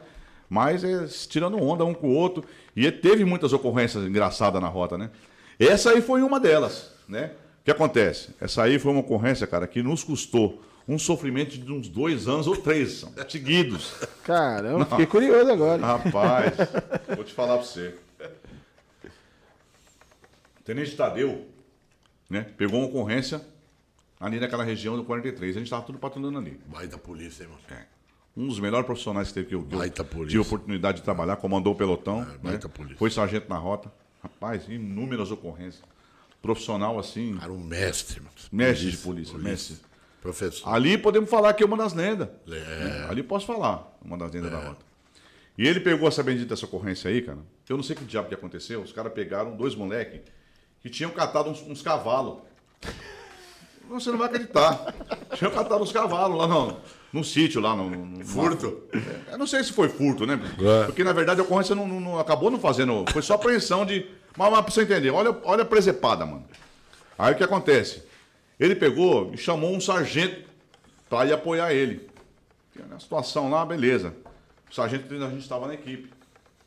Mas é tirando onda um com o outro. E teve muitas ocorrências engraçadas na rota, né? Essa aí foi uma delas, né? O que acontece? Essa aí foi uma ocorrência, cara, que nos custou um sofrimento de uns dois anos ou três são, seguidos. Caramba, fiquei curioso agora. Rapaz, vou te falar pra você. O Tenente Tadeu, né? Pegou uma ocorrência ali naquela região do 43. A gente tava tudo patrulhando ali. Baita polícia, hein, mano? É. Um dos melhores profissionais que teve que eu, Baita polícia. tive a oportunidade de trabalhar, comandou o pelotão, né? baita polícia. foi sargento na rota. Rapaz, inúmeras ocorrências. Profissional assim, Cara, um mestre, mano. mestre de polícia, mestre. Professor. Ali podemos falar que é uma das lendas. É. né? Ali posso falar, uma das lendas da rota. E ele pegou essa bendita essa ocorrência aí, cara. Eu não sei que diabo que aconteceu. Os caras pegaram dois moleques que tinham catado uns, uns cavalos. Você não vai acreditar. Tinham catado uns cavalos lá no, no sítio, lá no. no Furto? Eu não sei se foi furto, né? É. Porque na verdade a ocorrência não, não, não, acabou não fazendo. Foi só apreensão de. Mas, mas pra você entender, olha, olha a presepada, mano. Aí o que acontece? Ele pegou e chamou um sargento para ir apoiar ele. Na situação lá, beleza. O sargento a gente estava na equipe.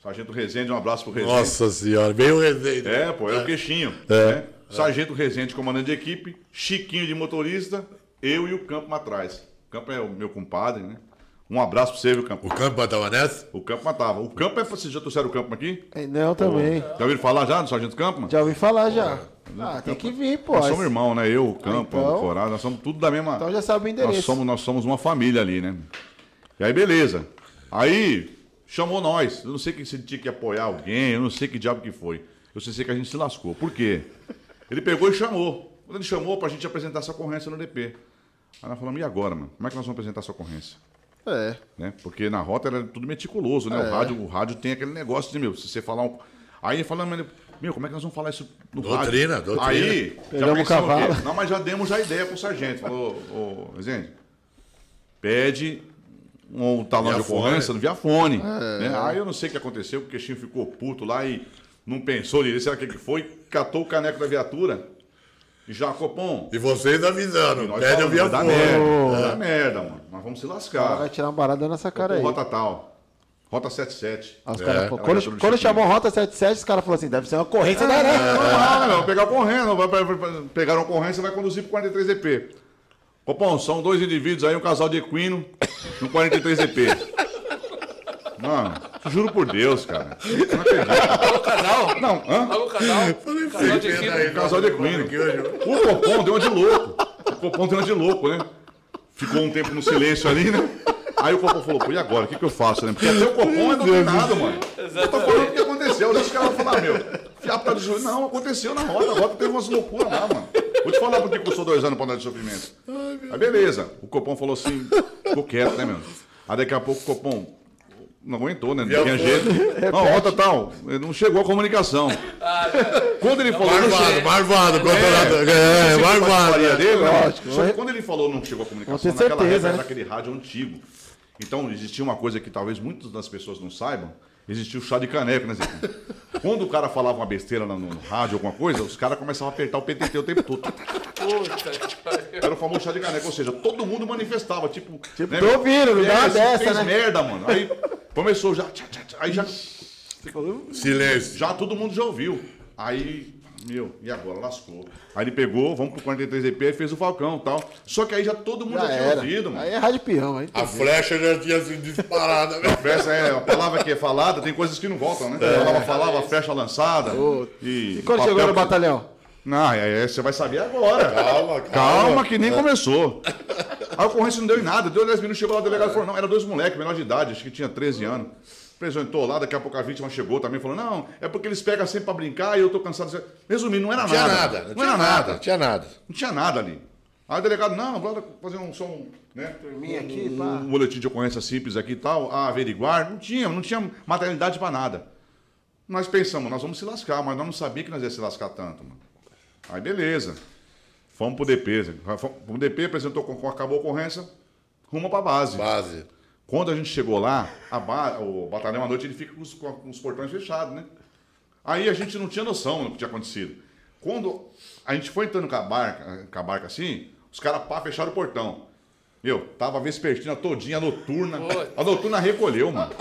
Sargento Rezende, um abraço pro Rezende. Nossa senhora, veio o Rezende. É, pô, é, é. o queixinho. É. Né? Sargento Rezende, comandante de equipe, Chiquinho de motorista, eu e o Campo atrás. O Campo é o meu compadre, né? Um abraço pra você, viu, Campo? O Campo matava nessa? O Campo matava. O Campo é. Vocês já trouxeram o Campo aqui? É, não, também. Já ouviram falar já do Sargento Campo? Já ouvi falar já. Ah, tem que vir, pô. Nós somos irmãos, né? Eu, o Campo, então... o Corado, nós somos tudo da mesma. Então já sabe o endereço. Nós somos, nós somos uma família ali, né? E aí, beleza. Aí, chamou nós. Eu não sei que se tinha que apoiar alguém, eu não sei que diabo que foi. Eu sei que a gente se lascou. Por quê? Ele pegou e chamou. Quando ele chamou pra gente apresentar essa ocorrência no DP. Aí nós falamos, e agora, mano? Como é que nós vamos apresentar essa ocorrência? É. Né? Porque na rota era tudo meticuloso, né? É. O, rádio, o rádio tem aquele negócio de, meu, se você falar um. Aí ele falando, meu, como é que nós vamos falar isso no doutrina, rádio? Doutrina, Aí, Pegamos já cavalo. Não, mas já demos a ideia pro sargento. Falou, ô, Rezende, pede um talão de ocorrência no Viafone. É. Né? Aí eu não sei o que aconteceu, porque o Queixinho ficou puto lá e não pensou nisso, sabe o que foi? Catou o caneco da viatura e já, Copom. E vocês avisando, pede o Viafone. Dá merda, dá merda, mano. Nós vamos se lascar. Vai tirar uma barada nessa cara aí. Rota tal. Rota 77. Ah, é. cara, pô, quando, quando chamou Rota 77, os caras falaram assim: deve ser uma ocorrência é, da Arana. Não, não, não, pegar ocorrência, vai pegar uma ocorrência vai conduzir pro 43 EP. Copom, são dois indivíduos aí, um casal de equino, no 43 EP. Mano, juro por Deus, cara. Não acredito. casal? Não, hã? Alô, casal? Casal de equino. Casal de equino. O Copom deu uma de louco. O Copom deu uma de louco, né? Ficou um tempo no silêncio ali, né? Aí o Copom falou, pô, e agora? O que, que eu faço, né? Porque até o Copom é dominado, mano. Eu tô falando o que aconteceu. Os caras falar, meu, fiapo tá de joelho. Não, aconteceu na roda. A roda teve umas loucuras lá, mano. Vou te falar porque custou dois anos pra andar de sofrimento. Aí beleza. O Copom falou assim, ficou quieto, né, meu? Aí daqui a pouco o Copom, não aguentou, né? Não tinha jeito. Não, rota tal. Não chegou a comunicação. Quando ele falou. Marvado, marvado, controlador. É, é marvado. Dele, Lógico. Só que quando ele falou não chegou a comunicação, naquela certeza, época né? era aquele rádio antigo. Então existia uma coisa que talvez muitas das pessoas não saibam. Existia o chá de caneco, né, Zé? Quando o cara falava uma besteira no, no rádio, alguma coisa, os caras começavam a apertar o PTT o tempo todo. Era o famoso chá de caneco, ou seja, todo mundo manifestava, tipo. Tipo, né, tô ouvindo, não dá uma dessa, fez né? merda, mano. Aí começou já. Aí já. Silêncio. Já todo mundo já ouviu. Aí meu, e agora? Lascou. Aí ele pegou, vamos pro 43 EP e fez o Falcão e tal. Só que aí já todo mundo já, já tinha ouvido, mano. Aí é rádio peão, aí. A flecha já tinha sido disparada, velho. A flecha é, a palavra que é falada, tem coisas que não voltam, né? É. A palavra falava, a flecha lançada. Oh. E, e quando chegou no que... batalhão? Não, aí você vai saber agora. Calma, calma. Calma, que nem começou. A ocorrência não deu em nada. Deu 10 minutos, chegou lá o delegado e falou: não, era dois moleques, menor de idade, acho que tinha 13 anos apresentou lá, daqui a pouco a vítima chegou também, falou, não, é porque eles pegam sempre para brincar e eu tô cansado. De... Resumindo, não era não nada. Nada, não, não tinha nada. nada. Não tinha nada. Não tinha nada ali. Aí o delegado, não, vamos fazer um som, né? aqui, um, um boletim de ocorrência simples aqui e tal, a averiguar. Não tinha, não tinha materialidade para nada. Nós pensamos, nós vamos se lascar, mas nós não sabíamos que nós ia se lascar tanto, mano. Aí beleza. Fomos pro DP. Fomos pro DP, apresentou, acabou a ocorrência, rumo pra base. Base. Quando a gente chegou lá, o batalhão à noite ele fica com os, com os, portões fechados, né? Aí a gente não tinha noção do que tinha acontecido. Quando a gente foi entrando com a barca, com a barca assim, os caras pá, fecharam o portão. Meu, tava a vespertina todinha, a noturna. A noturna recolheu, mano.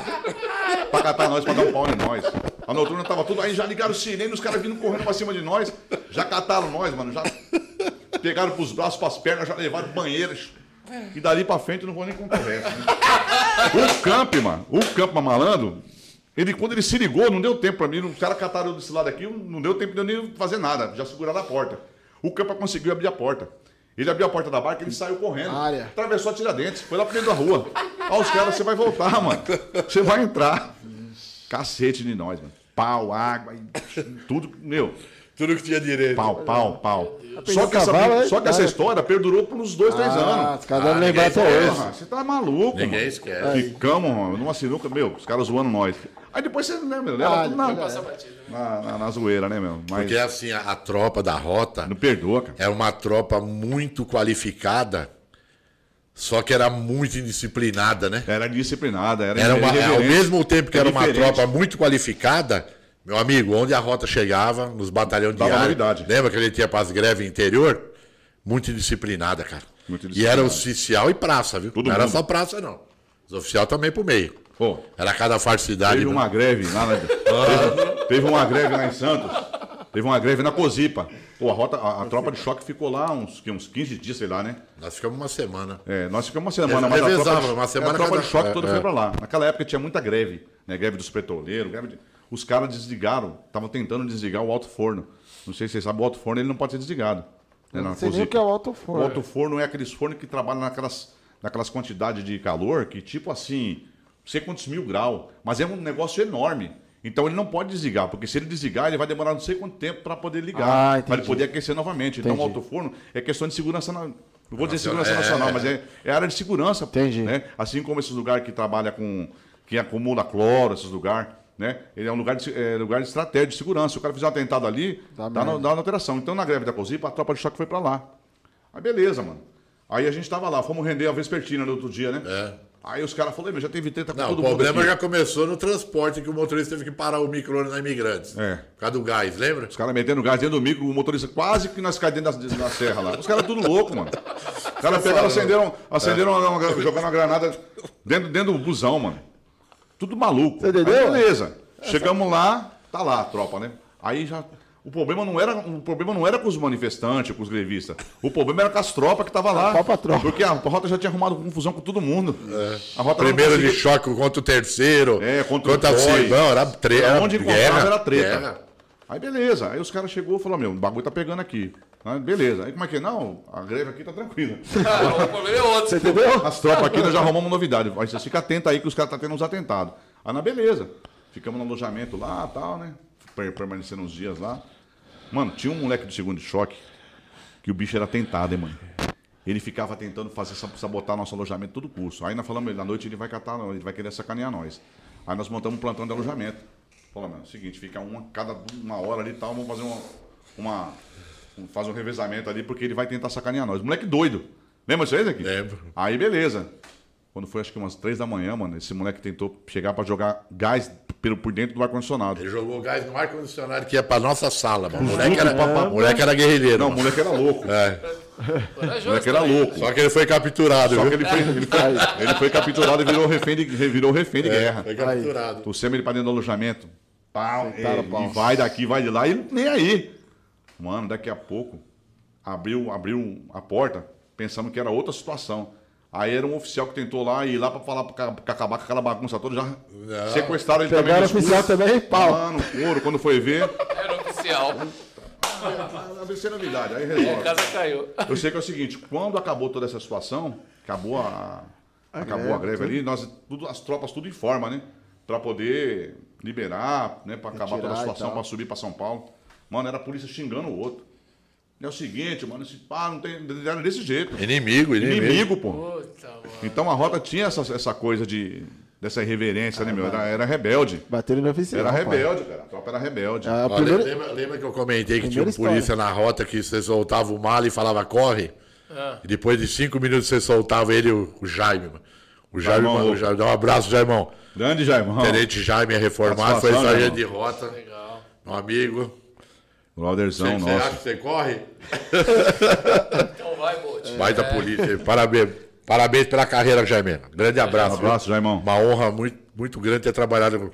pra catar nós, pra dar um pau em nós. A noturna tava tudo. Aí já ligaram o sirene, os caras vindo correndo pra cima de nós. Já cataram nós, mano. Já pegaram pros braços, pras pernas, já levaram banheiras. E dali pra frente eu não vou nem contar o resto. Né? O Camp, mano, o Camp malandro, ele, quando ele se ligou, não deu tempo pra mim. Os caras cataram desse lado aqui, não deu tempo de eu nem fazer nada. Já seguraram a porta. O Campa conseguiu abrir a porta. Ele abriu a porta da barca, ele saiu correndo. Área. Atravessou a Tiradentes, foi lá pro meio da rua. Ó, os caras, você vai voltar, mano. Você vai entrar. Cacete de nós, mano. Pau, água, tudo, meu. Tudo que tinha direito. Pau, pau, pau. Só que, essa, cavalo, é- só que essa ah, história perdurou por uns dois, três Ah, anos. os caras devem Ah, lembrar ninguém até hoje. Porra, você tá maluco, Ninguém mano. esquece. Ficamos mano, numa sinuca, meu, os caras zoando nós. Aí depois você lembra, leva Ah, tudo na, batida. na, na- na zoeira, né, meu? Mas Porque assim, a, a tropa da rota não perdoa, cara. era uma tropa muito qualificada, só que era muito indisciplinada, né? Era disciplinada, era, Era uma, ao mesmo tempo que É era uma tropa muito qualificada, meu amigo, onde a rota chegava, nos batalhões Dava diários, novidade. lembra que ele tinha para as greves interior? Muito disciplinada, cara. Muito E era oficial e praça, viu? Todo não era mundo. só praça, não. Os oficiais também pro meio. Pô, Era cada farcidade. teve uma greve lá na, teve, teve uma greve lá em Santos. Teve uma greve na Cozipa. Pô, a, rota, a, a tropa de choque ficou lá uns, uns 15 dias, sei lá, né? Nós ficamos uma semana. É, nós ficamos uma semana, mas a tropa, de, uma semana a tropa cada- de choque é, toda é. foi pra lá. Naquela época tinha muita greve, né? Greve dos petroleiros, greve de... Os caras desligaram, estavam tentando desligar o alto forno. Não sei se vocês sabem, o alto forno ele não pode ser desligado. Né, Não sei nem o que é o alto forno. O alto forno é aqueles fornos que trabalham naquelas, naquelas quantidades de calor que, tipo assim, não sei quantos mil graus, mas é um negócio enorme. Então ele não pode desligar, porque se ele desligar, ele vai demorar não sei quanto tempo para poder ligar, Ah, para entendi. ele poder aquecer novamente. Então o Entendi. alto forno é questão de segurança na, não vou dizer segurança é, nacional, é. mas é, é área de segurança. Entendi. Né? Assim como esses lugares que trabalham com. que acumula cloro, esses lugares. Né? Ele é um lugar de, é, lugar de estratégia, de segurança. Se o cara fizer um atentado ali, Dá dá, dá uma alteração. Então, na greve da COSIPA, a tropa de choque foi pra lá. Aí, beleza, mano. Aí a gente tava lá, fomos render a Vespertina no outro dia, né? É. Aí os caras falaram, "Ei, meu, já teve treta com Não, todo o mundo. problema aqui." já começou no transporte, que o motorista teve que parar o micro na Imigrantes. É. Por causa do gás, lembra? Os caras metendo gás dentro do micro, o motorista quase que nós caímos dentro da, da serra lá. Os caras tudo louco, mano. Os caras pegaram, acenderam, acenderam uma, uma- jogando uma granada dentro, dentro do busão, mano. Tudo maluco. Você entendeu? Aí, beleza. Chegamos lá, tá lá a tropa, né? Aí já. O problema, não era, o problema não era com os manifestantes, com os grevistas. O problema era com as tropas que estavam lá. A própria tropa. Porque a rota já tinha arrumado confusão com todo mundo. A rota não Primeiro de choque contra o terceiro. É, contra o contra a Toy. Silvão, era treta. Onde encontrava guerra, era treta. guerra. Aí beleza. Aí os caras chegou e falaram, meu, o bagulho tá pegando aqui. Beleza. Aí como é que é? Não, a greve aqui tá tranquila. Ah, o problema é outro. Você entendeu? As tropas aqui nós já arrumamos novidade. Aí você fica atento aí que os caras tá tendo uns atentados. Aí na beleza. Ficamos no alojamento lá e tal, né? Per- Permanecendo uns dias lá. Mano, tinha um moleque do segundo choque que o bicho era tentado, hein, mano. Ele ficava tentando fazer sabotar nosso alojamento todo curso. Aí nós falamos, na noite ele vai catar, ele vai querer sacanear nós. Aí nós montamos um plantão de alojamento. Falamos, mano, é o seguinte, fica uma, cada uma hora ali e tal, vamos fazer uma, uma um- faz um revezamento ali, porque ele vai tentar sacanear nós. Moleque doido. Lembra disso aí, aqui? Lembro. Aí beleza. Quando foi acho que umas três da manhã, mano, esse moleque tentou chegar pra jogar gás pelo, por dentro do ar-condicionado. Ele jogou gás no ar-condicionado que ia pra nossa sala, mano. O moleque era, o moleque era guerrilheiro. Não, o mano. moleque era louco. É. O Corajoso moleque era louco. Só que ele foi capturado, Só viu? que ele foi, ele foi, ele foi capturado e virou refém de, virou refém de guerra. Foi capturado. Trouxemos ele pra dentro do alojamento. Pau, Sentaram é, pau. e vai daqui, vai de lá, e nem aí. Mano, daqui a pouco, abriu, abriu a porta, pensamos que era outra situação. Aí era um oficial que tentou lá ir lá pra falar pra, pra acabar com aquela bagunça toda, já sequestraram ele também. Pegaram o oficial escuro. também, pau. Mano, couro, quando foi ver, Era um oficial. vai ser novidade, aí A resolve. casa caiu. Eu sei que é o seguinte, quando acabou toda essa situação, acabou a, acabou a greve ali, nós, tudo, as tropas tudo em forma, né? Pra poder liberar, né? Pra acabar toda a situação, pra subir pra São Paulo. Mano, era a polícia xingando o outro. É o seguinte, mano, esse pá, não tem. Era desse jeito. Inimigo, inimigo. Inimigo, pô. Puta, mano. Então a rota tinha essa, essa coisa de. dessa irreverência, né, meu? Era, era rebelde. Bateram no oficial. Era pai. rebelde, cara. A tropa era rebelde. Ah, Ó, primeiro- lembra, lembra que eu comentei que Primeira tinha um polícia na rota que você soltava o mala e falava corre? E depois de cinco minutos você soltava ele, o, o Jaime. mano. O Jaime, Jaimão. o Jaime, dá um abraço, Jaimão. Grande Jaimão. Tenente Jaime é reformado, foi sargento de rota. Legal. Um amigo. Você, Lauderzão, você acha que você corre? Então vai, Bolt. Vai da polícia. Parabéns. Parabéns pela carreira, Jaime. Grande Um abraço. viu? abraço, Jaimão. Uma honra muito, muito grande ter trabalhado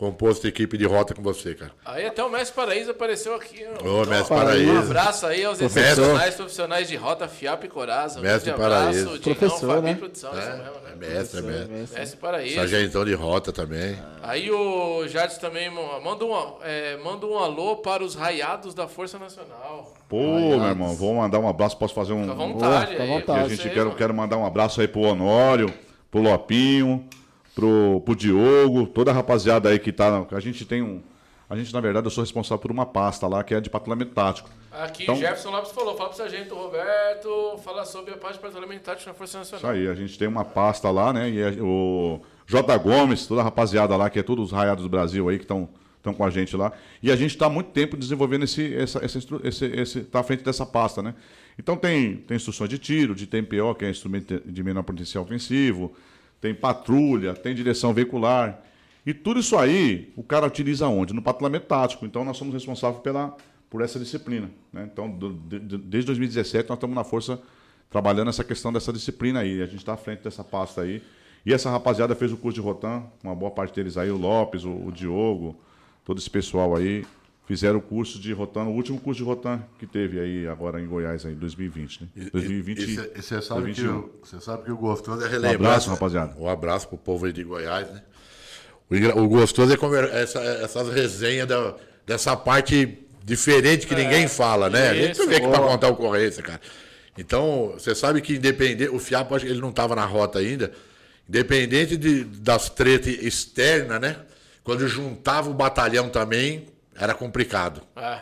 com posto de equipe de rota com você, cara. Aí até o Mestre Paraíso apareceu aqui. Ô, mestre Um Paraíso. abraço aí aos excepcionais profissionais de Rota Fiap e Coraza. Um Mestre grande abraço, Paraíso. Digão, Professor, Fabi né? Produção, isso mesmo, né? É mestre, é mestre. Mestre Paraíso. Sargentão de rota também. Aí o Jardim também manda um, é, manda um alô para os raiados da Força Nacional. Pô, meu irmão, vou mandar um abraço. Posso fazer um. Fica à vontade. fica à aí, vontade. A gente quero mandar um abraço aí pro Honório, pro Lopinho, pro, pro Diogo, toda a rapaziada aí que tá. A gente tem um. A gente, na verdade, eu sou responsável por uma pasta lá que é de patrulhamento tático. Aqui, então, Jefferson Lopes falou, fala pro sargento Roberto, falar sobre a parte de patrulhamento tático na Força Nacional. Isso aí, a gente tem uma pasta lá, né? E é o J. Gomes, toda a rapaziada lá, que é todos os raiados do Brasil aí que estão estão com a gente lá. E a gente está há muito tempo desenvolvendo esse, essa, essa, esse, esse, tá à frente dessa pasta, né? Então tem, tem instruções de tiro, de TMPO, que é instrumento de menor potencial ofensivo, tem patrulha, tem direção veicular. E tudo isso aí, o cara utiliza onde? No patrulhamento tático. Então nós somos responsáveis pela, por essa disciplina. Né? Então, do, de, desde 2017, nós estamos na força trabalhando essa questão dessa disciplina aí. A gente está à frente dessa pasta aí. E essa rapaziada fez o curso de Rotan, uma boa parte deles aí, o Lopes, o, o Diogo, todo esse pessoal aí, fizeram o curso de Rotan, o último curso de Rotan que teve aí agora em Goiás, em 2020, né? 2020. E, você sabe, que o, você sabe que o gostoso é relembrar. Um abraço, rapaziada. Um abraço pro povo aí de Goiás, né? O, o gostoso é essa, essas resenhas da, dessa parte diferente que é, ninguém fala, né? Isso, a gente vê que para contar ocorrência, cara. Então, você sabe que independente, o Fiapo, ele não estava na rota ainda, independente de, das tretas externas, né? Quando juntava o batalhão também, era complicado. É.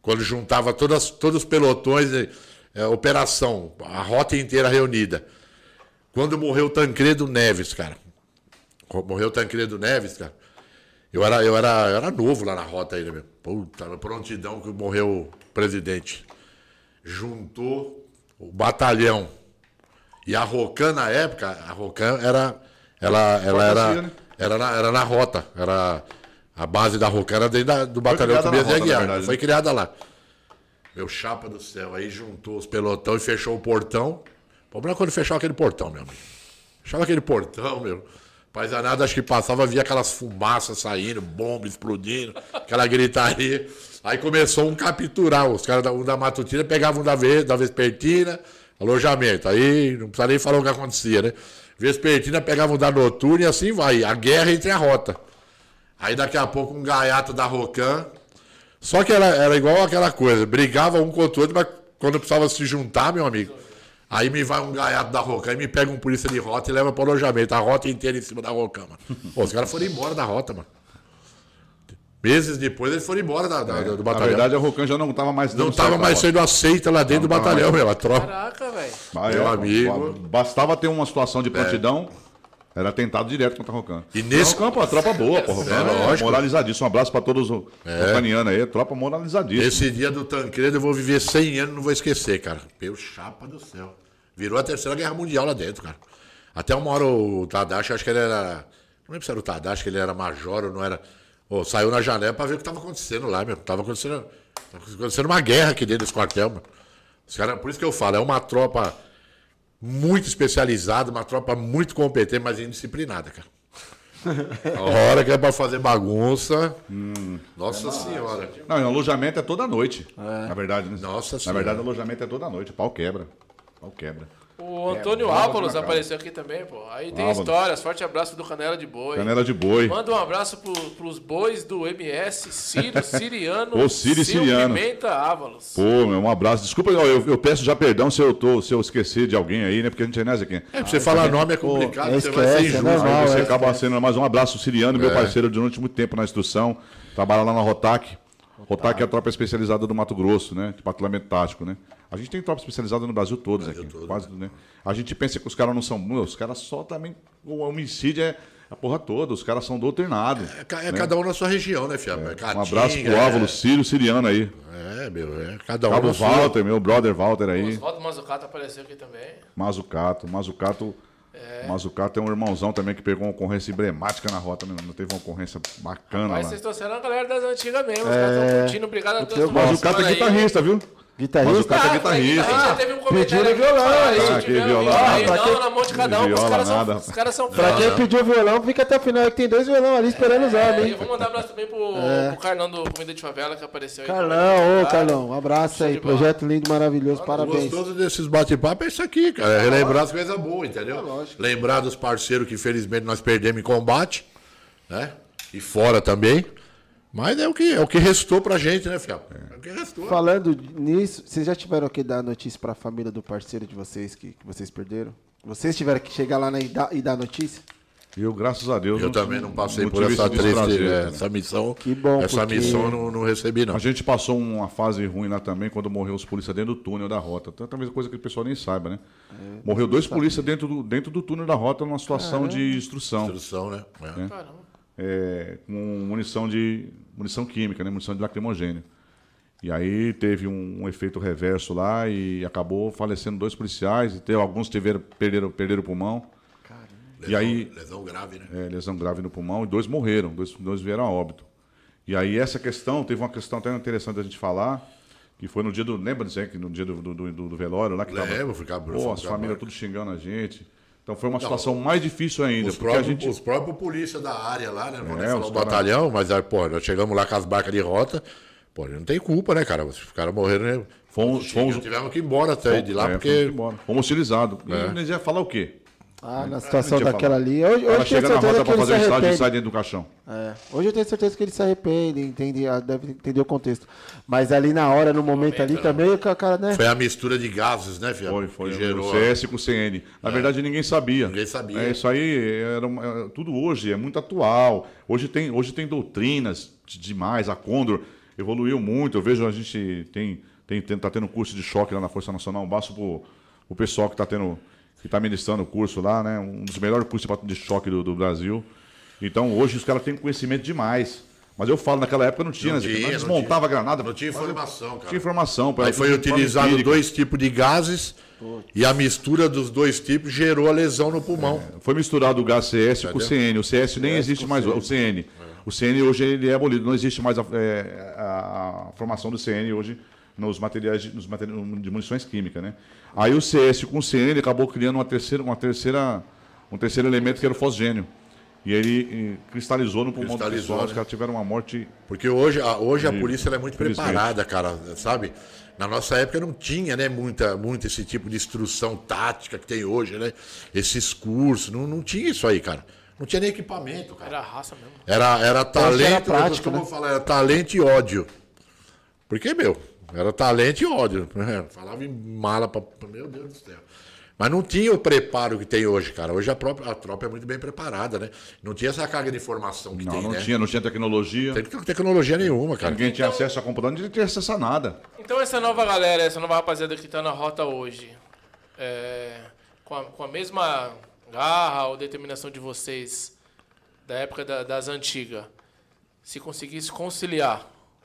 Quando juntava todas, todos os pelotões, é, é, operação, a rota inteira reunida. Quando morreu o Tancredo Neves, cara. Morreu o Tancredo Neves, cara. Eu era, eu era, eu era novo lá na rota ainda mesmo. Puta, na prontidão que morreu o presidente. Juntou o batalhão. E a Rocan, na época, a Rocan era. Ela, ela era. Né? Era na, era na rota. Era a base da Roca era dentro da, do batalhão Tobias de Aguiar. Verdade, foi né? criada lá. Meu chapa do céu, aí juntou os pelotão e fechou o portão. O problema é quando fechava aquele portão, meu amigo. Fechava aquele portão, meu. Paisanada, acho que passava, via aquelas fumaças saindo, bomba explodindo, aquela gritaria. Aí começou um capturar. Os caras da, um da matutina pegavam da, vez, da vespertina, alojamento. Aí não precisa nem falar o que acontecia, né? Vespertina pegavam da noturna e assim vai. A guerra entre a rota. Aí daqui a pouco um gaiato da Rocan. Só que era, era igual aquela coisa, brigava um contra o outro, mas quando precisava se juntar, meu amigo, aí me vai um gaiato da Rocan e me pega um polícia de rota e leva para o alojamento, a rota inteira em cima da Rocan, mano. Pô, os caras foram embora da rota, mano. Meses depois eles foram embora da, da, é, do batalhão. Na verdade, a Rocan já não estava mais Não estava mais sendo aceita lá dentro não, do batalhão, meu. A tropa. Caraca, velho. Meu é, amigo. Bastava ter uma situação de prontidão. É. Era tentado direto contra a Rocan. E nesse campo, a tropa boa, porra. É, lógico. Moralizadíssimo. Um abraço para todos os é. rocanianos aí. Tropa moralizadíssima. Esse dia do Tancredo eu vou viver 100 anos, não vou esquecer, cara. Meu chapa do céu. Virou a terceira guerra mundial lá dentro, cara. Até uma hora o Tadashi, acho que ele era. Não lembro se era o Tadashi, que ele era major ou não era. Oh, saiu na janela para ver o que estava acontecendo lá, meu. Tava acontecendo, tava acontecendo uma guerra aqui dentro desse quartel, meu. Os cara, por isso que eu falo, é uma tropa muito especializado, uma tropa muito competente, mas indisciplinada, cara. A hora que é pra fazer bagunça. Hum, nossa é senhora. Não, o alojamento é toda noite. É. Na verdade, né? Nossa Na senhora. verdade, o alojamento é toda noite. O pau quebra. O pau quebra. O Antônio é, apareceu aqui também, pô. Aí tem histórias. Forte abraço do Canela de Boi. Canela de Boi. Manda um abraço pro, pros bois do MS, Ciro Siriano. Ô, Ciro Siriano. Pimenta Ávalos. Pô, meu, um abraço. Desculpa, eu, eu, peço já perdão se eu, tô, se eu esquecer de alguém aí, né? Porque a gente é nessa aqui. É, pra você ah, falar nome é complicado, pô, você esquece, vai ser injusto. É normal, você é, acaba sendo mais um abraço Siriano, meu é. parceiro durante muito tempo na instrução. Trabalha lá na Rotac. Rotac é a tropa especializada do Mato Grosso, né? De patrulhamento tático, né? A gente tem tropa especializada no Brasil todos Brasil aqui. Todo, quase, né? A gente pensa que os caras não são. Os caras só também. O homicídio é a porra toda. Os caras são doutrinados. É, é né? cada um na sua região, né, Fiamma? É. Catinga, um abraço pro Ávalo, é... Sírio Siriano aí. É, meu, é cada um. Cabo Walter, sua... meu brother Walter aí. O Oswaldo Mazucato apareceu aqui também. Mazucato. Mazucato. É. Mazucato é um irmãozão também que pegou uma ocorrência emblemática na rota, não teve uma ocorrência bacana. Mas vocês trouxeram a galera das antigas mesmo, os é... caras estão curtindo, obrigado a todos. Mazucato é guitarrista, viu? Guitarrista? Mas o cara é guitarrista. A gente já teve um comentário pediu violão aí. Ah, que violão. Não, na mão de cada um. Viola, os, caras. São, os caras são Pra quem pediu violão, fica até o final, que tem dois violão ali esperando usar, é, hein? Eu vou mandar um abraço também pro, é. pro Carlão do Comida de Favela, que apareceu aí. Carlão, ô Carlão, um abraço aí. Projeto lindo, maravilhoso, parabéns. Gostoso desses bate-papo é isso aqui, cara. É relembrar as coisas boas, entendeu? É Lembrar dos parceiros que infelizmente nós perdemos em combate, né? E fora também. Mas é o que, é o que restou pra gente, né, Fiel? É. é o que restou. Falando nisso, vocês já tiveram que dar notícia pra família do parceiro de vocês que, que vocês perderam? Vocês tiveram que chegar lá na, e, dar, e dar notícia? Eu, graças a Deus. Eu não- também não passei não por essa triste, é, cara. essa missão. Que bom, Essa porque- missão eu não, não recebi, não. A gente passou uma fase ruim lá também quando morreu os polícias dentro do túnel da rota. Talvez coisa que o pessoal nem saiba, né? Morreu dois polícias dentro do, dentro do túnel da rota numa situação de instrução. Instrução, né? É. Caramba. É, com munição de munição química, né? Munição de lacrimogênio. E aí teve um, um efeito reverso lá e acabou falecendo dois policiais. E teve, alguns tiveram, perderam, perderam o pulmão. E Lesão- aí- Lesão grave, né? é, lesão grave no pulmão, e dois morreram, dois, dois vieram a óbito. E aí essa questão, teve uma questão até interessante da gente falar, que foi no dia do. Lembra dizer que no dia do, do, do- do velório lá que tava. Lembro, ficava Pô, as famílias tudo xingando a gente. Então foi uma situação mais difícil ainda, Os porque a próprios, gente. os próprios polícia da área lá, né? Não É, falar o batalhão, mas aí, pô, nós chegamos lá com as barcas de rota. Pô, não tem culpa, né, cara? Os caras morreram, né? Fomos- fomos- Tivemos que ir embora até de lá, é, porque. fomos. Fomos hostilizados. E eles iam falar o quê? Ah, na situação daquela fala. ali. Hoje, hoje Ela eu tenho chega na certeza rota ele fazer se o estádio e arrepende. sai dentro do caixão. É, Hoje eu tenho certeza que ele se arrepende, entende, ah, deve entender o contexto. Mas ali na hora, no momento ali também, o cara, né? Foi a mistura de gases, né, filho? Foi, foi. Que O gerou. CS com o CN. Na verdade, ninguém sabia. Ninguém sabia. É, isso aí, era, uma- é, tudo hoje é muito atual. Hoje tem, hoje tem doutrinas de- demais. A Condor evoluiu muito. Eu vejo a gente tem, tem, tem- tá tendo curso de choque lá na Força Nacional. Basta pro, o pessoal que está tendo que está ministrando o curso lá, né? Um dos melhores cursos de choque do, do Brasil. Então, hoje os caras têm conhecimento demais. Mas eu falo, naquela época não tinha, Não né? tinha, Nós não desmontava tinha. granada. Não tinha informação, cara. Tinha informação. Aí foi utilizado dois tipos de gases e a mistura dos dois tipos gerou a lesão no pulmão. Foi misturado o gás CS com o CN. O CS nem existe mais. O CN. O CN hoje ele é abolido. Não existe mais a, é, a- a formação do CN hoje nos materiais de, nos materiais de munições químicas, né? Aí o CS com o CN acabou criando uma terceira, uma terceira, um terceiro elemento que era o fosgênio. E ele cristalizou no pulmão do Cristalizou, pessoal. Os né? caras tiveram uma morte. Porque hoje, a, hoje a E- polícia ela é muito preparada, cara, sabe? Na nossa época não tinha, né, muita, muito esse tipo de instrução tática que tem hoje, né? Esses cursos, não, não tinha isso aí, cara. Não tinha nem equipamento, cara. Era raça mesmo. Era, era talento, prática, eu costumo né? falar, era talento e ódio. Porque, meu, era talento e ódio. né? Falava em mala pra. pra- Meu Deus do céu. Mas não tinha o preparo que tem hoje, cara. Hoje a, própria, a tropa é muito bem preparada, né? Não tinha essa carga de informação que Não, tem, não né? tinha, não tinha tecnologia. Tem tecnologia nenhuma, cara. Ninguém tinha acesso a computador, ninguém tinha acesso a nada. Então essa nova galera, essa nova rapaziada que tá na rota hoje, é, com, a, com a mesma garra ou determinação de vocês da época da- das antigas, se conseguisse conciliar,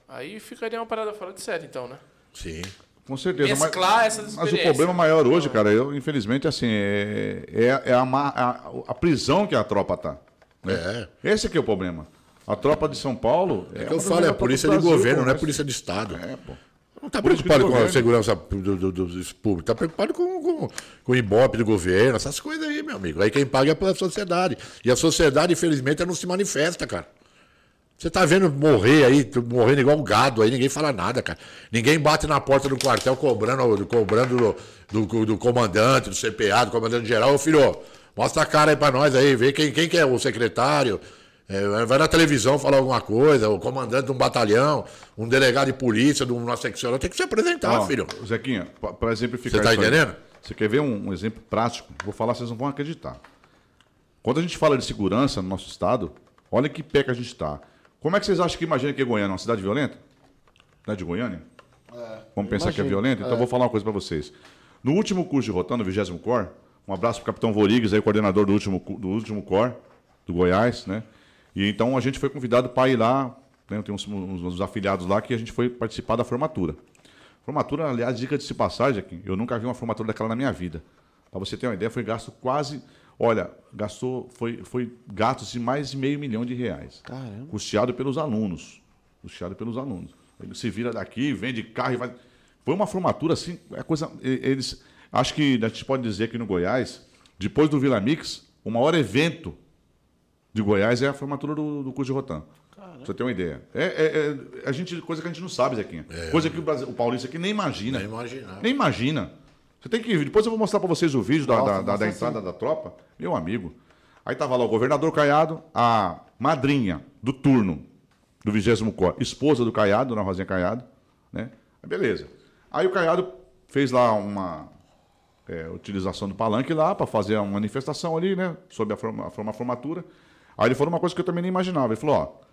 aí ficaria uma parada fora de série, então, né? Sim. Com certeza. mas- Mesclar essas Mas o problema maior hoje, cara, eu, infelizmente, assim, é, é, é a, a, a prisão que a tropa tá. É. Esse aqui é o problema. A tropa de São Paulo. É que uma eu falo, é melhores polícia de do Brasil, governo, pô, não é mas- polícia de Estado. É, pô. Não está preocupado com a governo. segurança do, do, do- dos públicos, está preocupado com, com, com o ibope do governo, essas coisas aí, meu amigo. Aí quem paga é a sociedade. E a sociedade, infelizmente, não se manifesta, cara. Você tá vendo morrer aí, morrendo igual um gado aí, ninguém fala nada, cara. Ninguém bate na porta do quartel cobrando, cobrando do, do, do comandante, do CPA, do comandante geral. Ô filho, mostra a cara aí pra nós aí, vê quem, quem que é o secretário. É, vai na televisão falar alguma coisa, o comandante de um batalhão, um delegado de polícia de uma seccional, tem que se apresentar, Ó, filho. Zequinha, para exemplificar Você tá isso aí, entendendo? Você quer ver um, um exemplo prático? Vou falar, vocês não vão acreditar. Quando a gente fala de segurança no nosso estado, olha que pé que a gente está. Como é que vocês acham que imagina que é Goiânia? Uma cidade violenta? Cidade de Goiânia? Vamos pensar que é violenta? Então eu vou falar uma coisa para vocês. No último curso de rotando, no 20 Cor, um abraço para o capitão Vorigues, aí, coordenador do último, do último Cor, do Goiás, né? E então a gente foi convidado para ir lá, né? Tem uns, uns- uns afiliados lá que a gente foi participar da formatura. Formatura, aliás, dica de se passagem aqui, eu nunca vi uma formatura daquela na minha vida. Para você ter uma ideia, foi gasto quase. Olha, gastou, foi, foi gastos de mais de meio milhão de reais. Caramba. Custeado pelos alunos. Custeado pelos alunos. Ele se vira daqui, vende carro e vai. Foi uma formatura assim, é coisa. Eles. Acho que a gente pode dizer que no Goiás, depois do Vila Mix, o maior evento de Goiás é a formatura do, do curso de Rotan. Pra você ter uma ideia. É, é- é- a gente, coisa que a gente não sabe, Zequinha. Coisa que o, Brasil, o paulista aqui nem imagina. Nem imaginar. Nem imagina. Você tem que. Depois eu vou mostrar para vocês o vídeo da, Nossa, da- da- da entrada da tropa. Meu amigo. Aí tava lá o governador Caiado, a madrinha do turno do 20 Cor, esposa do Caiado, Dona Rosinha Caiado, né? Beleza. Aí o Caiado fez lá uma. é, utilização do palanque lá para fazer uma manifestação ali, né? Sobre a, forma, a formatura. Aí ele falou uma coisa que eu também nem imaginava. Ele falou, ó,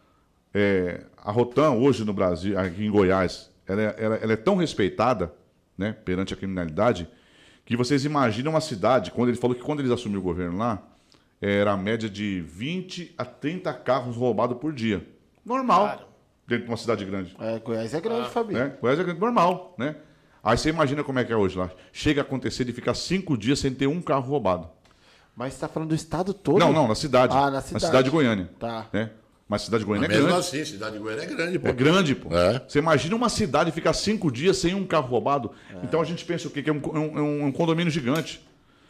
é, a Rotan hoje no Brasil, aqui em Goiás, ela é, ela, ela é tão respeitada, né, perante a criminalidade, que vocês imaginam uma cidade, quando ele falou que quando eles assumiram o governo lá, era a média de 20 a 30 carros roubados por dia. Normal. Claro. Dentro de uma cidade grande. É, Goiás é grande, ah. Fabinho. Né? Goiás é grande, normal, né? Aí você imagina como é que é hoje lá. Chega a acontecer de ficar cinco dias sem ter um carro roubado. Mas você está falando do estado todo? Não, não, na cidade. Ah, na cidade. Na cidade de Goiânia. Tá. Né? Mas cidade de Goiânia Mas é mesmo grande. assim, cidade de Goiânia é grande, pô. É grande, pô. É. Você imagina uma cidade ficar cinco dias sem um carro roubado. É. Então a gente pensa o quê? Que é um, um, um, condomínio gigante.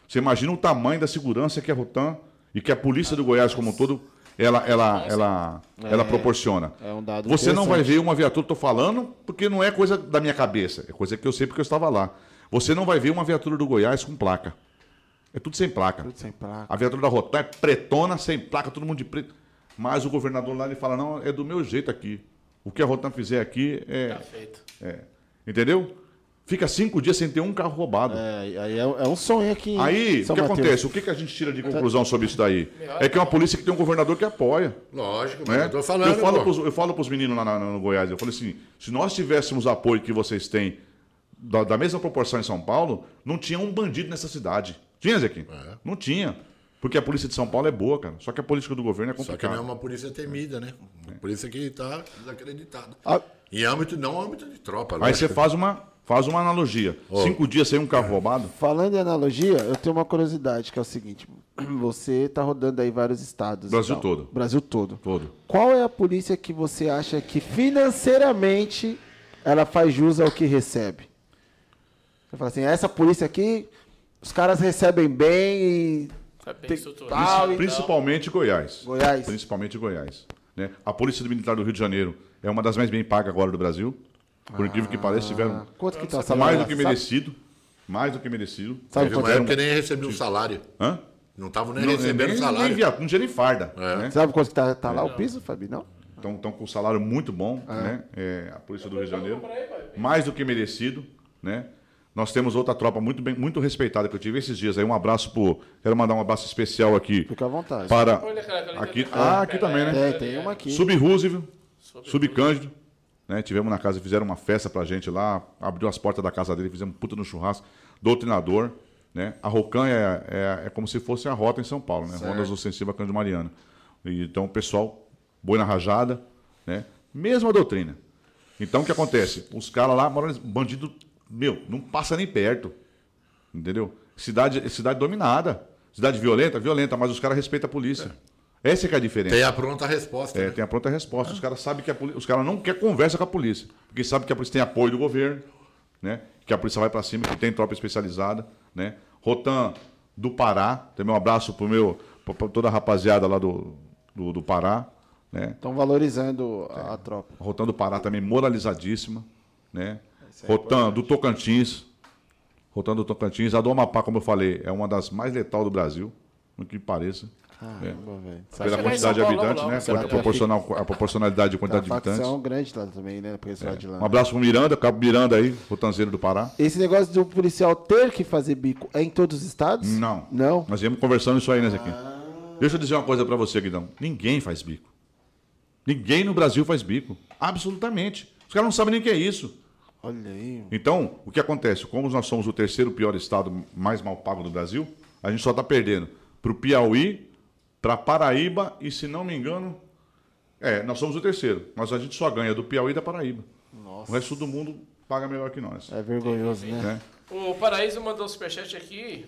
Você imagina o tamanho da segurança que a Rotan e que a polícia do Goiás como um todo ela, ela, ela, é, ela proporciona. É um dado Você não vai ver uma viatura, estou falando, porque não é coisa da minha cabeça, é coisa que eu sei porque eu estava lá. Você não vai ver uma viatura do Goiás com placa. É tudo sem placa. Tudo sem placa. A viatura da Rotan é pretona, sem placa, todo mundo de preto. Mas o governador lá ele fala: não, é do meu jeito aqui. O que a Rotan fizer aqui é. Tá feito. É. Entendeu? Fica cinco dias sem ter um carro roubado. É, aí é, é um sonho aqui. Aí, São o que Mateus. acontece? O que, que a gente tira de conclusão sobre isso daí? É que é uma polícia que tem um governador que apoia. Lógico, mas né? eu tô falando. Eu falo, pros, eu falo pros meninos lá no, no Goiás, eu falei assim, se nós tivéssemos apoio que vocês têm da, da, mesma proporção em São Paulo, não tinha um bandido nessa cidade. Tinha, Zequim? É. Não tinha. Porque a polícia de São Paulo é boa, cara. Só que a política do governo é complicada. Só que não é uma polícia temida, né? Uma polícia que está desacreditada. Ah. Em âmbito, não âmbito de tropa. Aí você faz uma, Faz uma analogia. Oh. Cinco dias sem um carro roubado? Falando em analogia, eu tenho uma curiosidade, que é o seguinte. Você está rodando aí vários estados. Brasil todo. Brasil todo. Todo. Qual é a polícia que você acha que financeiramente ela faz jus ao que recebe? Você fala assim, essa polícia aqui, os caras recebem bem e... É bem tal, Principalmente Goiás. Goiás. Principalmente Goiás. Né? A Polícia Militar do Rio de Janeiro é uma das mais bem pagas agora do Brasil. Por incrível que pareça, tiveram ah, Quanto que tá mais do que merecido. Mais do que merecido. Sabe Teve uma época que nem recebeu o salário. Hã? Não estavam nem não, recebendo nem, salário. Nem via, não tinha nem farda. É. Né? Sabe quanto que tá, tá lá o piso, Fabi? Não? Estão com um salário muito bom, é. né? É, a Polícia do Rio de Janeiro. Mais do que merecido, né? Nós temos outra tropa muito bem, muito respeitada que eu tive esses dias aí. Um abraço pro. Quero mandar um abraço especial aqui. Fica à vontade. Para. Aqui, ah, aqui também, né? Tem, tem uma aqui. Sub-Roosevelt, Sub-Cândido. Né? Tivemos na casa, fizeram uma festa pra gente lá, abriu as portas da casa dele, fizemos puta no churrasco, doutrinador. Né? A Rocan é, é, é, como se fosse a rota em São Paulo, né? Rondas Ofensiva Cândido Mariano. E, então o pessoal, boi na rajada, né? mesma doutrina. Então o que acontece? Os caras lá, bandido, meu, não passa nem perto. Entendeu? Cidade, cidade dominada. Cidade violenta, violenta, mas os caras respeitam a polícia. É. Essa é, é a diferença. Tem a pronta resposta. É, né? tem a pronta resposta. Ah. Os caras sabem que a polícia, os caras não querem conversa com a polícia, porque sabem que a polícia tem apoio do governo, né? Que a polícia vai para cima, que tem tropa especializada, né? Rotan do Pará, também um abraço pro meu, para toda a rapaziada lá do, do, do Pará, né? Estão valorizando a, a tropa. Rotan do Pará também moralizadíssima, né? É Rotan do Tocantins, Rotan do Tocantins, a do Amapá, como eu falei, é uma das mais letal do Brasil, no que pareça. Caramba, é. Pela quantidade de habitantes, né? A, proporcional, a proporcionalidade de quantidade de habitantes. É um grande lá também, né? É. De lá, um abraço pro Miranda, Cabo Miranda aí, Rotanzeiro do Pará. Esse negócio do policial ter que fazer bico é em todos os estados? Não. Não? Nós íamos conversando isso aí, né, Zequinha? Ah. Deixa eu dizer uma coisa para você, Guidão. Ninguém faz bico. Ninguém no Brasil faz bico. Absolutamente. Os caras não sabem nem o que é isso. Olha aí. Então, o que acontece? Como nós somos o terceiro pior estado mais mal pago do Brasil, a gente só está perdendo para o Piauí, para Paraíba e, se não me engano, é, nós somos o terceiro, mas a gente só ganha do Piauí e da Paraíba. Nossa. O resto do mundo paga melhor que nós. É vergonhoso, né? É. O Paraíso mandou um superchat aqui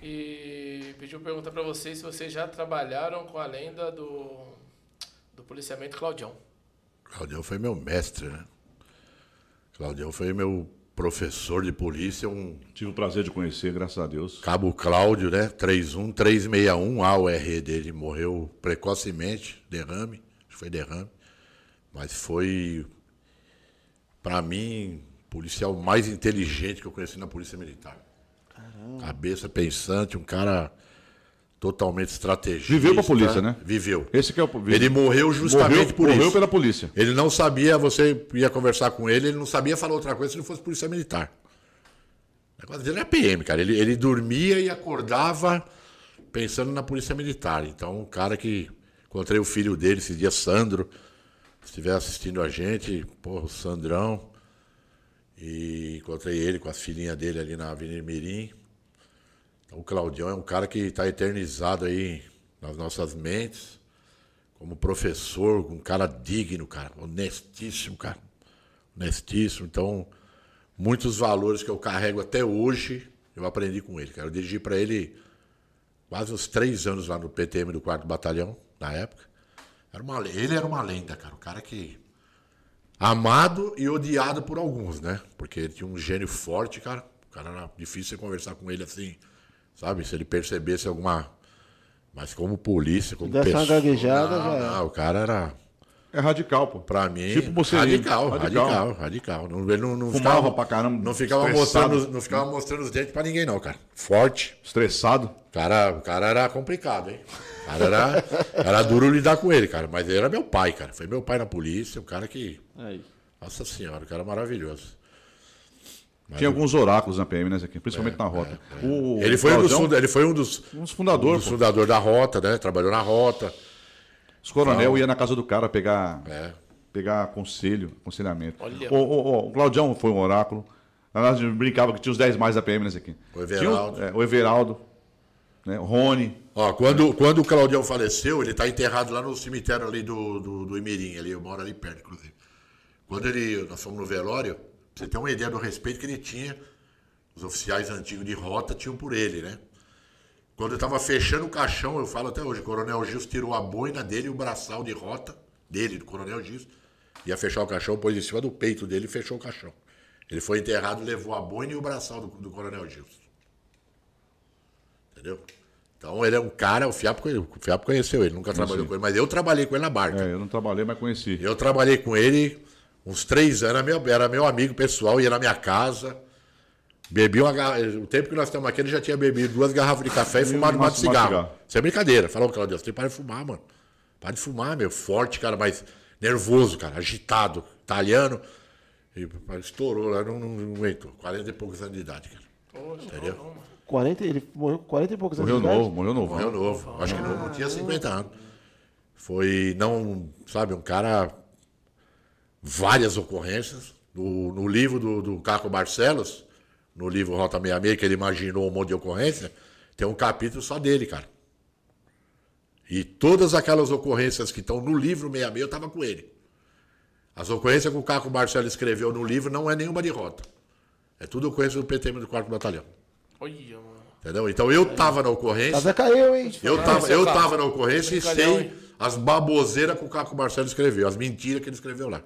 e pediu pergunta para vocês se vocês já trabalharam com a lenda do, do policiamento Claudião. Claudião foi meu mestre, né? Claudião foi meu professor de polícia, um. Tive o prazer de conhecer, graças a Deus. Cabo Cláudio, né? 31361, A o R dele morreu precocemente, derrame, acho que foi derrame. Mas foi, para mim, o policial mais inteligente que eu conheci na Polícia Militar. Caramba. Cabeça pensante, um cara totalmente estrategista. Viveu pra polícia, né? Viveu. Esse que é o Ele morreu justamente morreu, por isso. Morreu pela polícia. Ele não sabia, você ia conversar com ele, ele não sabia falar outra coisa se não fosse polícia militar. O negócio dele era PM, cara. Ele, ele dormia e acordava pensando na polícia militar. Então, um cara que. Encontrei o filho dele esse dia, Sandro. Se estiver assistindo a gente, porra, o Sandrão. E encontrei ele com as filhinhas dele ali na Avenida Mirim. O Claudião é um cara que está eternizado aí nas nossas mentes. Como professor, um cara digno, cara. Honestíssimo, cara. Honestíssimo. Então, muitos valores que eu carrego até hoje, eu aprendi com ele, cara. Eu dirigi para ele quase uns três anos lá no PTM do 4 Batalhão, na época. Era uma, ele era uma lenda, cara. O cara que amado e odiado por alguns, né? Porque ele tinha um gênio forte, cara. O cara era difícil você conversar com ele assim, sabe? Se ele percebesse alguma. Mas como polícia, como Dessa pessoa. gaguejada, não, já não, o cara era. É radical, pô. Pra mim, Tipo você, radical, radical. radical, radical, Não, ele não, não Fumava ficava, pra caramba, Não ficava, estressado. mostrando, não ficava mostrando os dentes pra ninguém, não, cara. Forte. Estressado. O cara, o cara era complicado, hein? O cara era, era duro lidar com ele, cara. Mas ele era meu pai, cara. Foi meu pai na polícia, o cara que. Aí. Nossa senhora, o cara maravilhoso. Tinha alguns oráculos na PM, né, Zequinha? Principalmente na rota. O- Ele o foi, um dos, ele foi um dos, um dos fundadores, dos pô. fundadores da rota, né? Trabalhou na rota. Os coronel ia na casa do cara pegar, É. pegar conselho, aconselhamento. Olha. O, o, o, o Claudião foi um oráculo. Nós brincava que tinha os 10 mais da PM, né, Zequinha? O Tinha Everaldo. é, o Everaldo. Né, o Rony. Ó, quando, quando o Claudião faleceu, ele está enterrado lá no cemitério ali do, do, do Imirim, ali, eu moro ali perto, inclusive. Quando ele, nós fomos no velório, você ter uma ideia do respeito que ele tinha, os oficiais antigos de rota tinham por ele, né? Quando eu estava fechando o caixão, eu falo até hoje, o Coronel Gils tirou a boina dele e o braçal de rota dele, do Coronel Gils, ia fechar o caixão, pôs em cima do peito dele e fechou o caixão. Ele foi enterrado, levou a boina e o braçal do, do Coronel Gils. Entendeu? Então ele é um cara, o Fiapo, o Fiapo conheceu ele, nunca trabalhou com ele, mas eu trabalhei com ele na barca. É, eu não trabalhei, mas conheci. Eu trabalhei com ele uns três anos, era meu, era meu amigo pessoal, ia na minha casa, bebia uma garrafa. O tempo que nós estamos aqui, ele já tinha bebido duas garrafas de café e fumado um maço de cigarro. cigarro. Isso é brincadeira. Falou, Claudio, você tem que parar de fumar, mano. Para de fumar, meu. Forte, cara, mas nervoso, cara, agitado, italiano. E estourou lá, não, não, não aguentou. 40 e poucos anos de idade, cara. Entendeu? 40, ele morreu com 40 e poucos Morreu anos de idade? novo, morreu novo. Morreu novo. Acho que não, não tinha 50 anos. Foi, não, sabe, um cara. Várias ocorrências. No, no livro do, do Caco Barcelos, no livro Rota 66, que ele imaginou um monte de ocorrência, tem um capítulo só dele, cara. E todas aquelas ocorrências que estão no livro 66, eu estava com ele. As ocorrências que o Caco Barcelos escreveu no livro não é nenhuma de rota. É tudo ocorrência do PTM do 4 Batalhão. Olha, mano. Entendeu? Então eu tava na ocorrência. Casa caiu, hein? Eu tava, seu eu tava na ocorrência e sei as baboseiras que o Caco Marcelo escreveu, as mentiras que ele escreveu lá.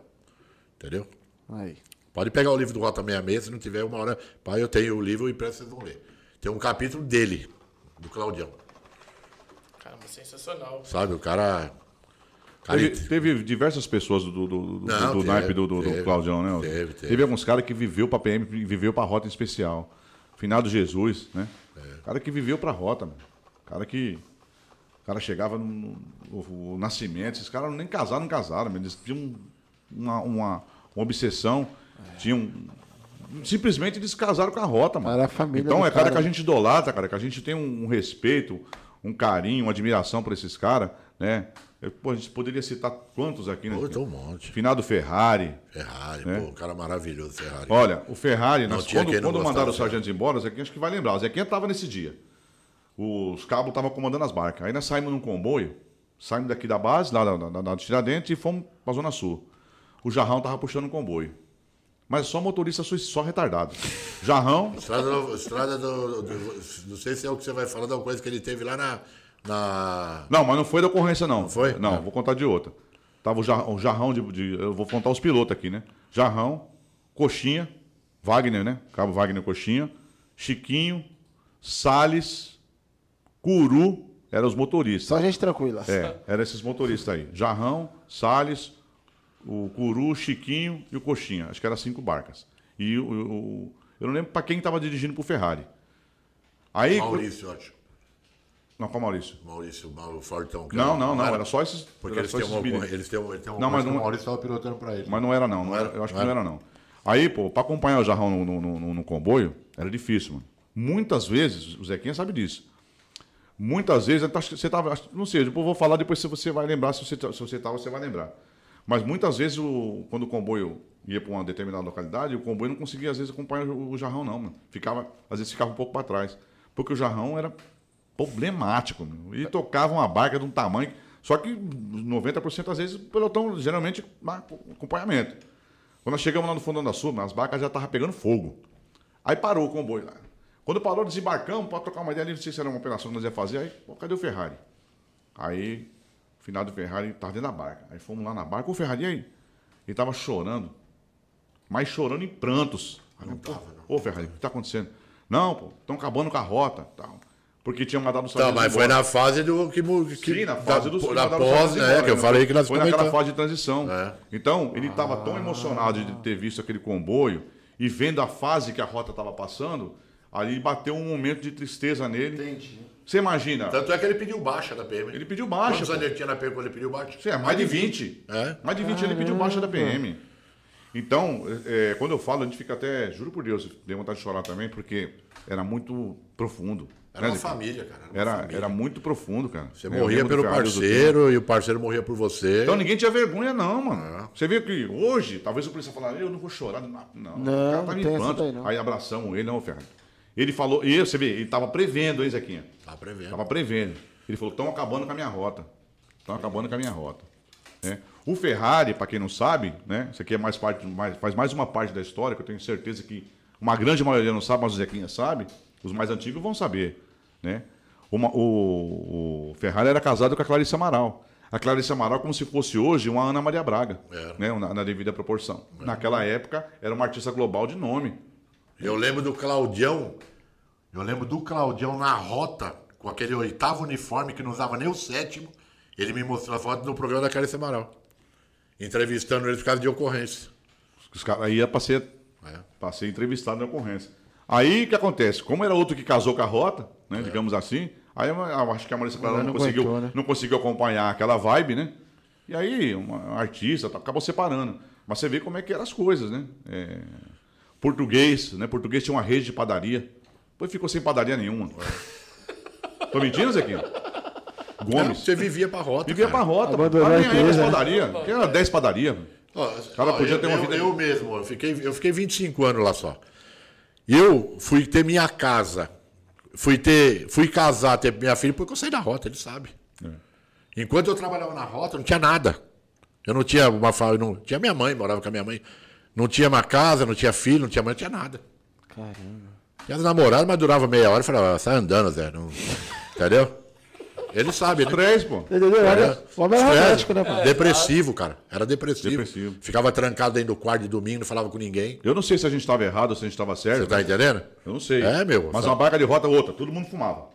Entendeu? Aí. Pode pegar o livro do Rota 66, se não tiver uma hora. Pai, eu tenho o livro e impresso, vocês vão ler. Tem um capítulo dele, do Claudião. Caramba, sensacional. Sabe? O cara. Teve, teve diversas pessoas do, do, do, do- Não, do teve, naipe do, do, do teve, Claudião, né? teve, teve. alguns caras que viveu pra PM, viveu pra rota em especial. Finado Jesus, né? É. Cara que viveu pra rota, mano. Cara que. O cara chegava no, no- o, o nascimento, esses caras nem casaram, não casaram, mas eles tinham uma, uma, uma obsessão, tinham. Simplesmente eles casaram com a rota, mano. Era a família Então é cara, cara, que a né? gente idolatra, cara, que a gente tem um, um respeito, um carinho, uma admiração por esses caras, né? Eu, Pô, a gente poderia citar quantos aqui, né? Pô, tem um monte. Finado Ferrari. Ferrari, É. pô, um cara maravilhoso, Ferrari. Olha, o Ferrari, Não nós, tinha quando, quando mandaram os sargentos embora, o Zequinha acho que vai lembrar. O Zequinha estava nesse dia. Os cabos estavam comandando as barcas. Aí nós saímos num comboio, saímos daqui da base, lá da, da, da Tiradentes, e fomos para a Zona Sul. O Jarrão estava puxando um comboio. Mas só motorista só, retardado. Jarrão, Estrada, do, estrada do, do- Não sei se é o que você vai falar da coisa que ele teve lá na. na... Não, mas não foi da ocorrência, não. foi? Não, É. vou contar de outra. Tava o, jar, o jarrão de, de- Eu vou contar os pilotos aqui, né? Jarrão, Coxinha, Wagner, né? Cabo Wagner Coxinha, Chiquinho, Salles, Curu, eram os motoristas. Só gente tranquila. É, eram esses motoristas aí. Jarrão, Salles, o Curu, o Chiquinho e o Coxinha. Acho que eram cinco barcas. E o. o- eu não lembro para quem estava dirigindo pro Ferrari. Aí. Maurício, eu acho. Não, qual Maurício? Maurício, o Fortão. Não, não, não. era- Era só esses. Porque era eles só têm, esses uma, eles têm, eles têm uma Não, mas não- o Maurício estava pilotando para ele. Mas não era não, não Não era, era? eu acho que Não não era não. Aí, pô, pra acompanhar o Jarrão no, no, no- no- comboio, Era difícil, mano. Muitas vezes, o Zequinha sabe disso. Muitas vezes, você tava. Não sei, depois eu vou falar, depois se você vai lembrar, se você, se você tá, você vai lembrar. Mas muitas vezes, o, quando o comboio ia para uma determinada localidade, o comboio não conseguia, às vezes, acompanhar o, o jarrão, não, mano. Ficava, às vezes ficava um pouco para trás. Porque o jarrão era problemático. E tocava uma barca de um tamanho. Só que 90% às vezes o pelotão, geralmente, acompanhamento. Quando nós chegamos lá no Fundão da Sul, as barcas já estavam pegando fogo. Aí parou o comboio lá. Quando parou, desembarcamos para trocar uma ideia ali, não sei se era uma operação que nós ia fazer. Aí, pô, cadê o Ferrari? Aí, final do Ferrari estava dentro da barca. Aí fomos lá na barca, o Ferrari aí. Ele estava chorando, mas chorando em prantos. Aí, não tava, não. Ô, Ferrari, o que está acontecendo? Não, pô, estão acabando com a rota. Tal. Porque tinha mandado os Tá, mas foi na fase do que, que Sim, na fase da, do da pós, né? que eu falei que nós Foi naquela fase de transição. É. Então, ele estava ah. tão emocionado de ter visto aquele comboio e vendo a fase que a rota estava passando, ali bateu um momento de tristeza nele. Entendi. Você imagina. Tanto é que ele pediu baixa da PM. Ele pediu baixa. Quantos anos ele tinha na PM quando ele pediu baixa? Sim, é, mais, mais de 20. 20. É? Mais de 20 Caramba. ele pediu baixa da PM. Então, é, quando eu falo, a gente fica até, juro por Deus, dei vontade de chorar também, porque era muito profundo. Era né, uma família, cara. Era, era, família. era, muito profundo, cara. Você morria pelo parceiro e o parceiro morria por você. Então ninguém tinha vergonha, não, mano. É. Você vê que hoje, talvez o polícia falasse, eu não vou chorar. Não, não, não o cara tá me pranto. Aí, aí abraçamos ele, não, Fernando. Ele falou, e você vê, ele tava prevendo, hein, Zequinha? Tava prevendo. Tava prevendo. Ele falou, estão acabando com a minha rota. Estão acabando com a minha rota. É. O Ferrari, para quem não sabe, né? Isso aqui é mais parte, mais, faz mais uma parte da história, que eu tenho certeza que uma grande maioria não sabe, mas o Zequinha sabe. Os mais antigos vão saber. Né? Uma, o, o, Ferrari era casado com a Clarice Amaral. A Clarice Amaral como se fosse hoje uma Ana Maria Braga, né? na, na, devida proporção. Naquela época, era uma artista global de nome. Eu lembro do Claudião, eu lembro do Claudião na rota, com aquele oitavo uniforme que não usava nem o sétimo. Ele me mostrou a foto no programa da Clarice Amaral. Entrevistando ele por causa de ocorrência. Os caras aí para ser, é. ser entrevistado na ocorrência. Aí o que acontece? Como era outro que casou com a rota, né, é. digamos assim, aí eu, eu acho que a Marisa Clara não, não, conseguiu, aguentou, né? não conseguiu acompanhar aquela vibe, né? E aí, uma artista tá, acabou separando. Mas você vê como é que eram as coisas, né? É, português, né? Português tinha uma rede de padaria. Depois ficou sem padaria nenhuma. Tô mentindo, Zequinha? Gomes. Você vivia pra rota. Vivia cara. pra rota. Abandonou a empresa. padaria. Tinha 10 padarias. O cara podia eu, ter uma vida. Eu, eu mesmo, eu fiquei, eu fiquei 25 anos lá só. Eu fui ter minha casa, fui ter, fui casar, ter minha filha, porque eu saí da rota, ele sabe. É. Enquanto eu trabalhava na rota, não tinha nada. Eu não tinha uma não tinha minha mãe, morava com a minha mãe. Não tinha uma casa, não tinha filho, não tinha mãe, não tinha nada. Caramba. Tinha namorado, mas durava meia hora e falava, sai andando, Zé. Não... Entendeu? Ele sabe, né? Estresse, pô. Entendeu? Era, Homem romântico, né, pô? Depressivo, cara. Era depressivo. depressivo. Ficava trancado dentro do quarto de domingo, não falava com ninguém. Eu não sei se a gente estava errado ou se a gente estava certo. Você tá entendendo? Eu não sei. É, meu. Mas uma barca de rota outra, todo mundo fumava.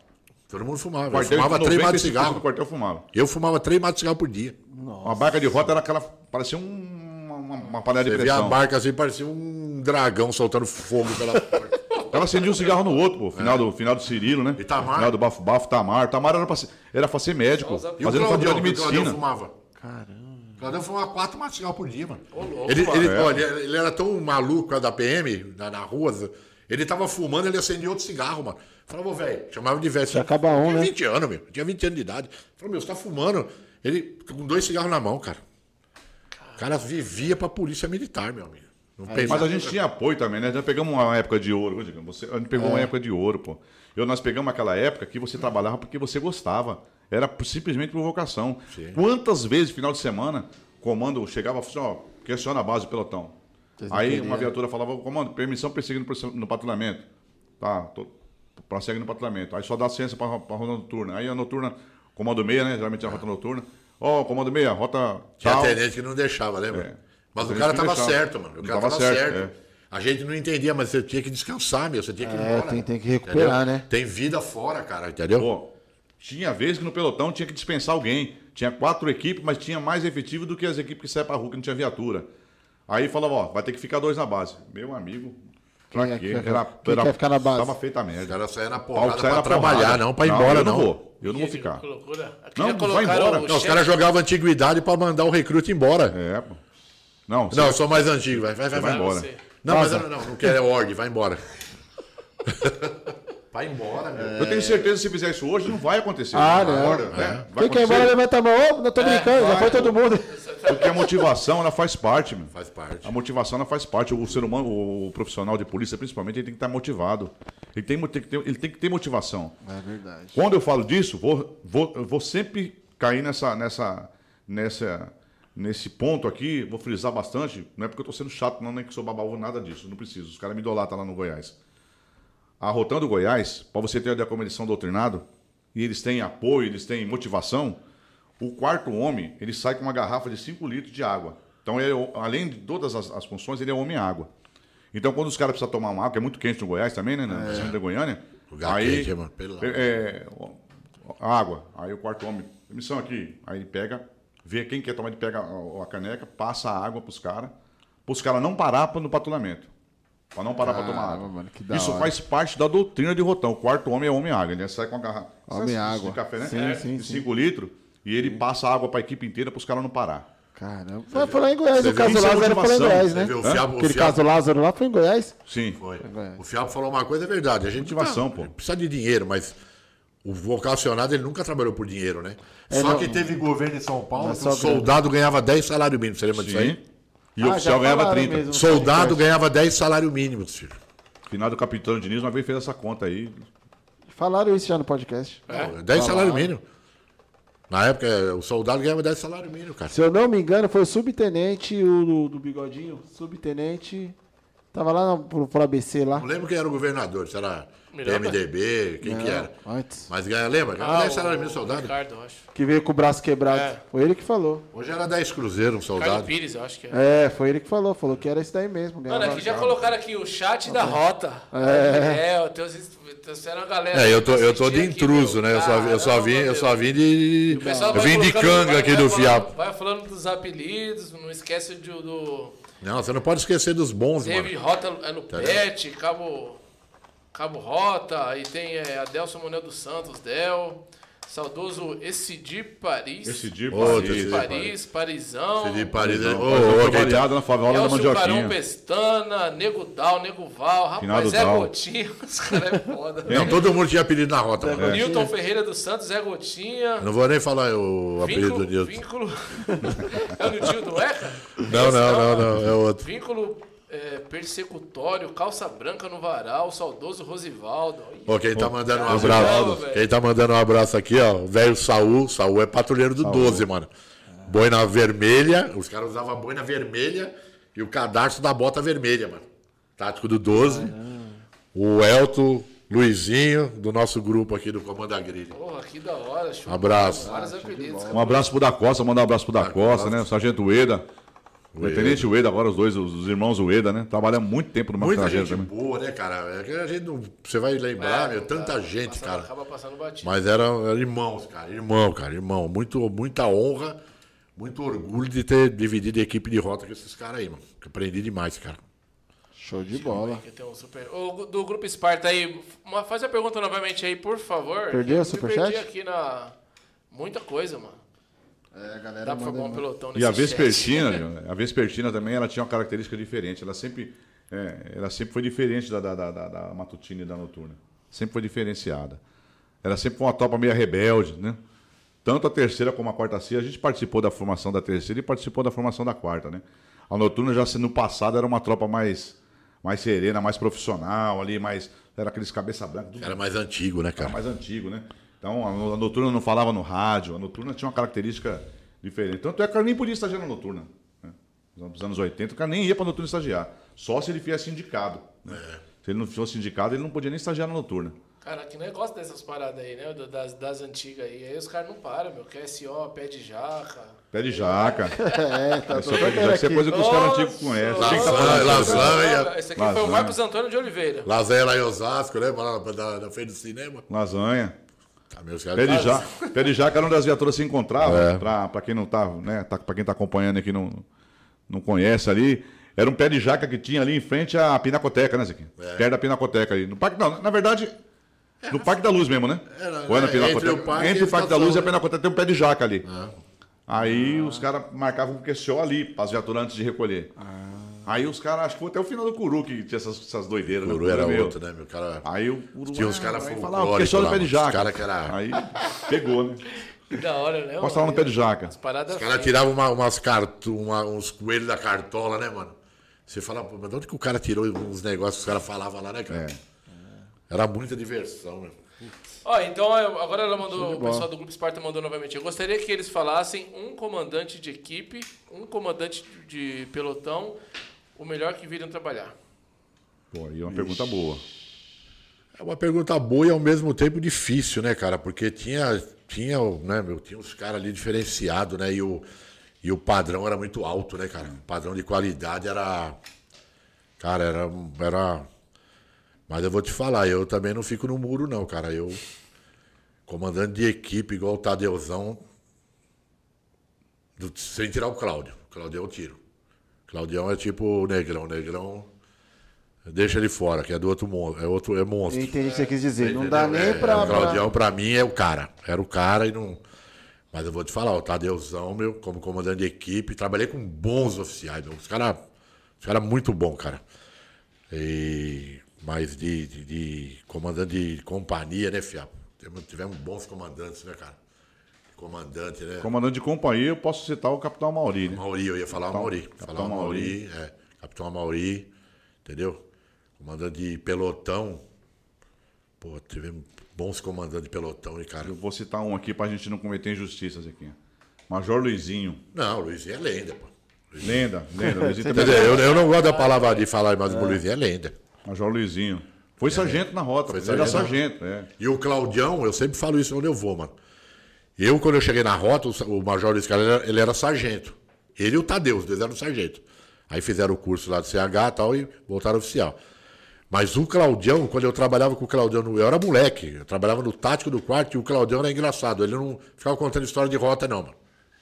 Todo mundo fumava. Quartel, eu fumava três matos de cigarro. O quartel fumava. Eu fumava três matos de cigarro por dia. Nossa. Uma barca de rota era aquela. parecia um, uma, uma panela Você de pressão. Você via a barca assim, parecia um dragão soltando fogo pela porta. Ela acendia um cigarro no outro, pô. Final, é. do, final do Cirilo, né? Itamar. Final do Bafo Bafo, Tamar. Tamar era pra ser, era pra ser médico, fazendo faculdade de medicina. fumava. Caramba. Claudião fumava quatro maços por dia, mano. Ô, louco, ele, ele, é. olha, ele era tão maluco da PM, na, na rua, ele tava fumando, ele acendia outro cigarro, mano. Falava, velho, chamava de velho. Você acaba um, né? 20 anos, meu. Tinha 20 anos de idade. Falou, meu, você tá fumando. Ele com dois cigarros na mão, cara. O cara vivia pra polícia militar, meu amigo. Mas a gente tinha apoio também, né? Já pegamos uma época de ouro. Você, a gente pegou é. uma época de ouro, pô. Eu, nós pegamos aquela época que você trabalhava porque você gostava. Era simplesmente por vocação. Sim. Quantas vezes, final de semana, comando chegava assim, ó, questiona a base do pelotão. Vocês Aí uma viatura falava, comando, permissão perseguindo no patrulhamento. Tá, tô, prossegue no patrulhamento. Aí só dá ciência para a rota noturna. Aí a noturna, comando meia, né? Geralmente é a rota noturna. Ó, oh, comando meia, rota. Tinha tal. tenente que não deixava, lembra? É. Mas o cara tava certo, mano. O cara tava, tava certo. certo. É. A gente não entendia, mas você tinha que descansar, meu. Você tinha que ir é, embora. Tem, tem que recuperar, entendeu? né? Tem vida fora, cara, entendeu? Pô, tinha vezes que no pelotão tinha que dispensar alguém. Tinha quatro equipes, mas tinha mais efetivo do que as equipes que saíam pra rua, que não tinha viatura. Aí falava, ó, vai ter que ficar dois na base. Meu amigo, pra quem quê? É, era, quem era, quer ficar na base? Tava feita a merda. Os caras saíram na porrada pra trabalhar, porrada. não pra ir não, embora, não. não. Eu não vou ficar. Não, não vai embora. Não, os caras jogavam antiguidade pra mandar o recruta embora. É, pô. Não, não, eu sou mais antigo, vai, vai, vai, vai. embora. Não, mas não, não, não quero é ordem, vai embora. Vai embora, meu. Eu tenho certeza que se fizer isso hoje, não vai acontecer. Ah, Vai não. embora, né? Vai Quem quer ir embora, levanta a mão. Ô, não tô brincando, já vai, foi todo mundo. Porque a motivação, ela faz parte, meu. Faz parte. A motivação ela faz parte. O ser humano, o profissional de polícia, principalmente, ele tem que estar motivado. Ele tem, tem que ter, ele tem que ter motivação. É verdade. Quando eu falo disso, vou, vou, eu vou sempre cair nessa, nessa, nessa, nesse ponto aqui, vou frisar bastante. Não é porque eu estou sendo chato, não, nem que sou babaú, nada disso. Não preciso. Os caras me idolatram lá no Goiás. A Rotando Goiás, para você ter a ideia como eles são doutrinados, e eles têm apoio, eles têm motivação, o quarto homem, ele sai com uma garrafa de 5 litros de água. Então, ele, é além de todas as, as funções, ele é homem-água. Então, quando os caras precisam tomar uma água, que é muito quente no Goiás também, né? Na é. da Goiânia. Lugar aí, quente, mano, pelo é, é, a água. Aí o quarto homem, missão aqui. Aí ele pega, vê quem quer tomar, ele pega a, a caneca, passa a água pros caras, pros caras não parar no patrulhamento. Pra não parar pra tomar água. mano, que da Isso hora. faz parte da doutrina de Rotão. O quarto homem é homem-água. Ele sai com a garrafa. Homem sabe, água. De café, né? Sim, É, sim, de sim. 5 litros. E ele passa água pra equipe inteira pros caras não parar. Caramba. Foi, foi lá em Goiás, Você o caso é Lázaro foi lá em. Goiás, né? o fiabo, o Aquele fiabo, caso Lázaro lá foi em Goiás. Sim. Foi. Goiás. O Fiabo falou uma coisa, é verdade. A gente Motivação, tá- pô. Precisa de dinheiro, mas o vocacionado ele nunca trabalhou por dinheiro, né? É, só não- que teve governo em São Paulo que o soldado ganhava 10 salários mínimos. Você lembra disso aí? Sim. E o Ah, oficial já ganhava falaram 30. mesmo. Soldado ganhava 10 salários mínimos, filho. Final do Capitão Diniz uma vez fez essa conta aí. Falaram isso já no podcast. Não, 10 salários mínimos. Na época, o soldado ganhava 10 salários mínimos, cara. Se eu não me engano, foi o subtenente, o do, do bigodinho. Subtenente. Tava lá no, pro, pro ABC lá. Não lembro quem era o governador, se era Miranda? PMDB, quem que era. Antes. Mas ganha, lembra? Ganhava Ah, 10 o- salários mínimos o soldado. Ricardo, acho. Que veio com o braço quebrado. É. Foi ele que falou. Hoje era 10 cruzeiros um Ricardo soldado. Pires, eu acho que é. É, foi ele que falou. Falou que era isso daí mesmo. Mano, aqui já colocaram aqui o chat da rota. É, é trouxeram a galera. É, eu tô, eu tô de aqui, intruso, meu. né? Eu só, eu só vim, eu só vim de. Eu vim de canga aqui do fiapo. Vai falando dos apelidos, não esquece de, do. Não, você não pode esquecer dos bons, Teve mano. Rota é no Pet, Cabo, Cabo Rota, aí tem é, Adelson Manuel dos Santos, Del, saudoso Essidi Paris. Esse dia, Outro, Essidi esse Paris, Parisão. De Paris, né? Ô, Ô, ô, quem tá- variado na favela da Elcio Carão Mandioquinha. Pestana, Nego Dal, Nego Val, rapaz, Zé Dal. Gotinha, os caras é foda. Não, todo mundo tinha apelido na rota, mano. Newton Ferreira dos Santos, Zé Gotinha. Não vou nem falar o apelido Vínculo, do Nilton. vínculo. é o Nilton do Eca? Não, não, não, não, é outro. Vínculo é, persecutório, calça branca no varal, saudoso Rosivaldo. Ó, quem tá mandando um abraço. Quem tá mandando um abraço aqui, ó. O velho Saul. Saul é patrulheiro do 12, mano. Boina vermelha. Os caras usavam a boina vermelha e o cadarço da bota vermelha, mano. Tático do 12. O Elton, Luizinho, do nosso grupo aqui do Comando Agrilha. Porra, que da hora. Show. Abraço. Vários apelidos. Um abraço pro da Costa, mandar um abraço pro da Costa, né? O Sargento Ueda. O Ueda. Tenente Ueda, agora os dois, os, os irmãos Ueda, né? Trabalham muito tempo no Muita gente também. boa, né, cara? É que a gente não. Você vai lembrar, meu, tanta gente, Passando- cara. Acaba passando batido. Mas eram, eram irmãos, cara. Irmão, cara, irmão. Muito, muita honra, muito orgulho de ter dividido a equipe de rota com esses caras aí, mano. Que aprendi demais, cara. Show de bola. Tem um super... O do Grupo Esparta aí, uma- faz a pergunta novamente aí, por favor. Perdeu o superchat? perdi aqui na... Muita coisa, mano. É, galera Dá pra formar um pelotão nesse E a chat. Vespertina, a Vespertina também, ela tinha uma característica diferente. Ela sempre, é, ela sempre foi diferente da, da, da, da- da matutina e da noturna. Sempre foi diferenciada. Ela sempre foi uma tropa meio rebelde, né? Tanto a terceira como a quarta CIA, a gente participou da formação da terceira e participou da formação da quarta, né? A noturna já no passado era uma tropa mais, mais serena, mais profissional ali, mais era aqueles cabeça branca, tudo Era mais antigo, né, era cara? mais antigo, né? Então a, a noturna não falava no rádio, a noturna tinha uma característica diferente. Tanto é que o cara nem podia estagiar na noturna. Né? Nos anos 80, o cara nem ia para noturna estagiar. Só se ele viesse indicado. né? Se ele não fosse indicado, ele não podia nem estagiar na noturna. Cara, que negócio dessas paradas aí, né? Das, das antigas aí. Aí os caras não param, meu. QSO, pé de jaca. Pé de jaca. É, tá Isso é, coisa que os caras antigos conhecem. tá Lasanha, isso? lasanha. Esse aqui foi o. Marcos Antônio de Oliveira. Lasanha lá em Osasco, né? Na, na, na frente do cinema. Lasanha. Meus Pé de jaca. Pé de jaca era onde as viaturas se encontravam. É. Pra, pra quem não tá, né? Tá, pra quem tá acompanhando aqui não, não conhece ali. Era um pé de jaca que tinha ali em frente à Pinacoteca, né, Zequinha? É. Perto da Pinacoteca ali. No parque, não, na verdade, no Parque da Luz mesmo, né? Era, Ou é na é, Pinacoteca? entre o parque Entre o Parque da Luz e a né? Pinacoteca tem um pé de jaca ali. Ah. Aí os caras marcavam o QCO ali, para as viaturas antes de recolher. Aí os caras, acho que foi até o final do Curu que tinha essas, essas doideiras. O Curu né? era meu. outro, né, meu cara? Aí o Curu. Tinha uns ah, caras falar, porque só no pé de os jaca. cara que era- Aí pegou, né? Da hora, né? Posso falar no pé de jaca. Paradas Os caras tiravam uma- umas cartu, uma- uns coelhos da cartola, né, mano? Você fala, pô, mas de onde que o cara tirou uns negócios que os caras falavam lá, né, cara? É. Era muita diversão, meu. Ó, então eu- agora ela mandou, o pessoal do Grupo Esparta mandou novamente. Eu gostaria que eles falassem um comandante de equipe, um comandante de pelotão, o melhor que viram trabalhar. Pô, aí é uma pergunta boa. É uma pergunta boa e ao mesmo tempo difícil, né, cara? Porque tinha, tinha, né, meu, tinha uns caras ali diferenciados, né? E o, e o padrão era muito alto, né, cara? O padrão de qualidade era. Cara, era. era... Mas eu vou te falar, eu também não fico no muro, não, cara. Eu. Comandante de equipe igual o Tadeuzão. do- sem tirar o Cláudio. O Cláudio eu tiro. Claudião é tipo o Negrão. O Negrão. Deixa ele fora, que é do outro monstro. É, outro, é monstro. Eu entendi o que você quis dizer. Não dá nem É, pra. O Claudião, pra mim, é o cara. Era o cara e não. Mas eu vou te falar, o Tadeuzão, meu, como comandante de equipe, trabalhei com bons oficiais, meu. Os caras os cara muito bom, cara. E... Mas de, de, de comandante de companhia, né, Fiapo? Tivemos bons comandantes, né, cara? Comandante, né? Comandante de companhia, eu posso citar o Capitão Mauri, né? Mauri, eu ia falar o Mauri. Capitão Falar Mauri, é. Capitão Mauri, entendeu? Comandante de pelotão. Pô, tivemos bons comandantes de pelotão, e cara. Eu vou citar um aqui pra gente não cometer injustiças aqui. Major Luizinho. Não, o Luizinho é lenda, pô. Lenda, lenda. Luizinho também. Entendeu? Eu, eu não gosto da palavra de falar, mas o Luizinho é lenda. Major Luizinho. Foi sargento na rota. Foi Ele era sargento. sargento, é. E o Claudião, eu sempre falo isso onde eu vou, mano. Eu, quando eu cheguei na rota, o, Major Luiz Carlos, ele era, sargento. Ele e o Tadeu, os dois eram sargento. Aí fizeram o curso lá do CH e tal e voltaram oficial. Mas o Claudião, quando eu trabalhava com o Claudião, eu era moleque, eu trabalhava no tático do quarto e o Claudião era engraçado. Ele não ficava contando história de rota, não, mano.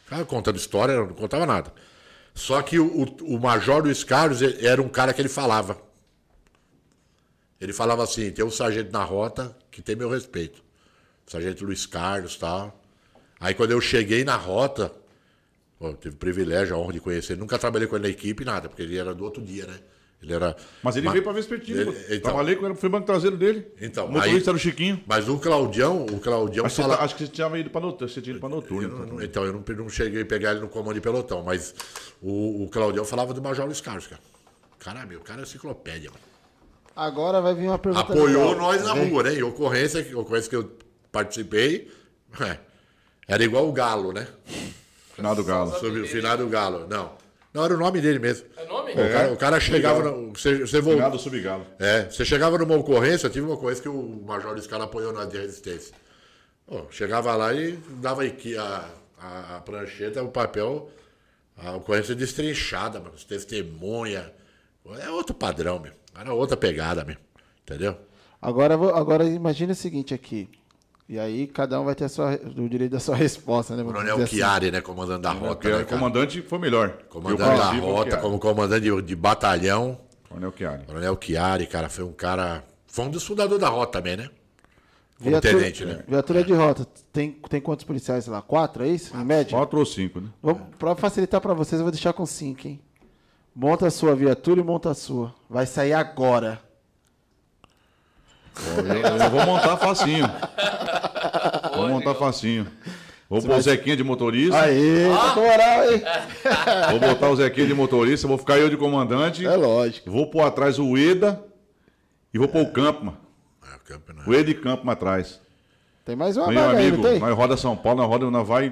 Ficava contando história, não contava nada. Só que o, o, Major Luiz Carlos era um cara que ele falava. Ele falava assim: tem um sargento na rota que tem meu respeito. Sargento Luiz Carlos tal. Aí quando eu cheguei na rota, pô, eu tive o privilégio, a honra de conhecer. ele. Nunca trabalhei com ele na equipe, nada, porque ele era do outro dia, né? Ele era. Mas ele Ma- veio pra Vespertino. Ele- então. Trabalhei com ele, fui banco traseiro dele. Então, o motorista aí- era o Chiquinho. Mas o Claudião, o Claudião Acho que, você, fala. tá- acho que você tinha ido pra noturno. Você tinha ido pra noturno. Eu então. não- então, eu não, não cheguei a pegar ele no comando de pelotão, mas o, o Claudião falava do Major Luiz Carlos, cara. Cara, meu, o cara é enciclopédia, mano. Agora vai vir uma pergunta. Apoiou legal. nós na rua, né? Em ocorrência, ocorrência que eu participei, é, era igual o Galo, né? Final do Galo. Sobre o final do Galo. Não. Não, era o nome dele mesmo. É nome? O, cara, o cara chegava. No, você, você voltou. Final do Subgalo. É, você chegava numa ocorrência, tive uma ocorrência que o Major Carlos apoiou na de resistência. Pô, chegava lá e dava aqui a, a, a prancheta, o papel, a ocorrência destrinchada, mano, os testemunha. É outro padrão, meu. Era outra pegada, meu. Entendeu? Agora, agora imagine o seguinte aqui. E aí cada um vai ter a sua, o direito da sua resposta, né? vamos Coronel assim. Chiari, né? Comandante da rota. Porque Né, comandante foi melhor. Comandante da rota, como comandante de, de batalhão. Coronel Chiari. Coronel Chiari, cara, foi um cara. Foi um dos fundadores da rota também, né? Como Viatura, tenente, né? viatura de rota. Tem, tem quantos policiais lá? Quatro, é isso? Em média? Quatro ou cinco, né? Pra facilitar pra vocês, eu vou deixar com cinco, hein? Monta a sua viatura e monta a sua. Vai sair agora. Eu, eu vou montar facinho. Vou montar facinho. Vou pôr o Zequinha de motorista. Aê, Ah! tá moral, hein? Vou botar o Zequinha de motorista. Vou ficar eu de comandante. É lógico. Vou pôr atrás o Eda. E vou pôr o Campman. É, o campeonato. O Eda e Campman atrás. Tem mais uma Meu vaga aí, amigo, não tem? nós roda São Paulo, nós roda, nós vai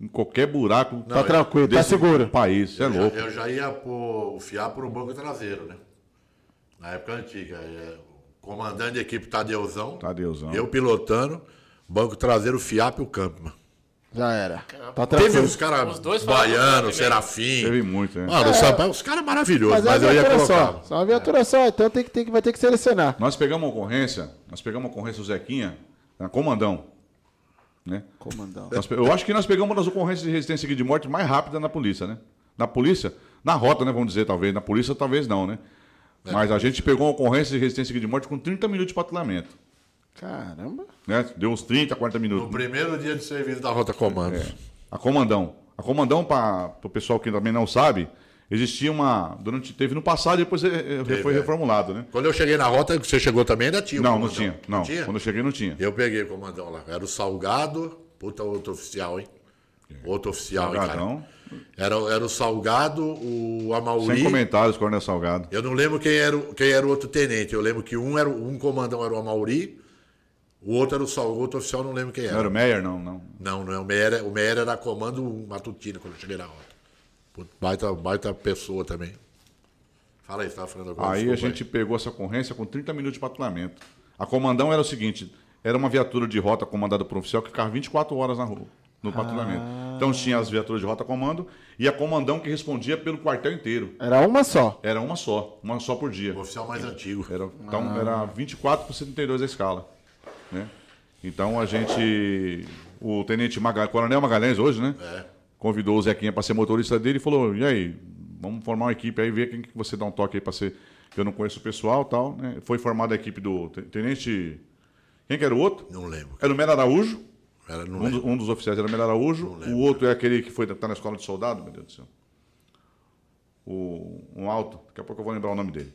em qualquer buraco Tá tranquilo, tá seguro. país. Você é Eu já- louco. Eu já ia pôr, fiar por um banco traseiro, né? Na época antiga. É, o comandante da equipe Tadeuzão. Tadeuzão. Eu pilotando, banco traseiro, FIAP e o Campman. Já era. Tá Teve uns caras Os dois falaram baianos. Serafim. Teve muito, né? Mano, o Sampaio, os caras maravilhosos, Mas, mas, é uma eu ia viatura colocar. só. Só uma viatura só, então tem que, tem que, vai ter que selecionar. Nós pegamos uma ocorrência, nós pegamos uma ocorrência do Zequinha, na Comandão. Né? Comandão. Nós eu acho que nós pegamos uma das ocorrências de resistência aqui de morte mais rápida na polícia, né? Na polícia, na rota, né? Vamos dizer, talvez. Na polícia, talvez não, né? Mas a gente pegou uma ocorrência de resistência aqui de morte com 30 minutos de patrulhamento. Caramba. Né? Deu uns 30, 40 minutos. No primeiro dia de serviço da Rota Comandos. A Comandão. A Comandão, para o pessoal que também não sabe, existia uma. Durante, teve no passado e depois eh, foi é. reformulado, né? Quando eu cheguei na rota, você chegou também, ainda tinha o Não, não tinha. Não, quando eu cheguei não tinha. Eu peguei o comandão lá. Era o Salgado, puta outro oficial, hein? Outro oficial, hein, cara? Era, era o Salgado, o Amauri. Sem comentários, Coronel Salgado. Eu não lembro quem era, o- quem era o outro tenente. Eu lembro que um, era, um comandão era o Amauri, o outro era o Sal, o outro oficial não lembro quem Não era. era o Meyer, não, não. Não, não, o Meyer, o Meyer era comando matutino quando eu cheguei na rota. Baita, baita pessoa também. Fala aí, você tava falando agora. Aí a gente pegou essa ocorrência com 30 minutos de patrulhamento. A comandão era o seguinte: era uma viatura de rota comandada por um oficial que ficava 24 horas na rua, no patrulhamento. Então tinha as viaturas de rota comando e a comandão que respondia pelo quartel inteiro. Era uma só. Era uma só, uma só por dia. O oficial mais antigo. Era, então era 24 por 72 a escala. Né? Então a gente. O tenente Magalhães, Coronel Magalhães hoje, né? É. Convidou o Zequinha para ser motorista dele e falou: e aí, vamos formar uma equipe aí, ver quem que você dá um toque aí para ser. que Eu não conheço o pessoal e tal. Né? Foi formada a equipe do te- tenente. Quem que era o outro? Não lembro. Era o Melo Araújo. Um, do- lembro. um dos oficiais era o Melo Araújo. O outro é aquele que foi tá na escola de soldado, meu Deus do céu. O, um alto, daqui a pouco eu vou lembrar o nome dele.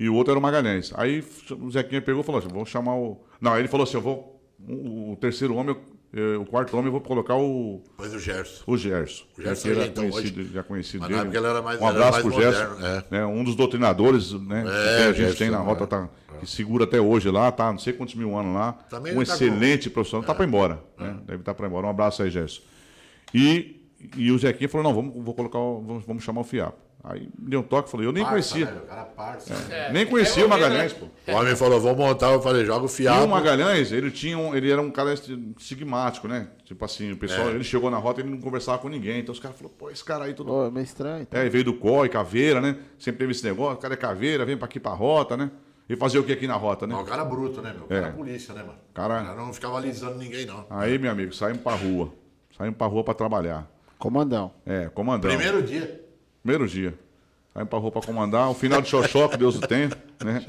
E o outro era o Magalhães. Aí o Zequinha pegou e falou assim: vou chamar o. Não, aí ele falou assim: eu vou. O, o terceiro homem, eu- o quarto homem, eu vou colocar o, Depois o Gerson. o Gerson. O Gerson era é então conhecido, já conhecido Mas dele. ele era mais- um abraço mais pro Gerson. moderno, é. né, um dos doutrinadores né, que a gente Gerson, tem na rota, é. tá, que segura até hoje lá, tá? Não sei quantos mil anos lá. Também um tá excelente profissional. Tá para embora. Né? Deve estar para embora. Um abraço aí, Gerson. E, e o Zequinha falou: não, vamos, vou colocar, o- vamos, vamos chamar o Fiapo. Aí me deu um toque, falei, eu nem conhecia. O cara parça. É, Nem conhecia o é ouvido, Magalhães, né? pô. O homem falou, vou montar. Eu falei, joga o E fiado. o Magalhães, ele tinha um, ele era um cara sigmático, né? Tipo assim, o pessoal, É. ele chegou na rota e ele não conversava com ninguém. Então os caras falaram, pô, esse cara aí todo. Pô, é meio estranho. É, ele veio do COI, caveira, né? Sempre teve esse negócio, o cara é caveira, vem pra aqui pra rota, né? E fazer o que aqui na rota, né? Não, o cara bruto, né, meu? O cara é polícia, né, mano? Cara- O cara não ficava alisando ninguém, não. Aí, meu amigo, saímos pra rua. Saímos pra rua pra trabalhar. Comandão. É, comandão. Primeiro dia. Primeiro dia. Pra rua pra comandar. O final do Xoxó, que Deus o tenha, né?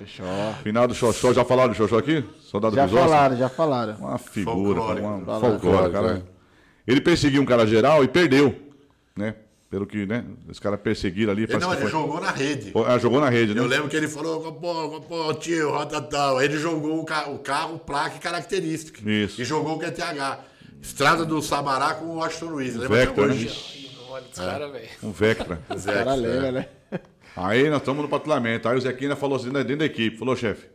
Final do Xoxó. Já falaram do Xoxó aqui? Soldado Já falaram, já falaram. Uma figura, Folclórico. uma Falaram. folclore, cara. Folclórico, Ele perseguiu um cara geral e perdeu, né? Pelo que, né? Os caras perseguiram ali. Ele, não, ele foi- jogou na rede. Ah, jogou na rede, né? Eu lembro que ele falou, pô, pô, tio, rota tal. Aí ele jogou o, ca- o carro, placa e característica. Isso. E jogou o QTH. Estrada do Sabará com o Washington Luiz. Lembra até Vector, né? hoje? Ih, Olha esse cara, velho. Um Vectra. O cara Vector, lembra, é. né? Aí nós estamos no patrulhamento. Aí o Zequinha falou assim, né, dentro da equipe, falou, chefe,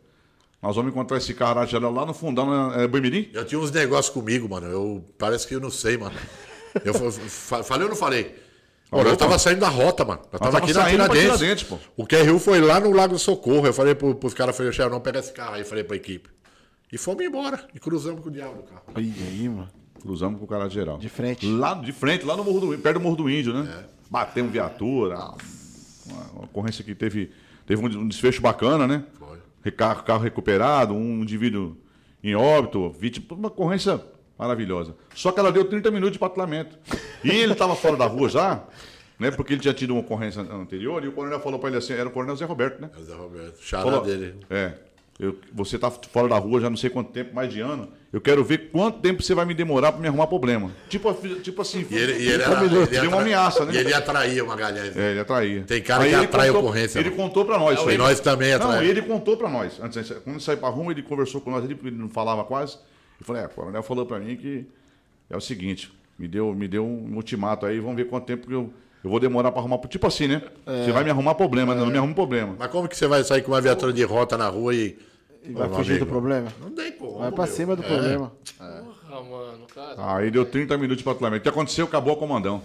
nós vamos encontrar esse cara na lá no fundão, né? é Boimirim? Eu tinha uns negócios comigo, mano. Eu parece que eu não sei, mano. Eu fa- fa- falei ou não falei? Falou, eu tava saindo da rota, mano. Eu tava tava aqui na Tiradentes. Tiradentes, pô. O QRU foi lá no Lago do Socorro. Eu falei pro, pros caras, falei, chefe, não pega esse carro aí. Falei pra equipe. E fomos embora. E cruzamos com o diabo do carro. E aí, mano? Cruzamos com o cara geral. De frente. Lá de frente, lá no Morro do perto do Morro do Índio, né? Batemos viatura. Uma, uma ocorrência que teve, teve um desfecho bacana, né? Foi. Carro recuperado, um indivíduo em óbito, vítima, uma ocorrência maravilhosa. Só que ela deu 30 minutos de patrulhamento. E ele estava fora da rua já, né? Porque ele tinha tido uma ocorrência anterior, e o coronel falou para ele assim, era o coronel Zé Roberto, né? É o Zé Roberto. Xará Falou, dele. É. eu- você tá fora da rua já não sei quanto tempo, mais de ano. Eu quero ver quanto tempo você vai me demorar para me arrumar problema. Tipo, tipo assim. E ele, e ele, era, ele uma ameaça, né? E ele atraía o Magalhães. né? É, ele atraía. Tem cara que ele atrai contou- ocorrência, Ele contou pra nós. E aí. nós também Não, atrai. ele contou pra nós. Antes, quando ele saiu pra rua, ele conversou com nós ali, porque ele não falava quase. Eu falei, é, o coronel falou pra mim que é o seguinte, me deu, me deu um ultimato aí, vamos ver quanto tempo que eu, eu vou demorar pra arrumar. Tipo assim, né? Você vai me arrumar problema, né? não me arruma problema. Mas como que você vai sair com uma viatura de rota na rua e. E vai Ô, fugir amigo, do problema? Não tem como. Vai pra meu. cima do É. problema. Porra, mano, cara. Aí deu 30 minutos de patrulhamento. O que aconteceu? Acabou o comandão.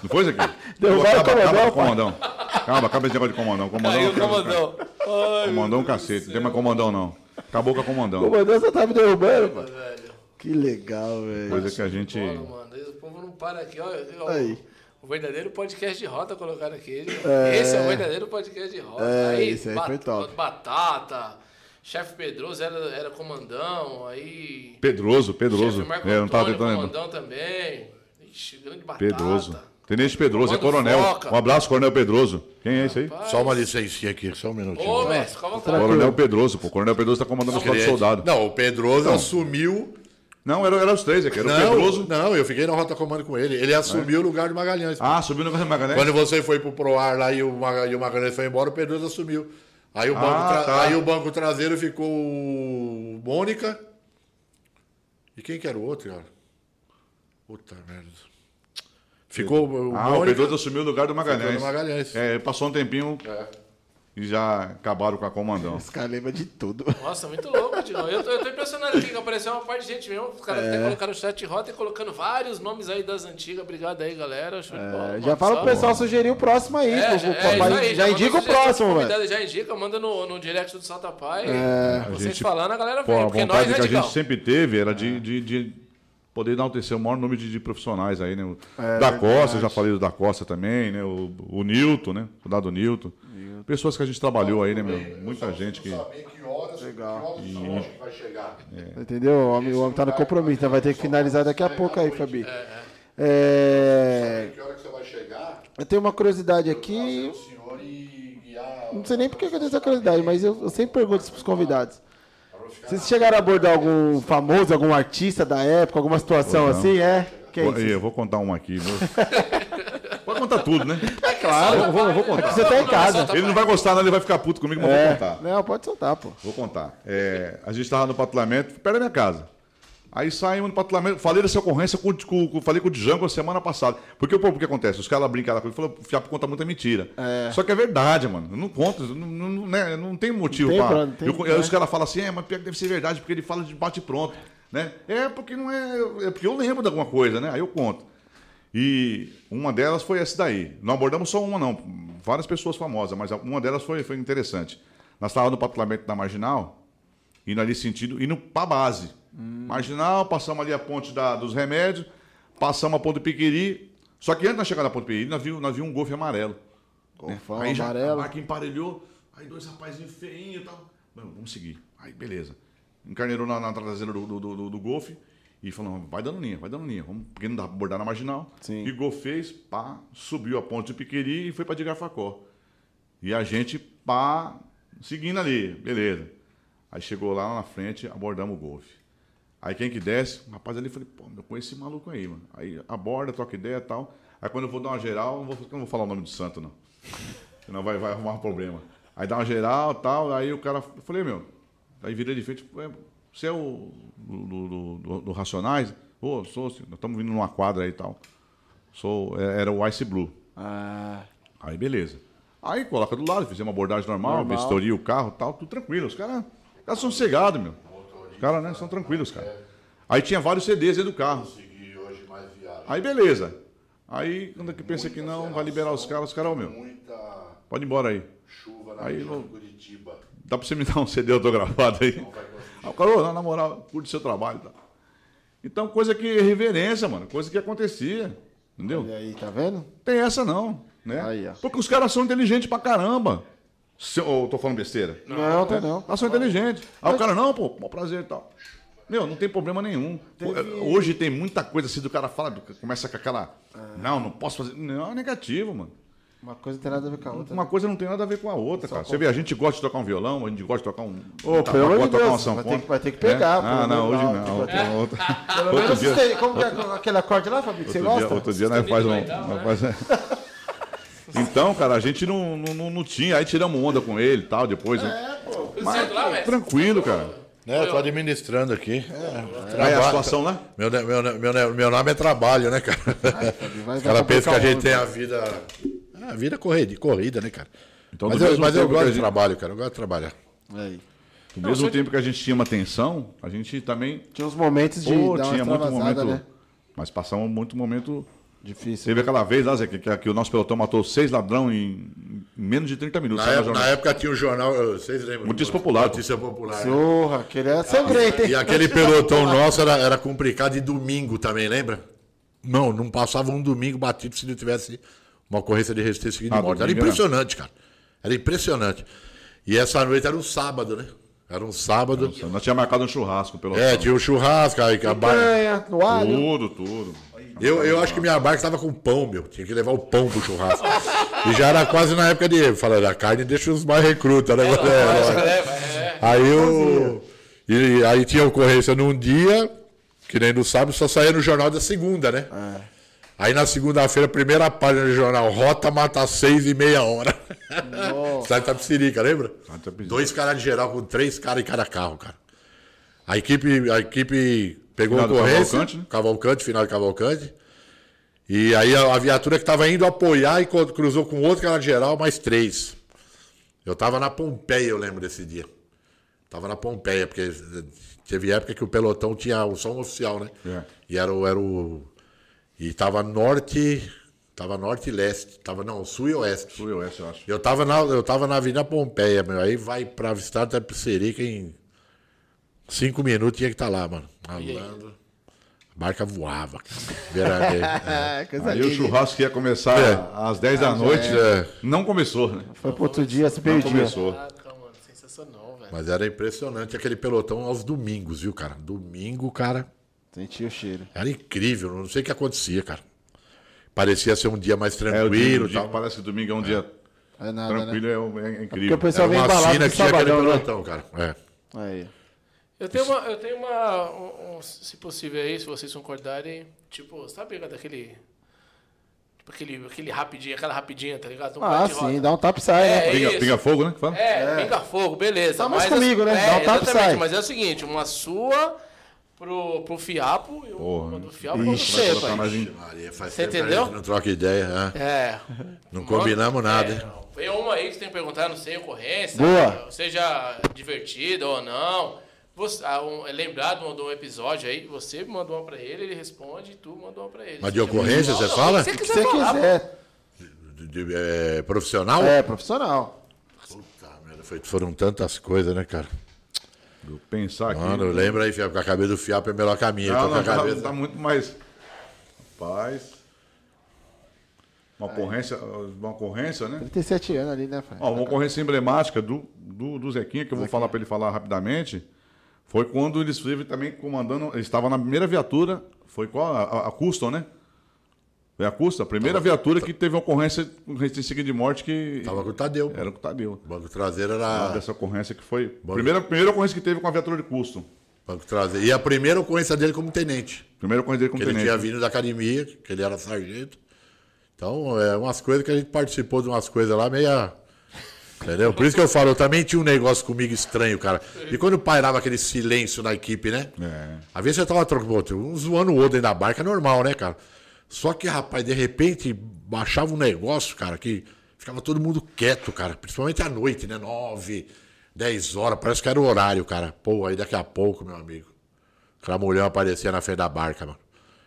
Não foi isso aqui? Derrubaram o acaba, comandão, acaba o comandão. Acaba, acaba esse negócio de comandão. Comandão, Aí o acaba- comandão. Ai, Comandão um cacete. Não tem mais comandão, não. Acabou com a comandão. O comandante só tá me derrubando, mano. velho. Que legal, velho. Coisa que a gente. Bola, mano. O povo não para aqui, ó, Aí. O verdadeiro podcast de rota colocaram aqui. É. Esse é o verdadeiro podcast de rota. É, esse aí foi top. Batata, chefe Pedroso era, era comandão, aí. Pedroso, Pedroso. Chefe Marco É, eu não tava Antônio, tentando lembrar. comandão também. Ixi, grande batata. Pedroso. Tenente Pedroso, é coronel. Foca. Um abraço, Coronel Pedroso. Quem é esse aí? Só uma licencinha aqui, só um minutinho. Ô, mestre, calma, calma. Coronel Pedroso, pô. Coronel Pedroso tá comandando a escola de Cliente. soldado. Não, o Pedroso assumiu Não, era, era os três, aqui. Era não, o Pedroso. Não, eu fiquei na Rota Comando com ele. Ele assumiu é. o lugar do Magalhães. Ah, subiu no lugar do Magalhães? Quando você foi pro Proar lá e o, Magalhães, e o Magalhães foi embora, o Pedroso assumiu. Aí o, banco ah, tá. aí o banco traseiro ficou Mônica. E quem que era o outro, cara? Puta merda. Ficou o ah, Mônica. o Pedroso assumiu o lugar do Magalhães. Do Magalhães. É, passou um tempinho. É e já acabaram com a comandão. Esse cara lembra de tudo. Nossa, muito louco, Digão. Eu, eu tô impressionado aqui que apareceu uma parte de gente mesmo. Os caras é. até colocaram o chat rota e colocando vários nomes aí das antigas. Obrigado aí, galera. Show é, bola, já fala pro pessoal sugerir o próximo aí. É, já, é, aí, já, já indica o próximo, velho. Já indica, manda no, no direct do Salta Pai. É. Vocês gente, falando, a galera vem. Pô, a porque nós, né, que a gente sempre teve era de, de, de poder enaltecer o maior número de, de profissionais aí, né? O é, da Costa, já falei do da Costa também, né? O, o Nilton, né? O dado Nilton pessoas que a gente trabalhou aí, né, meu? Muita gente que. que horas, Legal. Que horas que vai chegar. É. Entendeu? O homem, o homem tá no compromisso, então vai ter que finalizar daqui a pouco aí, Fabi. É, é. Que hora que você vai chegar? Eu tenho uma curiosidade aqui. Não sei nem por que eu tenho essa curiosidade, mas eu, eu sempre pergunto isso pros convidados. Vocês chegaram a abordar algum famoso, algum artista da época, alguma situação assim? É? Quem? Eu vou contar uma aqui. Pode contar tudo, né? É claro. Eu vou, eu vou contar. Você tá em casa. Ele não vai gostar, não, ele vai ficar puto comigo, mas é. vou contar. Não, pode soltar, pô. Vou contar. É, a gente estava no patrulhamento, perto da minha casa. Aí saímos no patrulhamento, falei dessa ocorrência, com, com, falei com o Django a semana passada. Porque o que acontece? Os caras brincam com ele, falou, o Fiapo conta muita mentira. É. Só que é verdade, mano. Não conta, não, não, né? não tem motivo não tem pra. Tem, eu, Os caras falam assim, é, mas deve ser verdade, porque ele fala de bate pronto. Né? É porque não é. É porque eu lembro de alguma coisa, né? Aí eu conto. E uma delas foi essa daí. Não abordamos só uma, não. Várias pessoas famosas, mas uma delas foi, foi interessante. Nós estávamos no patrulhamento da Marginal, indo ali sentido, indo para base. Hum. Marginal, passamos ali a ponte da, dos remédios, passamos a ponte do Piquiri. Só que antes de chegar na ponte do Piquiri, nós vimos, um golfe amarelo. Golfão né? Aí já amarelo. a emparelhou, aí dois rapazinhos feinhos e tal. vamos seguir. Aí, beleza. Encarneirou na, na traseira do, do, do, do golfe. E falou, vai dando linha, vai dando linha. Vamos, porque não dá pra bordar na marginal. Sim. Ligou, fez, pá, subiu a ponte do Piqueri e foi pra Digarfacó. E a gente, pá, seguindo ali, beleza. Aí chegou lá na frente, abordamos o golfe. Aí quem que desce, o rapaz ali, falei, pô, eu conheci esse maluco aí, mano. Aí aborda, troca ideia e tal. Aí quando eu vou dar uma geral, não vou, não vou falar o nome do santo, não. Senão vai, vai arrumar um problema. Aí dá uma geral e tal, aí o cara, eu falei, meu, aí virei de frente, você é o do, do, do, do Racionais? Ô, oh, sou, nós estamos vindo numa quadra aí e tal. Sou, é, era o Ice Blue. Ah. Aí beleza. Aí coloca do lado, fizemos uma abordagem normal, normal. vistoria o carro e tal, tudo tranquilo. Os caras cara são cegados, meu. Os caras, né, são tranquilos, cara. Aí tinha vários CDs dentro do carro. Aí beleza. Aí, quando é que pensa que não, vai liberar os caras, os caras, ó, meu. Pode ir embora aí. Chuva na aí, Curitiba. Dá pra você me dar um CD autografado aí? Não vai Aí o cara, na moral, curte seu trabalho. Tá? Então, coisa que reverência, mano. Coisa que acontecia. Entendeu? E aí, tá vendo? Tem essa não. Né? Aí, Porque os caras são inteligentes pra caramba. Se, ou tô falando besteira? Não, não tem não. Elas são inteligentes. Aí o cara, não, pô, bom prazer e tal. Meu, não tem problema nenhum. Teve... Hoje tem muita coisa assim do cara fala, começa com aquela. Ah. Não, não posso fazer. Não, é negativo, mano. Uma coisa não tem nada a ver com a outra. Uma coisa não tem nada a ver com a outra, Só cara. Você vê, a gente gosta de tocar um violão, a gente gosta de tocar um. Ô, oh, pelo amor de Deus, vai ter, que, vai ter que pegar. É? Ah, não, hoje não. É. Outra, pelo menos dia... como que é aquele acorde lá, que você gosta? Outro dia nós faz um. Então, cara, a gente não, não, não tinha, aí tiramos onda com ele e tal, depois. É, né? pô. Mas, tranquilo, cara. Né, eu tô administrando aqui. É, Aí a situação lá? Meu, meu, meu, meu nome é trabalho, né, cara? Ai, Ela pensa que a gente tem a vida a vida corrida, corrida, né, cara? Então, mas eu, mas eu gosto gente... de trabalho, cara. Eu gosto de trabalhar. Aí. No mesmo tempo que a gente tinha uma tensão, a gente também. Tinha uns momentos de. Pô, tinha muito momento. Né? Mas passamos muito momento. Difícil. Teve né? aquela vez lá, Zé, que, que, que, o nosso pelotão matou seis ladrões em, menos de 30 minutos. Na, época, na época, tinha o um jornal, vocês lembram? Notícia Popular. Notícia Popular. Porra, aquele era sangrento, hein? E aquele pelotão nosso era, era complicado de domingo também, lembra? Não, não passava um domingo batido se não tivesse uma ocorrência de resistência seguida de morte. Era impressionante, cara. Era impressionante. E essa noite era um sábado, né? Era um sábado. Nossa, nós tínhamos marcado um churrasco pelo É, tinha um churrasco, aí a barca. Tudo, tudo. Eu, eu acho que minha barca estava com pão, meu. Tinha que levar o pão pro churrasco. e já era quase na época de. Falando, a carne deixa os mais recrutas, né? É, é, é, aí eu. E aí tinha ocorrência num dia, que nem no sábado, só saía no jornal da segunda, né? É. Aí na segunda-feira, primeira página do jornal, Rota mata seis e meia hora. Sai Tapsirica, lembra? Dois caras de geral com três caras em cada carro, cara. A equipe, a equipe pegou final ocorrência, Cavalcante, né? Cavalcante, final de Cavalcante. E aí a, a viatura que estava indo apoiar e cruzou com outro cara de geral, mais três. Eu tava na Pompeia, eu lembro desse dia. Tava na Pompeia, porque teve época que o pelotão tinha o som oficial, né? É. E era o, era o. E tava norte. Tava norte e leste. Tava, não, sul e oeste. Sul e oeste, eu acho. Eu tava na, eu tava na Avenida Pompeia, meu. Aí vai pra avistar da Pisserica em cinco minutos tinha que estar tá lá, mano. Malandro. A barca voava. é. Aí o churrasco ia começar é. às 10 da ah, noite. É. Não começou, né? Foi pro outro dia, se perdia. Não começou. Mas era impressionante aquele pelotão aos domingos, viu, cara? Domingo, cara. Sentia o cheiro. Era incrível, não sei o que acontecia, cara. Parecia ser um dia mais tranquilo. É, dia, parece que domingo é um é. dia é nada, tranquilo, né? é, é, incrível. Porque o pessoal era vem embalado que tinha aquele né? pelotão, né? cara. É. Aí. Eu tenho uma, eu tenho uma um, um, se possível aí, se vocês concordarem, tipo, sabe daquele Tipo aquele, aquele rapidinho, aquela rapidinha, tá ligado? Um ah, sim, dá um tap sai, é, né? Pinga, pinga, fogo, né? Fala. É, é, pinga fogo, beleza. Tá mais comigo, né? É, dá um tap sai. Mas é o seguinte, uma sua pro, pro Fiapo e uma do Fiapo pra você. Maria, faz você entendeu? Não troca ideia, né? É. Não combinamos nada, é, Tem uma aí que você tem que perguntar, não sei, ocorrência. Boa. Seja divertida ou não. Você, ah, um, é lembrado de um episódio aí, você mandou uma pra ele, ele responde e tu mandou uma pra ele. Mas de ocorrência, você fala? Se você quiser. De, de, é, profissional? É, profissional. Puta merda, foi, foram tantas coisas, né, cara? Vou pensar aqui. Mano, lembra aí, com a cabeça do fiapo é melhor caminho. Não, não, a tá, cabeça... tá muito mais. Rapaz. Uma ocorrência, uma ocorrência, né? 37 anos ali, né, Fred? Ó, uma ocorrência emblemática do, do, do Zequinha, que eu vou falar para ele falar rapidamente. Foi quando eles esteve também comandando. Ele estava na primeira viatura. Foi qual? A, a Custom, né? Foi a Custom, a primeira tava, viatura que teve ocorrência com de morte que. Tava com o Tadeu. Era com o Tadeu. O banco traseiro era. dessa ocorrência que foi. Banco... Primeira, primeira ocorrência que teve com a viatura de Custom. Banco traseiro. E a primeira ocorrência dele como tenente. Primeira ocorrência dele como que tenente. Ele tinha vindo da academia, que ele era sargento. Então, é umas coisas que a gente participou de umas coisas lá meia Entendeu? Por isso que eu falo, eu também tinha um negócio comigo estranho, cara. E quando pairava aquele silêncio na equipe, né? É. Às vezes você tava trocando, um zoando o outro dentro da barca, é normal, né, cara? Só que, rapaz, de repente baixava um negócio, cara, que ficava todo mundo quieto, cara. Principalmente à noite, né? Nove, dez horas, parece que era o horário, cara. Pô, aí daqui a pouco, meu amigo, aquela mulher aparecia na frente da barca, mano.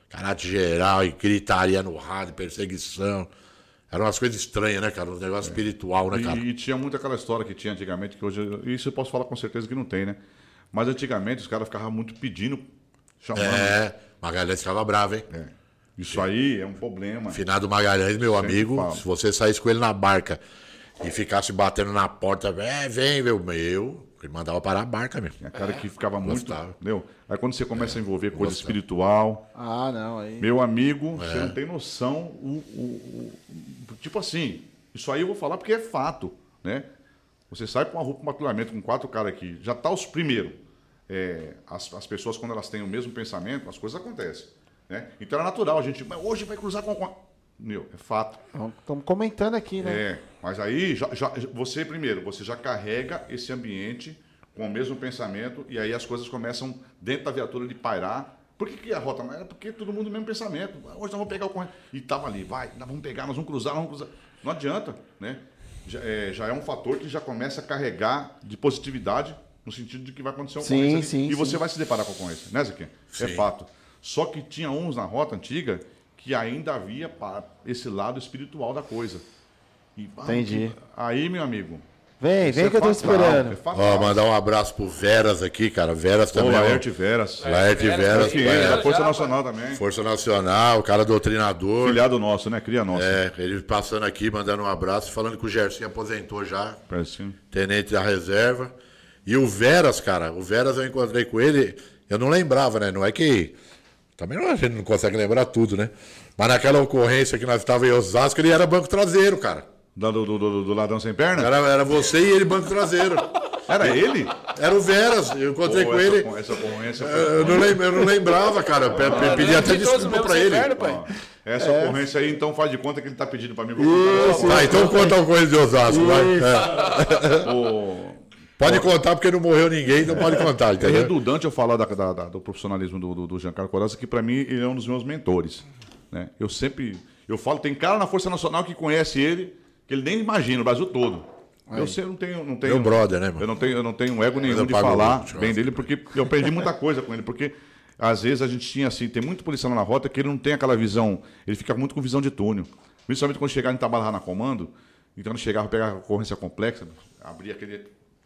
Caráter geral e gritaria no rádio, perseguição. Eram umas coisas estranhas, né, cara? Um negócio é. espiritual, né, cara? E, e, tinha muito aquela história que tinha antigamente, que hoje. Isso eu posso falar com certeza que não tem, né? Mas antigamente os caras ficavam muito pedindo, chamando. É, Magalhães ficava bravo, hein? É. Isso aí é um problema. Finado Magalhães, meu Sempre amigo, falo. se você saísse com ele na barca e ficasse batendo na porta, é, vem, meu, meu, ele mandava parar a barca mesmo. É cara que ficava muito. Entendeu? Aí quando você começa a envolver coisa Gostava. espiritual. Ah, não. Aí... Meu amigo, é. você não tem noção. O, o, o, tipo assim, isso aí eu vou falar porque é fato. Né? Você sai com uma roupa, um patrulhamento com quatro caras aqui, já tá os primeiros. É, as, as pessoas, quando elas têm o mesmo pensamento, as coisas acontecem. Né? Então é natural, a gente. Hoje vai cruzar com. Meu, é fato. Estamos comentando aqui, né? É, mas aí já, já, você primeiro, você já carrega esse ambiente com o mesmo pensamento e aí as coisas começam dentro da viatura de pairar. Por que, que a rota? É porque todo mundo mesmo pensamento. Hoje nós vamos pegar o corrente. E tava ali, vai, nós vamos pegar, nós vamos cruzar, nós vamos cruzar. Não adianta, né? Já é, já é um fator que já começa a carregar de positividade no sentido de que vai acontecer um sim, sim, e sim. você vai se deparar com a ocorrência, né, Zequinha? É fato. Só que tinha uns na rota antiga que ainda havia para esse lado espiritual da coisa. E, Entendi. Aí, meu amigo. Vem, vem é que eu tô esperando. É Ó, mandar um abraço pro Veras aqui, cara. Veras também. Ô, Laerte Veras. Laerte Veras. Veras é, Força Nacional também. Força Nacional, cara doutrinador. Filiado nosso, né? Cria nosso. É, ele passando aqui, mandando um abraço, falando que o Gerson aposentou já. Parece Tenente da reserva. E o Veras, cara, o Veras eu encontrei com ele, eu não lembrava, né? Não é que também a gente não consegue lembrar tudo, né? Mas naquela ocorrência que nós estávamos em Osasco, ele era banco traseiro, cara. Do, do, do, do ladrão sem perna? Era, era você e ele banco traseiro. Era ele? Era o Veras, eu encontrei Pô, com essa, ele. Essa ocorrência Eu não, eu não lembrava, cara. Pe- pe- Pedi até desculpa pra ele. pai. Essa ocorrência aí, então faz de conta que ele tá pedindo pra mim. Contar Tá, então conta uma coisa de Osasco, vai. É. o- Pode contar porque não morreu ninguém, então pode contar, É entendeu? redundante eu falar da- da- da- do profissionalismo do, do, do Giancarlo Corazza, que para mim ele é um dos meus mentores. Né? Eu sempre. Eu falo, tem cara na Força Nacional que conhece ele, que ele nem imagina, o Brasil todo. Eu sei, eu não tenho. Não tenho Meu brother, né, mano? Eu não tenho, eu não tenho ego nenhum de falar muito, bem dele, porque eu aprendi muita coisa com ele. Porque às vezes a gente tinha assim, tem muito policial na rota que ele não tem aquela visão, ele fica muito com visão de túnel. Principalmente quando chegava em trabalhar na comando, então quando chegava, pegava a ocorrência complexa, abria aquele.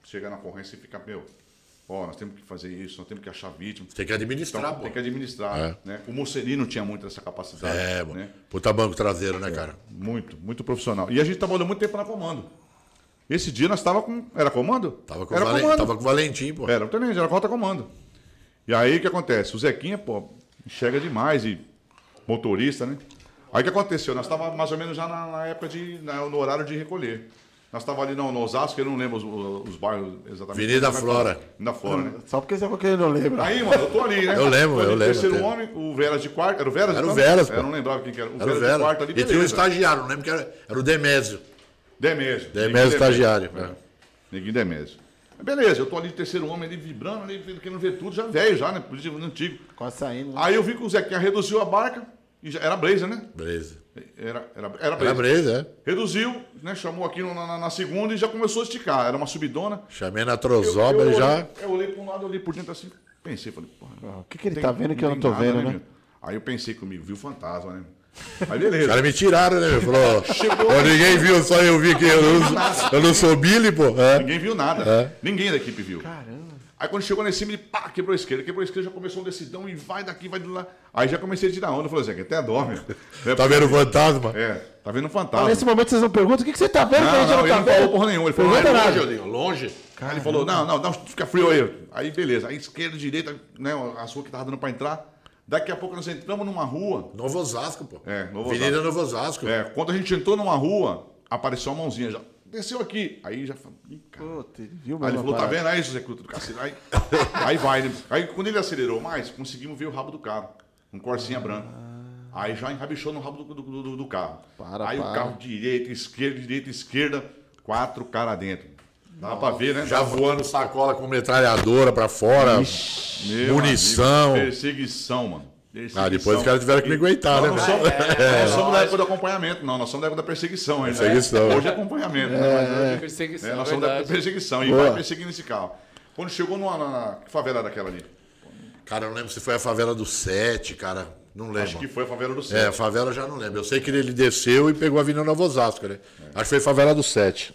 Chegar na ocorrência e ficar, meu, ó, nós temos que fazer isso, nós temos que achar vítima. Tem que administrar, Então, pô. tem que administrar. É. Né? O Mussolini tinha muito essa capacidade. É, mano. né? Puta banco traseiro, né, cara? Muito, muito profissional. E a gente trabalhou muito tempo na comando. Esse dia nós estava com. Era comando? Tava com, era Valen- comando. tava com o Valentim, pô. Era o tenente, era rota comando. E aí o que acontece? O Zequinha, pô, enxerga demais e motorista, né? Aí o que aconteceu? Nós estávamos mais ou menos já na, na época de. na- no horário de recolher. Nós estávamos ali no, no Osasco, eu não lembro os, os bairros exatamente. Avenida Flora. Avenida Flora, né? Só porque você falou que ele não lembra. Aí, mano, eu tô ali, né? Eu lembro, eu lembro Terceiro até. homem, o Veras de quarto. Era o Veras? Era o? Veras, pô. Eu não lembrava quem que era. O Era o Veras de Vera. quarto ali, E tinha um estagiário, não lembro que era. Era o Demésio. Demésio. Demésio estagiário, É. é. Neguinho Demésio. Beleza, eu tô ali de terceiro homem, ali vibrando, ali querendo ver tudo, já velho já, né? Positivo antigo. Quase saindo. né? Aí eu vi que o Zequinha reduziu a barca, e já, era Blazer, né? Beleza. Era, era, era Era. Breza, é. Reduziu, né? Chamou aqui no- na, na segunda e já começou a esticar. Era uma subidona. Chamei na Trozoba eu e já. olhei- Eu olhei para um lado, olhei por dentro assim, pensei, falei, porra. O que, que ele tem- tá vendo que eu não tô nada, vendo, né? meu? Aí eu pensei comigo, viu fantasma, né? Aí Os beleza. caras me tiraram, né? meu? Falou, ó, ninguém viu, só eu vi que eu não, eu não sou Billy, pô. É. Ninguém viu nada. É. Ninguém da equipe viu. Caramba. Aí quando chegou lá em cima, ele pá, quebrou a esquerda. Quebrou a esquerda, já começou um decidão e vai daqui, vai de lá. Aí já comecei a tirar onda. Eu falei assim, até dorme. Tá vendo o fantasma? É, tá vendo Ah, fantasma. nesse momento vocês não perguntam o que, que você tá vendo que a Não, gente não, não ele tá não falou porra nenhuma. Ele falou, Pergunta "Ah, nada. Longe, digo, longe. Aí ele falou, não, não, não, fica frio aí. Aí beleza. Aí esquerda, direita, né, as ruas que tava dando pra entrar. Daqui a pouco nós entramos numa rua. Novo Osasco, pô. É, Novo Avenida Osasco. Novo Osasco. É, quando a gente entrou numa rua, apareceu uma mãozinha já. Desceu aqui. Aí já falou. Puta, viu Aí ele falou, tá vendo aí, José Cruto do cacete? Aí, aí vai. né? Aí quando ele acelerou mais, conseguimos ver o rabo do carro. Um corsinha branco. Aí já enrabichou no rabo do, do- do- do carro. Para, aí para. o carro direita, esquerda, direita, esquerda, quatro caras dentro. Dá pra ver, né? Já voando sacola com metralhadora pra fora. Meu munição. amigo, perseguição, mano. Perseguição. Ah, depois os caras tiveram que me aguentar, Nós né? não velho? somos, nós não somos da época do acompanhamento, não. Nós somos da época da perseguição. ainda. Perseguição. Hoje é acompanhamento. né? Mas hoje- Perseguição, é, é nós somos da verdade. perseguição. E Boa. vai perseguindo esse carro. Quando chegou numa, na, favela era aquela ali? Cara, eu não lembro se foi a favela do Sete, cara. Não lembro. Acho que foi a favela do É, Centro. a favela eu já não lembro. Eu sei que ele desceu e pegou a Avenida Novo Osasco, né? Acho que foi a favela do Sete.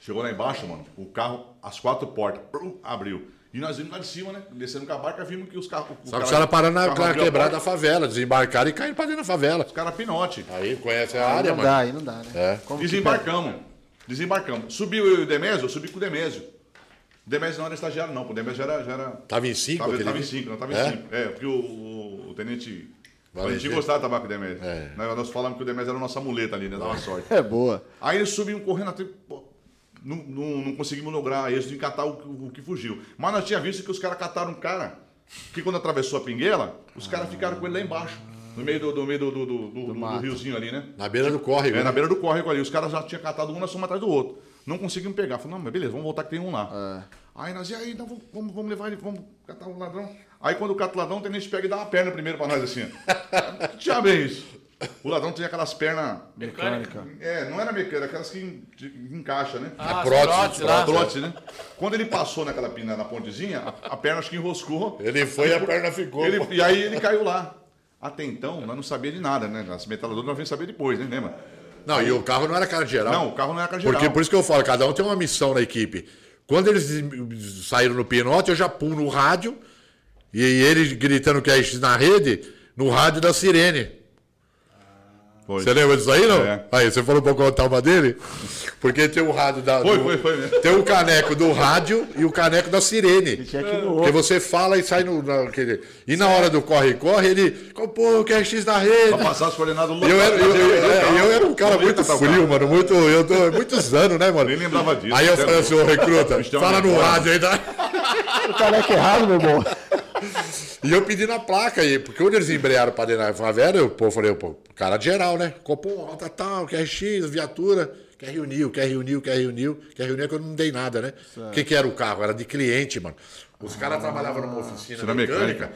Chegou lá embaixo, mano, o carro, as quatro portas, abriu. E nós vimos lá de cima, né? Descendo com a barca, vimos que os carros. o Só que cara- os caras pararam na, o carro na abriu a quebrada da favela, desembarcaram e caíram pra dentro da favela. Os caras pinote. Aí conhece a Aí área, não mano. dá, aí não dá, né? É. Como que Desembarcamos. Desembarcamos. Subiu eu e o Demésio, eu subi com o Demésio. O Demésio não era estagiário, não. O Demésio já era. Já era Tava em cinco tava, tava em cinco, não tava em É? cinco. É, porque o, o- o tenente. A gente gostava de trabalhar com o Demésio. É. Nós, nós falamos que o Demésio era a nossa muleta ali, né? Dava sorte. É boa. Aí eles subiam correndo até. pô, não, não, não conseguimos lograr êxito em catar o, o que fugiu. Mas nós tínhamos visto que os caras cataram um cara que quando atravessou a pinguela, os caras ficaram com ele lá embaixo. No meio do, do, meio do, do, do, riozinho ali, né? Na beira do córrego. É, né? na beira do córrego ali. Os caras já tinham catado um, nós fomos atrás do outro. Não conseguimos pegar. Falei, não, mas beleza, vamos voltar que tem um lá. Aí nós, e aí, não, vamos, vamos, levar ele, vamos catar o ladrão. Aí quando cata o ladrão, o tenente pega e dá uma perna primeiro pra nós assim. que diabo é isso? O ladrão tinha aquelas pernas. Mecânica. É, não era mecânica, aquelas que, en- que encaixa, né? Ah, as prótese. Prótese, né? Quando ele passou naquela pina, na pontezinha, a, a perna acho que enroscou. Ele foi e a perna ficou. Ele- e aí ele caiu lá. Até então, nós não sabíamos de nada, né? As metralhadoras nós vimos saber depois, né? Lembra? Não, e o carro não era cara geral. Não, o carro não era geral. Porque por isso que eu falo, cada um tem uma missão na equipe. Quando eles saíram no pinote, eu já pulo no rádio e ele gritando que é isso na rede, no rádio da sirene. Foi. Você lembra disso aí, não? É. Aí, você falou pra contar uma dele? Porque tem o rádio da. Foi, do, foi, foi mesmo. Tem o caneco do rádio e o caneco da sirene. Porque você fala e sai no. Naquele, e na hora do corre-corre, ele. Pô, o QRX na rede. Pra passar as coordenadas eu era, eu, eu, eu, eu era um cara muito frio, mano. Muito, eu tô, muitos anos, né, mano? Nem lembrava disso. Aí eu falei assim, ô recruta, fala no rádio aí. Tá? O caneco errado, meu irmão. E eu pedi na placa aí, porque quando eles embrearam pra dentro da favela, eu pô, falei, pô, cara geral, né? Copom, alta tal, QRX, viatura, quer reunir, quer reunir, quer reunir, quer reunir, é que eu não dei nada, né? O que, que era o carro? Era de cliente, mano. Os caras trabalhavam numa oficina mecânica. mecânica.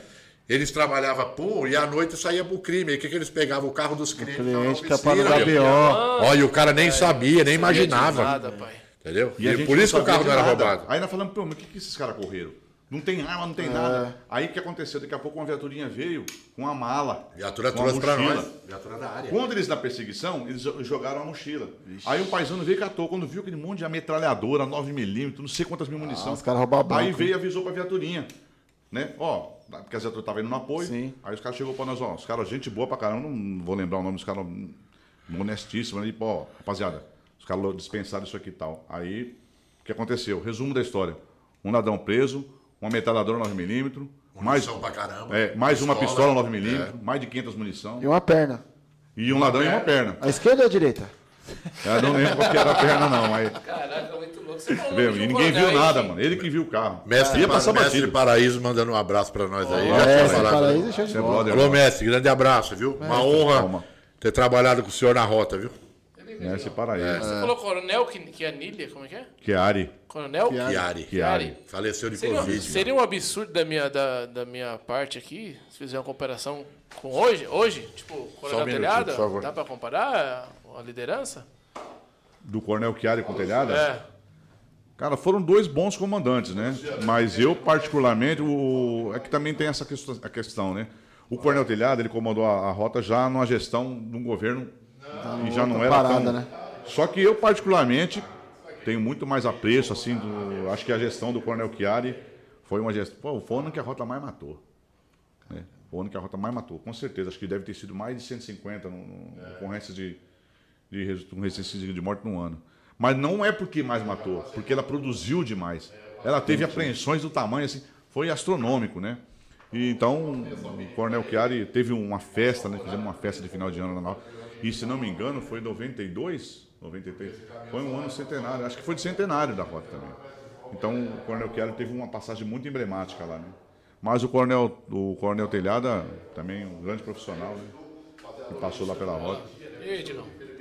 Eles trabalhavam, pum, e à noite saía pro crime. E o que, que eles pegavam? O carro dos clientes. O cliente tá para da BO. Olha, o cara nem sabia, nem imaginava. Nada, pai. Entendeu? E, e por isso que o carro não era roubado. Aí nós falamos, pô, mas o que, que esses caras correram? Não tem arma, não tem é. nada. Aí o que aconteceu? Daqui a pouco uma viaturinha veio com uma mala. Viatura trouxe pra nós. Viatura da área. Quando eles na perseguição, eles jogaram a mochila. Ixi. Aí um paisano veio e catou. Quando viu aquele monte de metralhadora, 9mm, não sei quantas mil munição. Ah, os caras roubaram Aí veio e avisou pra viaturinha. Né? Ó, porque a viatura tava indo no apoio. Sim. Aí os caras chegou pra nós, ó, os caras, gente boa pra caramba, não vou lembrar o nome dos caras, honestíssimos. Aí, pô, rapaziada, os caras dispensaram isso aqui e tal. Aí, o que aconteceu? Resumo da história. Um ladrão preso, uma metralhadora 9mm. Mais, pra caramba. É, mais pistola, uma pistola 9mm, é. mais de 500 munição. E uma perna. E um ladrão e uma perna. A esquerda ou a direita? Eu não lembro qual que era a perna, não. Mas... Caraca, muito louco. Você Viu? E ninguém viu nada, mano. Ele que viu o carro. Mestre, ia passar mestre batido. Paraíso mandando um abraço pra nós aí. Oh, mestre Paraíso, deixa de Alô, mestre, grande abraço, viu? Mestre, Uma honra calma. ter trabalhado com o senhor na rota, viu? Mestre Paraíso. É. Você falou Coronel Chianilha, como é que é? Chiari. Coronel? Chiari. Chiari. Faleceu de seria, Covid. Seria um absurdo da minha, da, da minha parte aqui, se fizer uma comparação com hoje, hoje tipo, Coronel um Telhada, dá pra comparar a liderança? Do Coronel Chiari com o Telhada? É. Cara, foram dois bons comandantes, né? Mas eu, particularmente, o... é que também tem essa questão, a questão, né? O Coronel Telhada, ele comandou a, a rota já numa gestão de um governo e já não era parada, tão... né? Só que eu, particularmente, tenho muito mais apreço, assim, do... acho que a gestão do Coronel Chiari foi uma gestão... Pô, foi o ano que a rota mais matou. Né? Foi o ano que a rota mais matou, com certeza. Acho que deve ter sido mais de 150 no, no ocorrências de, de, de, de morte no ano. Mas não é porque mais matou, porque ela produziu demais. Ela teve apreensões do tamanho, assim, foi astronômico, né? E então, o Coronel Chiari teve uma festa, né? Fizemos uma festa de final de ano na e se não me engano, foi em 92, 93. Foi um ano centenário, acho que foi de centenário da rota também. Então o Coronel Chiari teve uma passagem muito emblemática lá, né? Mas o Coronel, o Coronel Telhada, também um grande profissional, né? Que passou lá pela rota. E aí,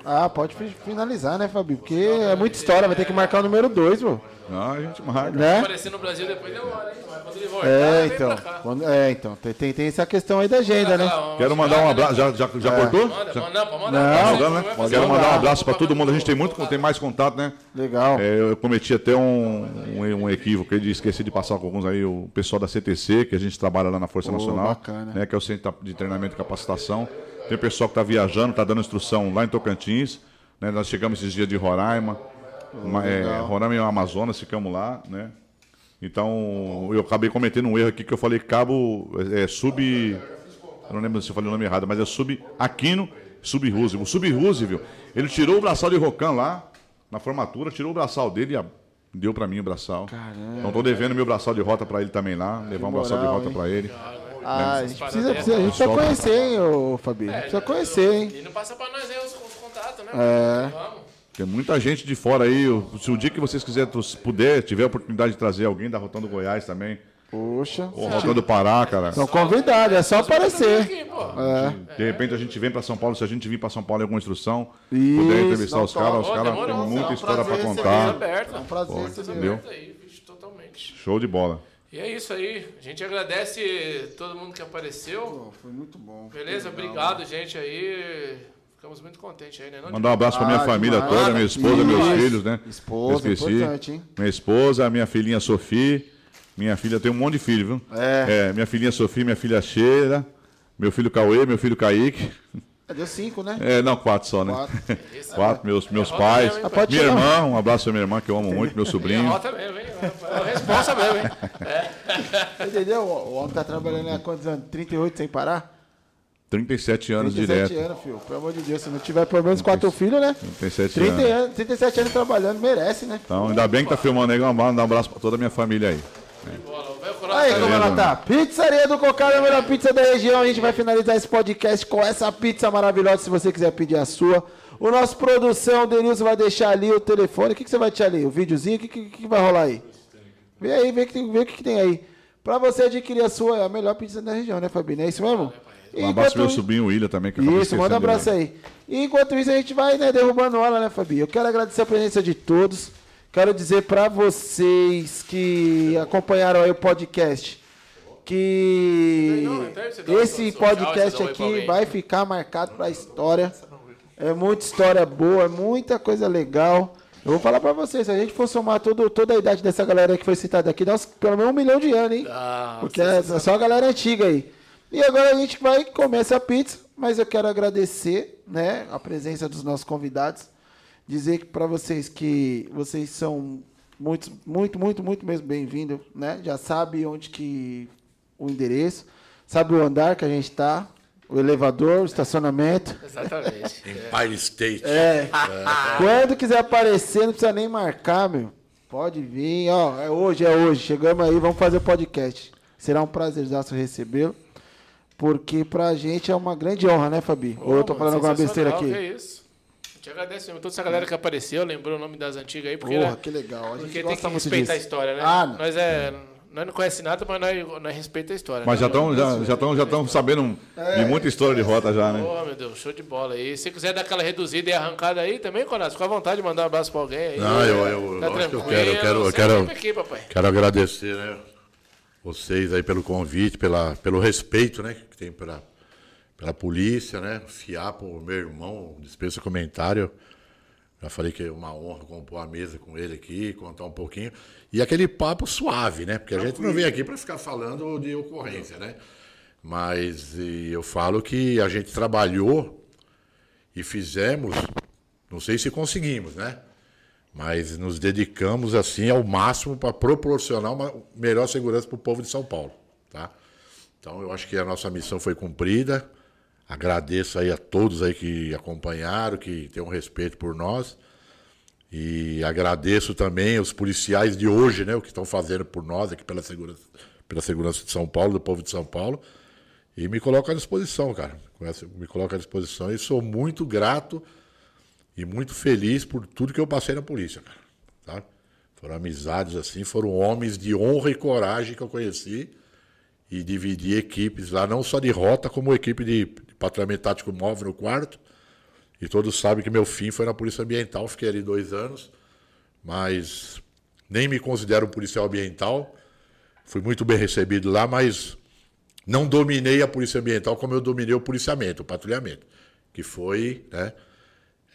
ah, pode finalizar, né, Fabi? Porque é muita história, vai ter que marcar o número 2, pô. Não, a gente marca. Né? Aparecer no Brasil depois demora, hein? Mas quando ele voltar, é, então, quando, é, então. Tem, tem, tem, essa questão aí da agenda, né? Quero mandar um abraço. Já, já, já é. cortou? Manda, já... manda, pode mandar. Não, né? Quero mandar um abraço para todo mundo. A gente tem muito, tem mais contato, né? Legal. É, eu cometi até um, um, um equívoco de esqueci de passar com alguns aí, o pessoal da CTC, que a gente trabalha lá na Força oh, Nacional, bacana. né? Que é o Centro de Treinamento e Capacitação. Tem pessoal que está viajando, está dando instrução lá em Tocantins. Né? Nós chegamos esses dias de Roraima, uma, é, Roraima e Amazonas, ficamos lá, né? Então, eu acabei cometendo um erro aqui que eu falei cabo é, sub. Eu não lembro se eu falei o nome errado, mas é sub Aquino, sub Roosevelt. O sub Roosevelt, ele tirou o braçal de Rocan lá, na formatura, tirou o braçal dele e deu para mim o braçal. Caramba. Então, tô devendo meu braçal de rota para ele também lá, levar um braçal de rota para ele. Ah, a gente precisa, precisa, a gente precisa conhecer, hein, ô Fabi? É, precisa conhecer, hein? E não passa para nós aí os né? É. Tem muita gente de fora aí. Se o dia que vocês quiserem, puder, tiver a oportunidade de trazer alguém da Rotando Goiás também. Poxa. Ou Rotando Pará, cara. São convidados, é só aparecer. Aqui, é. De repente a gente vem para São Paulo, se a gente vir para São Paulo em alguma instrução, Isso, puder entrevistar os caras, os caras têm muita história para contar. É um prazer Pô, entendeu? Show de bola. E é isso aí. A gente agradece todo mundo que apareceu. Pô, foi muito bom. Beleza? Obrigado, gente aí. Ficamos muito contentes aí, né? Não Mandar um abraço para minha ah, família demais. toda, minha esposa, Isso. meus filhos, né? Esposa, importante, hein? Minha esposa, minha filhinha Sofia. Minha filha tem um monte de filho, viu? É. é minha filhinha Sofia, minha filha Sheila, meu filho Cauê, meu filho Kaique. É, deu cinco, né? É, não, quatro só, né? Quatro, quatro meus, meus pais. Mesmo, minha irmã, um abraço pra minha irmã, que eu amo muito, meu sobrinho. Mesmo, hein? É responsa mesmo, hein? É. Entendeu? O homem tá trabalhando há quantos anos? 38 sem parar? 37 anos 37 direto. anos, filho. Pelo amor de Deus, se não tiver pelo menos quatro filhos, né? 37 30 anos. anos. 37 anos trabalhando, merece, né? Então, ainda bem que tá filmando aí. Um abraço pra toda a minha família aí. Aí, como ela tá? Pizzaria do Cocada, a melhor pizza da região. A gente vai finalizar esse podcast com essa pizza maravilhosa, se você quiser pedir a sua. O nosso produção, o Denilson, vai deixar ali o telefone. O que, que você vai deixar ali? O videozinho? O que, que, que vai rolar aí? Vê aí, vê, que, vê o que, que tem aí. Pra você adquirir a sua, é a melhor pizza da região, né, Fabinho? É isso mesmo? Um abraço pro meu sobrinho William também. Que isso, manda um abraço aí. E enquanto isso, a gente vai né, derrubando ela, né, Fabinho? Eu quero agradecer a presença de todos. Quero dizer para vocês que acompanharam aí o podcast que esse podcast aqui vai ficar marcado para a história. É muita história boa, é muita coisa legal. Eu vou falar para vocês, se a gente for somar todo, toda a idade dessa galera que foi citada aqui, dá uns, pelo menos um milhão de anos, hein? Ah, Porque é só a galera antiga aí. E agora a gente vai comer essa pizza, mas eu quero agradecer né, a presença dos nossos convidados. Dizer para vocês que vocês são muito, muito, muito, muito mesmo bem-vindos, né? Já sabe onde que o endereço, sabe o andar que a gente está, o elevador, o estacionamento. Exatamente. Empire State. É. é. Quando quiser aparecer, não precisa nem marcar, meu. Pode vir, ó. É hoje, é hoje. Chegamos aí, vamos fazer o podcast. Será um prazerzaço recebê-lo. Porque pra gente é uma grande honra, né, Fabi? Oh, Ou eu tô falando alguma besteira aqui? Que é isso. Te agradeço mesmo. Toda essa galera que apareceu, lembrou o nome das antigas aí. Porque, Porra, né? que legal. A gente porque tem que respeitar disso. a história, né? Ah, nós é nós não conhece nada, mas nós, nós respeita a história. Mas né? já estão já, já tão, já tão sabendo é, de muita história de rota já, né? Oh, meu Deus, show de bola. E se quiser dar aquela reduzida e arrancada aí também, Conato, fica à vontade de mandar um abraço para alguém aí. Não, eu, eu, tá eu quero, eu quero, eu quero, aqui, quero agradecer, né? Vocês aí pelo convite, pela, pelo respeito, né? Que tem pela, pela polícia, né? Fiapo, meu irmão, dispensa comentário. Já falei que é uma honra compor a mesa com ele aqui, contar um pouquinho. E aquele papo suave, né? Porque a gente não vem aqui para ficar falando de ocorrência, né? Mas eu falo que a gente trabalhou e fizemos, não sei se conseguimos, né? Mas nos dedicamos assim ao máximo para proporcionar uma melhor segurança para o povo de São Paulo, tá? Então eu acho que a nossa missão foi cumprida. Agradeço aí a todos aí que acompanharam, que têm um respeito por nós. E agradeço também os policiais de hoje, né, o que estão fazendo por nós aqui pela segurança, pela segurança de São Paulo, do povo de São Paulo. E me coloco à disposição, cara. Me coloco à disposição e sou muito grato e muito feliz por tudo que eu passei na polícia, cara. Tá? Foram amizades assim, foram homens de honra e coragem que eu conheci e dividi equipes lá, não só de rota, como equipe de patrulhamento tático móvel no quarto. E todos sabem que meu fim foi na Polícia Ambiental, fiquei ali dois anos, mas nem me considero um policial ambiental. Fui muito bem recebido lá, mas não dominei a Polícia Ambiental como eu dominei o policiamento, o patrulhamento, que foi né,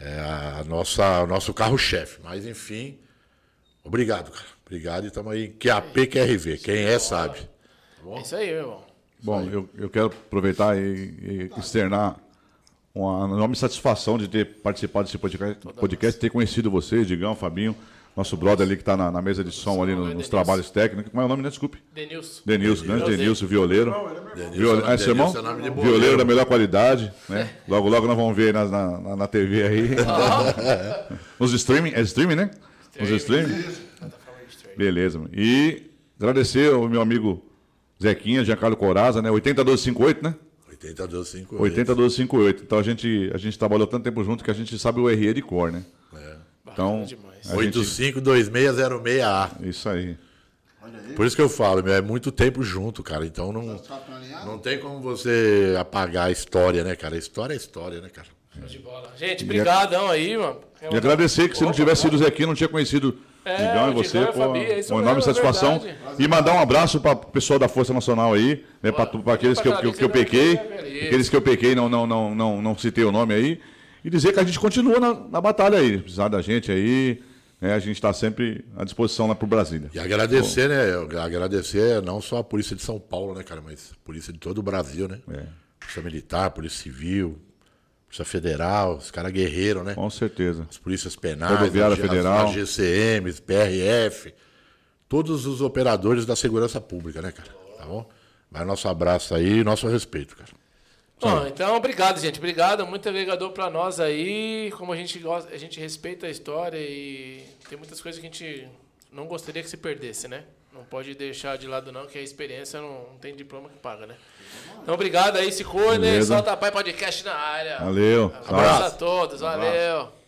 é a nossa, o nosso carro-chefe. Mas, enfim, obrigado, cara. Obrigado e estamos aí. QAP, QRV. Quem é, sabe. Tá é isso aí, meu irmão. Bom, eu, eu quero aproveitar e, e externar uma enorme satisfação de ter participado desse podcast, podcast ter conhecido você, Digão, Fabinho, nosso brother ali que está na, na, mesa de som ali no, nos trabalhos técnicos. Como é o nome, né? Desculpe. Denilson. Denilson, grande Denilson, violeiro. Denilson, é, seu irmão? Violeiro da melhor qualidade, né? Logo, logo nós vamos ver na, na, na TV aí. Nos streaming, é streaming, né? Nos streaming. Beleza. E agradecer ao meu amigo Zequinha, Giancarlo Coraza, né? 80258, né? 80258. 80258. Então a gente, a gente trabalhou tanto tempo junto que a gente sabe o RE de cor, né? É. Então. 852606A. Isso aí. Por isso que eu falo, é muito tempo junto, cara. Então não, não tem como você apagar a história, né, cara? A história é história, né, cara? Gente, brigadão aí, mano. E agradecer que se não tivesse sido o Zequinha, não tinha conhecido é, Digão e você, pô, Fabi, é uma enorme é satisfação. E mandar um abraço para o pessoal da Força Nacional aí, né, para aqueles que eu, que, que eu pequei, aqueles que eu pequei, não, não, não, não, não citei o nome aí, e dizer que a gente continua na, na batalha aí, precisar da gente aí, né, a gente está sempre à disposição lá para o Brasília. E agradecer, Bom. né, agradecer não só a Polícia de São Paulo, né, cara, mas a Polícia de todo o Brasil, né, é. Polícia Militar, Polícia Civil, Polícia Federal, os caras guerreiros, né? Com certeza. As polícias penais, Rodoviária as, Federal, as GCMs, PRF, todos os operadores da segurança pública, né, cara? Tá bom? Vai nosso abraço aí e nosso respeito, cara. Bom, então obrigado, gente. Obrigado, muito agregador para nós aí. Como a gente gosta, a gente respeita a história e tem muitas coisas que a gente não gostaria que se perdesse, né? Não pode deixar de lado não, que a experiência não, não tem diploma que paga, né? Então obrigado aí, se cuidem. Solta Pai Podcast na área. Valeu. Abraço a todos, valeu.